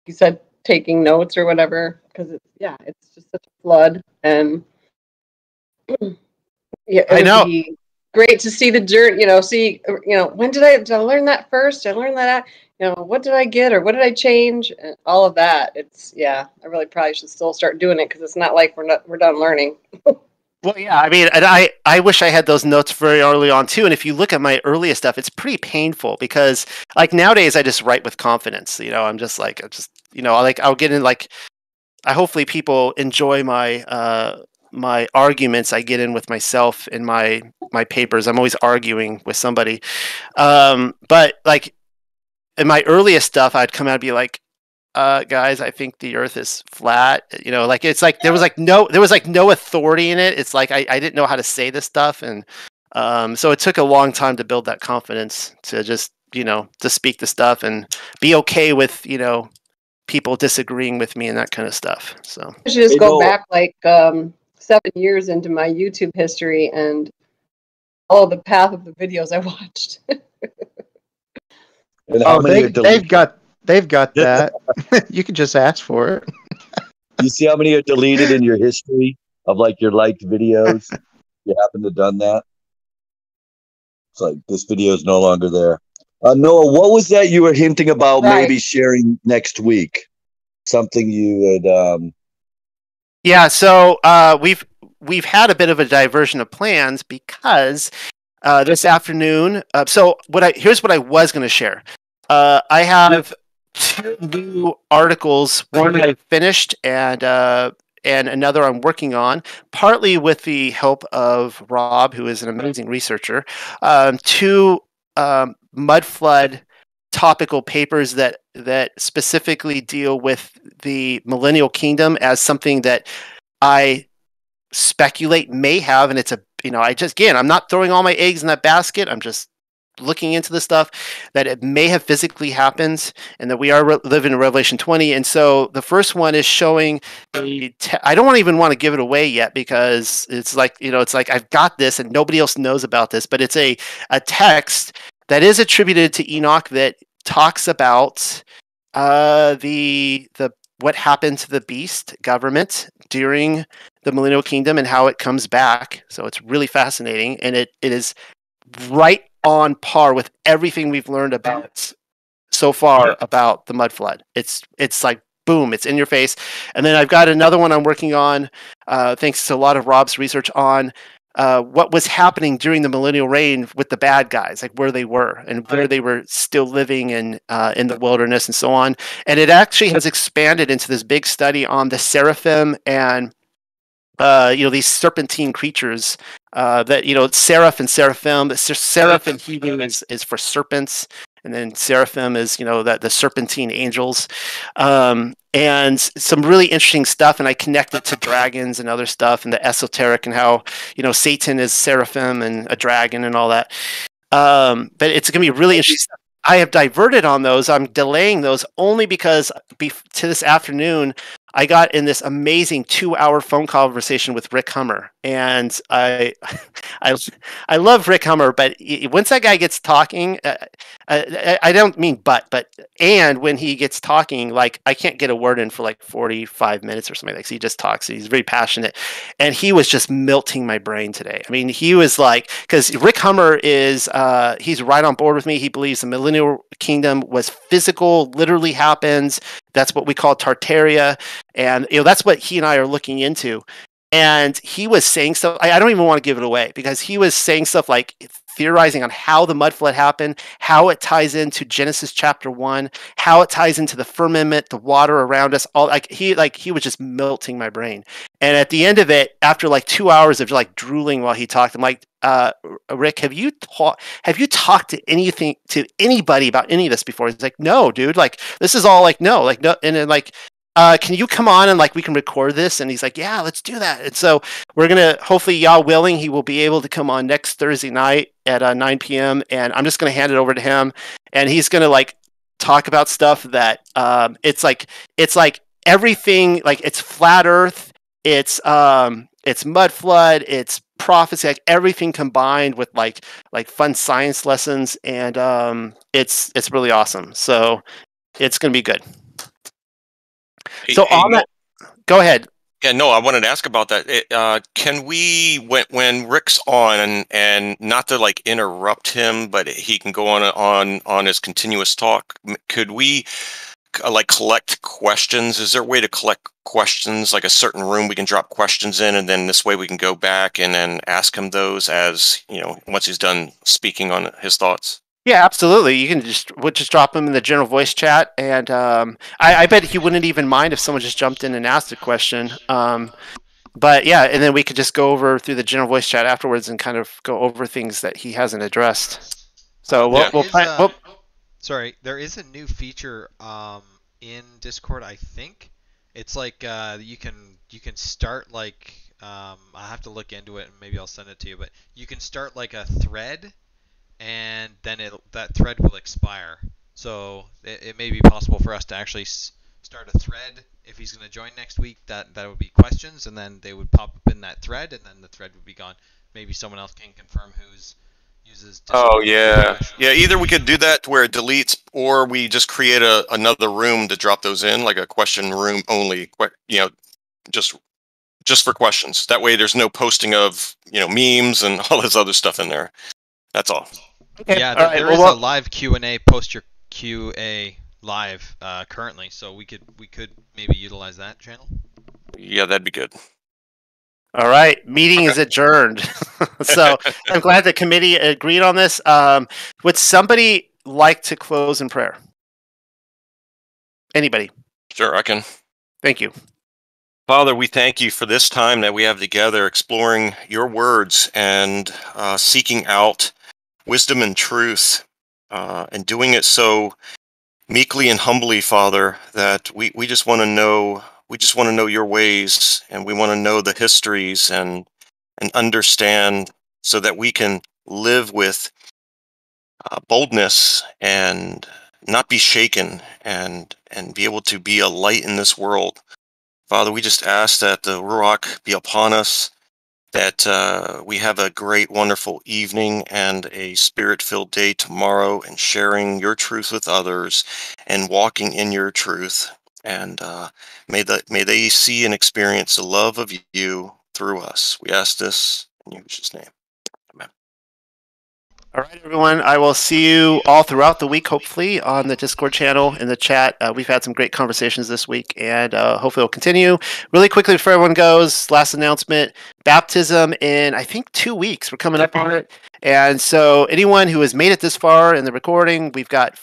F: you said taking notes or whatever because it's yeah, it's just such a flood and yeah,
A: I know.
F: Be, great to see the journey you know see you know when did i did i learn that first? Did i learn that you know what did i get or what did i change? And all of that. It's yeah i really probably should still start doing it because it's not like we're not we're done learning.
A: Well yeah i mean and i i wish i had those notes very early on too and if you look at my earliest stuff it's pretty painful because like nowadays i just write with confidence you know i'm just like i just you know like i'll get in like i hopefully people enjoy my uh my arguments I get in with myself in my my papers. I'm always arguing with somebody. Um, but like in my earliest stuff, I'd come out and be like, uh, guys, I think the earth is flat. You know, like it's like there was like no there was like no authority in it. It's like I, I didn't know how to say this stuff and um, so it took a long time to build that confidence to just, you know, to speak the stuff and be okay with, you know, people disagreeing with me and that kind of stuff. So
F: I should just go back like um seven years into my YouTube history and all the path of the videos I watched.
G: And how
H: Oh,
G: many
H: they, they've got they've got that. you can just ask for it.
G: You see how many are deleted in your history of like your liked videos? you happen to done that? It's like this video is no longer there. Uh, Noah, what was that you were hinting about
F: Right.
G: maybe sharing next week? Something you would um
A: Yeah, so uh, we've we've had a bit of a diversion of plans because uh, this afternoon. Uh, so what I here's what I was going to share. Uh, I have two new articles. One I finished, and uh, and another I'm working on. Partly with the help of Rob, who is an amazing researcher. Um, two um, mud flood topical papers that that specifically deal with the millennial kingdom as something that I speculate may have, and it's a you know I just again I'm not throwing all my eggs in that basket. I'm just looking into the stuff that it may have physically happened and that we are re- living in revelation 20 and so the first one is showing te- i don't even want to give it away yet because it's like you know it's like i've got this and nobody else knows about this but it's a a text that is attributed to enoch that talks about uh the the what happened to the beast government during the millennial kingdom and how it comes back. So it's really fascinating and it, it is right on par with everything we've learned about so far about the mud flood. It's it's like boom it's in your face. And then i've got another one i'm working on. Uh, thanks to a lot of rob's research on uh, what was happening during the millennial reign with the bad guys, like where they were and where they were still living in uh, in the wilderness and so on. And it actually has expanded into this big study on the seraphim and uh, you know these serpentine creatures uh, that you know seraph and seraphim. The ser- seraph in Hebrew is, is for serpents, and then seraphim is you know that the serpentine angels, um, and some really interesting stuff. And I connect it to dragons and other stuff, and the esoteric and how you know Satan is seraphim and a dragon and all that. Um, but it's going to be really interesting. I have diverted on those. I'm delaying those only because bef- to this afternoon, I got in this amazing two-hour phone conversation with Rick Hummer, and I, I, I love Rick Hummer, but once that guy gets talking, uh, I, I don't mean but, but and when he gets talking, like I can't get a word in for like forty-five minutes or something like. So he just talks. He's very passionate, and he was just melting my brain today. I mean, he was like, because Rick Hummer is, uh, he's right on board with me. He believes the millennial kingdom was physical, literally happens. That's what we call Tartaria and you know that's what he and I are looking into. And he was saying stuff. I, I don't even want to give it away because he was saying stuff like theorizing on how the mud flood happened, how it ties into Genesis chapter one, how it ties into the firmament, the water around us. All like he like he was just melting my brain. And at the end of it, after like two hours of like drooling while he talked, I'm like, uh, Rick, have you talked have you talked to anything to anybody about any of this before? He's like, no, dude. Like this is all like no, like no, and then like uh, can you come on and like we can record this? And he's like, yeah, let's do that. And so we're gonna hopefully, Yah willing, he will be able to come on next Thursday night at uh, 9 p.m. And I'm just gonna hand it over to him, and he's gonna like talk about stuff that um, it's like it's like everything like it's flat Earth, it's um, it's mud flood, it's prophecy, like everything combined with like like fun science lessons, and um, it's it's really awesome. So it's gonna be good. So on that, go ahead.
C: Yeah, no, I wanted to ask about that. It, uh, can we, when when Rick's on, and and not to like interrupt him, but he can go on on on his continuous talk. Could we uh, like collect questions? Is there a way to collect questions, like a certain room we can drop questions in, and then this way we can go back and then ask him those as you know once he's done speaking on his thoughts.
A: Yeah, absolutely. You can just we'll just drop him in the general voice chat, and um, I, I bet he wouldn't even mind if someone just jumped in and asked a question. Um, but yeah, and then we could just go over through the general voice chat afterwards and kind of go over things that he hasn't addressed. So we'll
C: Yeah.
A: we'll,
B: Is,
A: plan,
B: uh,
A: we'll
B: Sorry, there is a new feature um, in Discord. I think it's like uh, you can you can start like um, I have to look into it and maybe I'll send it to you. But you can start like a thread, and then it that thread will expire. So it, it may be possible for us to actually s- start a thread if he's going to join next week. That that would be questions, and then they would pop up in that thread, and then the thread would be gone. maybe someone else can confirm who's uses.
C: Oh yeah, yeah. Either we could do that to where it deletes, or we just create a another room to drop those in, like a question room only. You know, just just for questions. That way, there's no posting of you know memes and all this other stuff in there. That's all.
A: Okay.
B: Yeah,
A: all
B: there,
A: right,
B: there
A: well,
B: is
A: well-
B: a live Q and A. Post your QA live uh, currently, so we could we could maybe utilize that channel.
C: Yeah, that'd be good.
A: All right, meeting is adjourned. so I'm glad the committee agreed on this. Um, would somebody like to close in prayer? Anybody?
C: Sure, I can.
A: Thank you.
C: Father, we thank you for this time that we have together exploring your words and uh, seeking out wisdom and truth uh, and doing it so meekly and humbly, Father, that we, we just want to know we just want to know your ways and we want to know the histories and and understand so that we can live with uh, boldness and not be shaken and and be able to be a light in this world. Father, we just ask that the Ruach be upon us, that uh, we have a great, wonderful evening and a spirit filled day tomorrow, and sharing your truth with others and walking in your truth. And uh, may, the, may they see and experience the love of you through us. We ask this in Yeshua's name.
A: All right, everyone. I will see you all throughout the week, hopefully, on the Discord channel in the chat. Uh, we've had some great conversations this week, and uh, hopefully, it'll continue. Really quickly before everyone goes, last announcement baptism in, I think, two weeks. We're coming up on it. And so, anyone who has made it this far in the recording, we've got.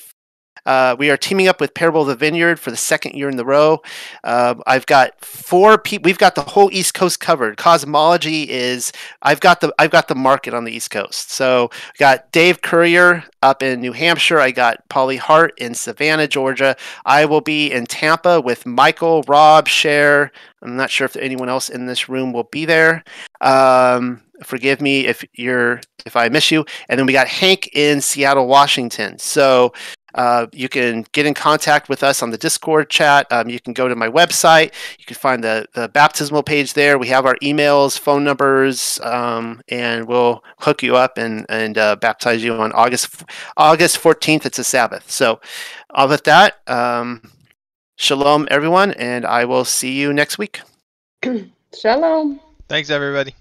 A: Uh, we are teaming up with Parable of the Vineyard for the second year in the row. Uh, I've got four people. We've got the whole East Coast covered. Cosmology is. I've got the. I've got the market on the East Coast. So I've got Dave Courier up in New Hampshire. I got Polly Hart in Savannah, Georgia. I will be in Tampa with Michael, Rob, Cher. I'm not sure if anyone else in this room will be there. Um, forgive me if you're if I miss you. And then we got Hank in Seattle, Washington. So uh, you can get in contact with us on the Discord chat. Um, you can go to my website. You can find the, the baptismal page there. We have our emails, phone numbers, um, and we'll hook you up and, and uh, baptize you on August August 14th. It's a Sabbath. So, uh, with that, um, shalom, everyone, and I will see you next week.
F: Shalom.
B: Thanks, everybody.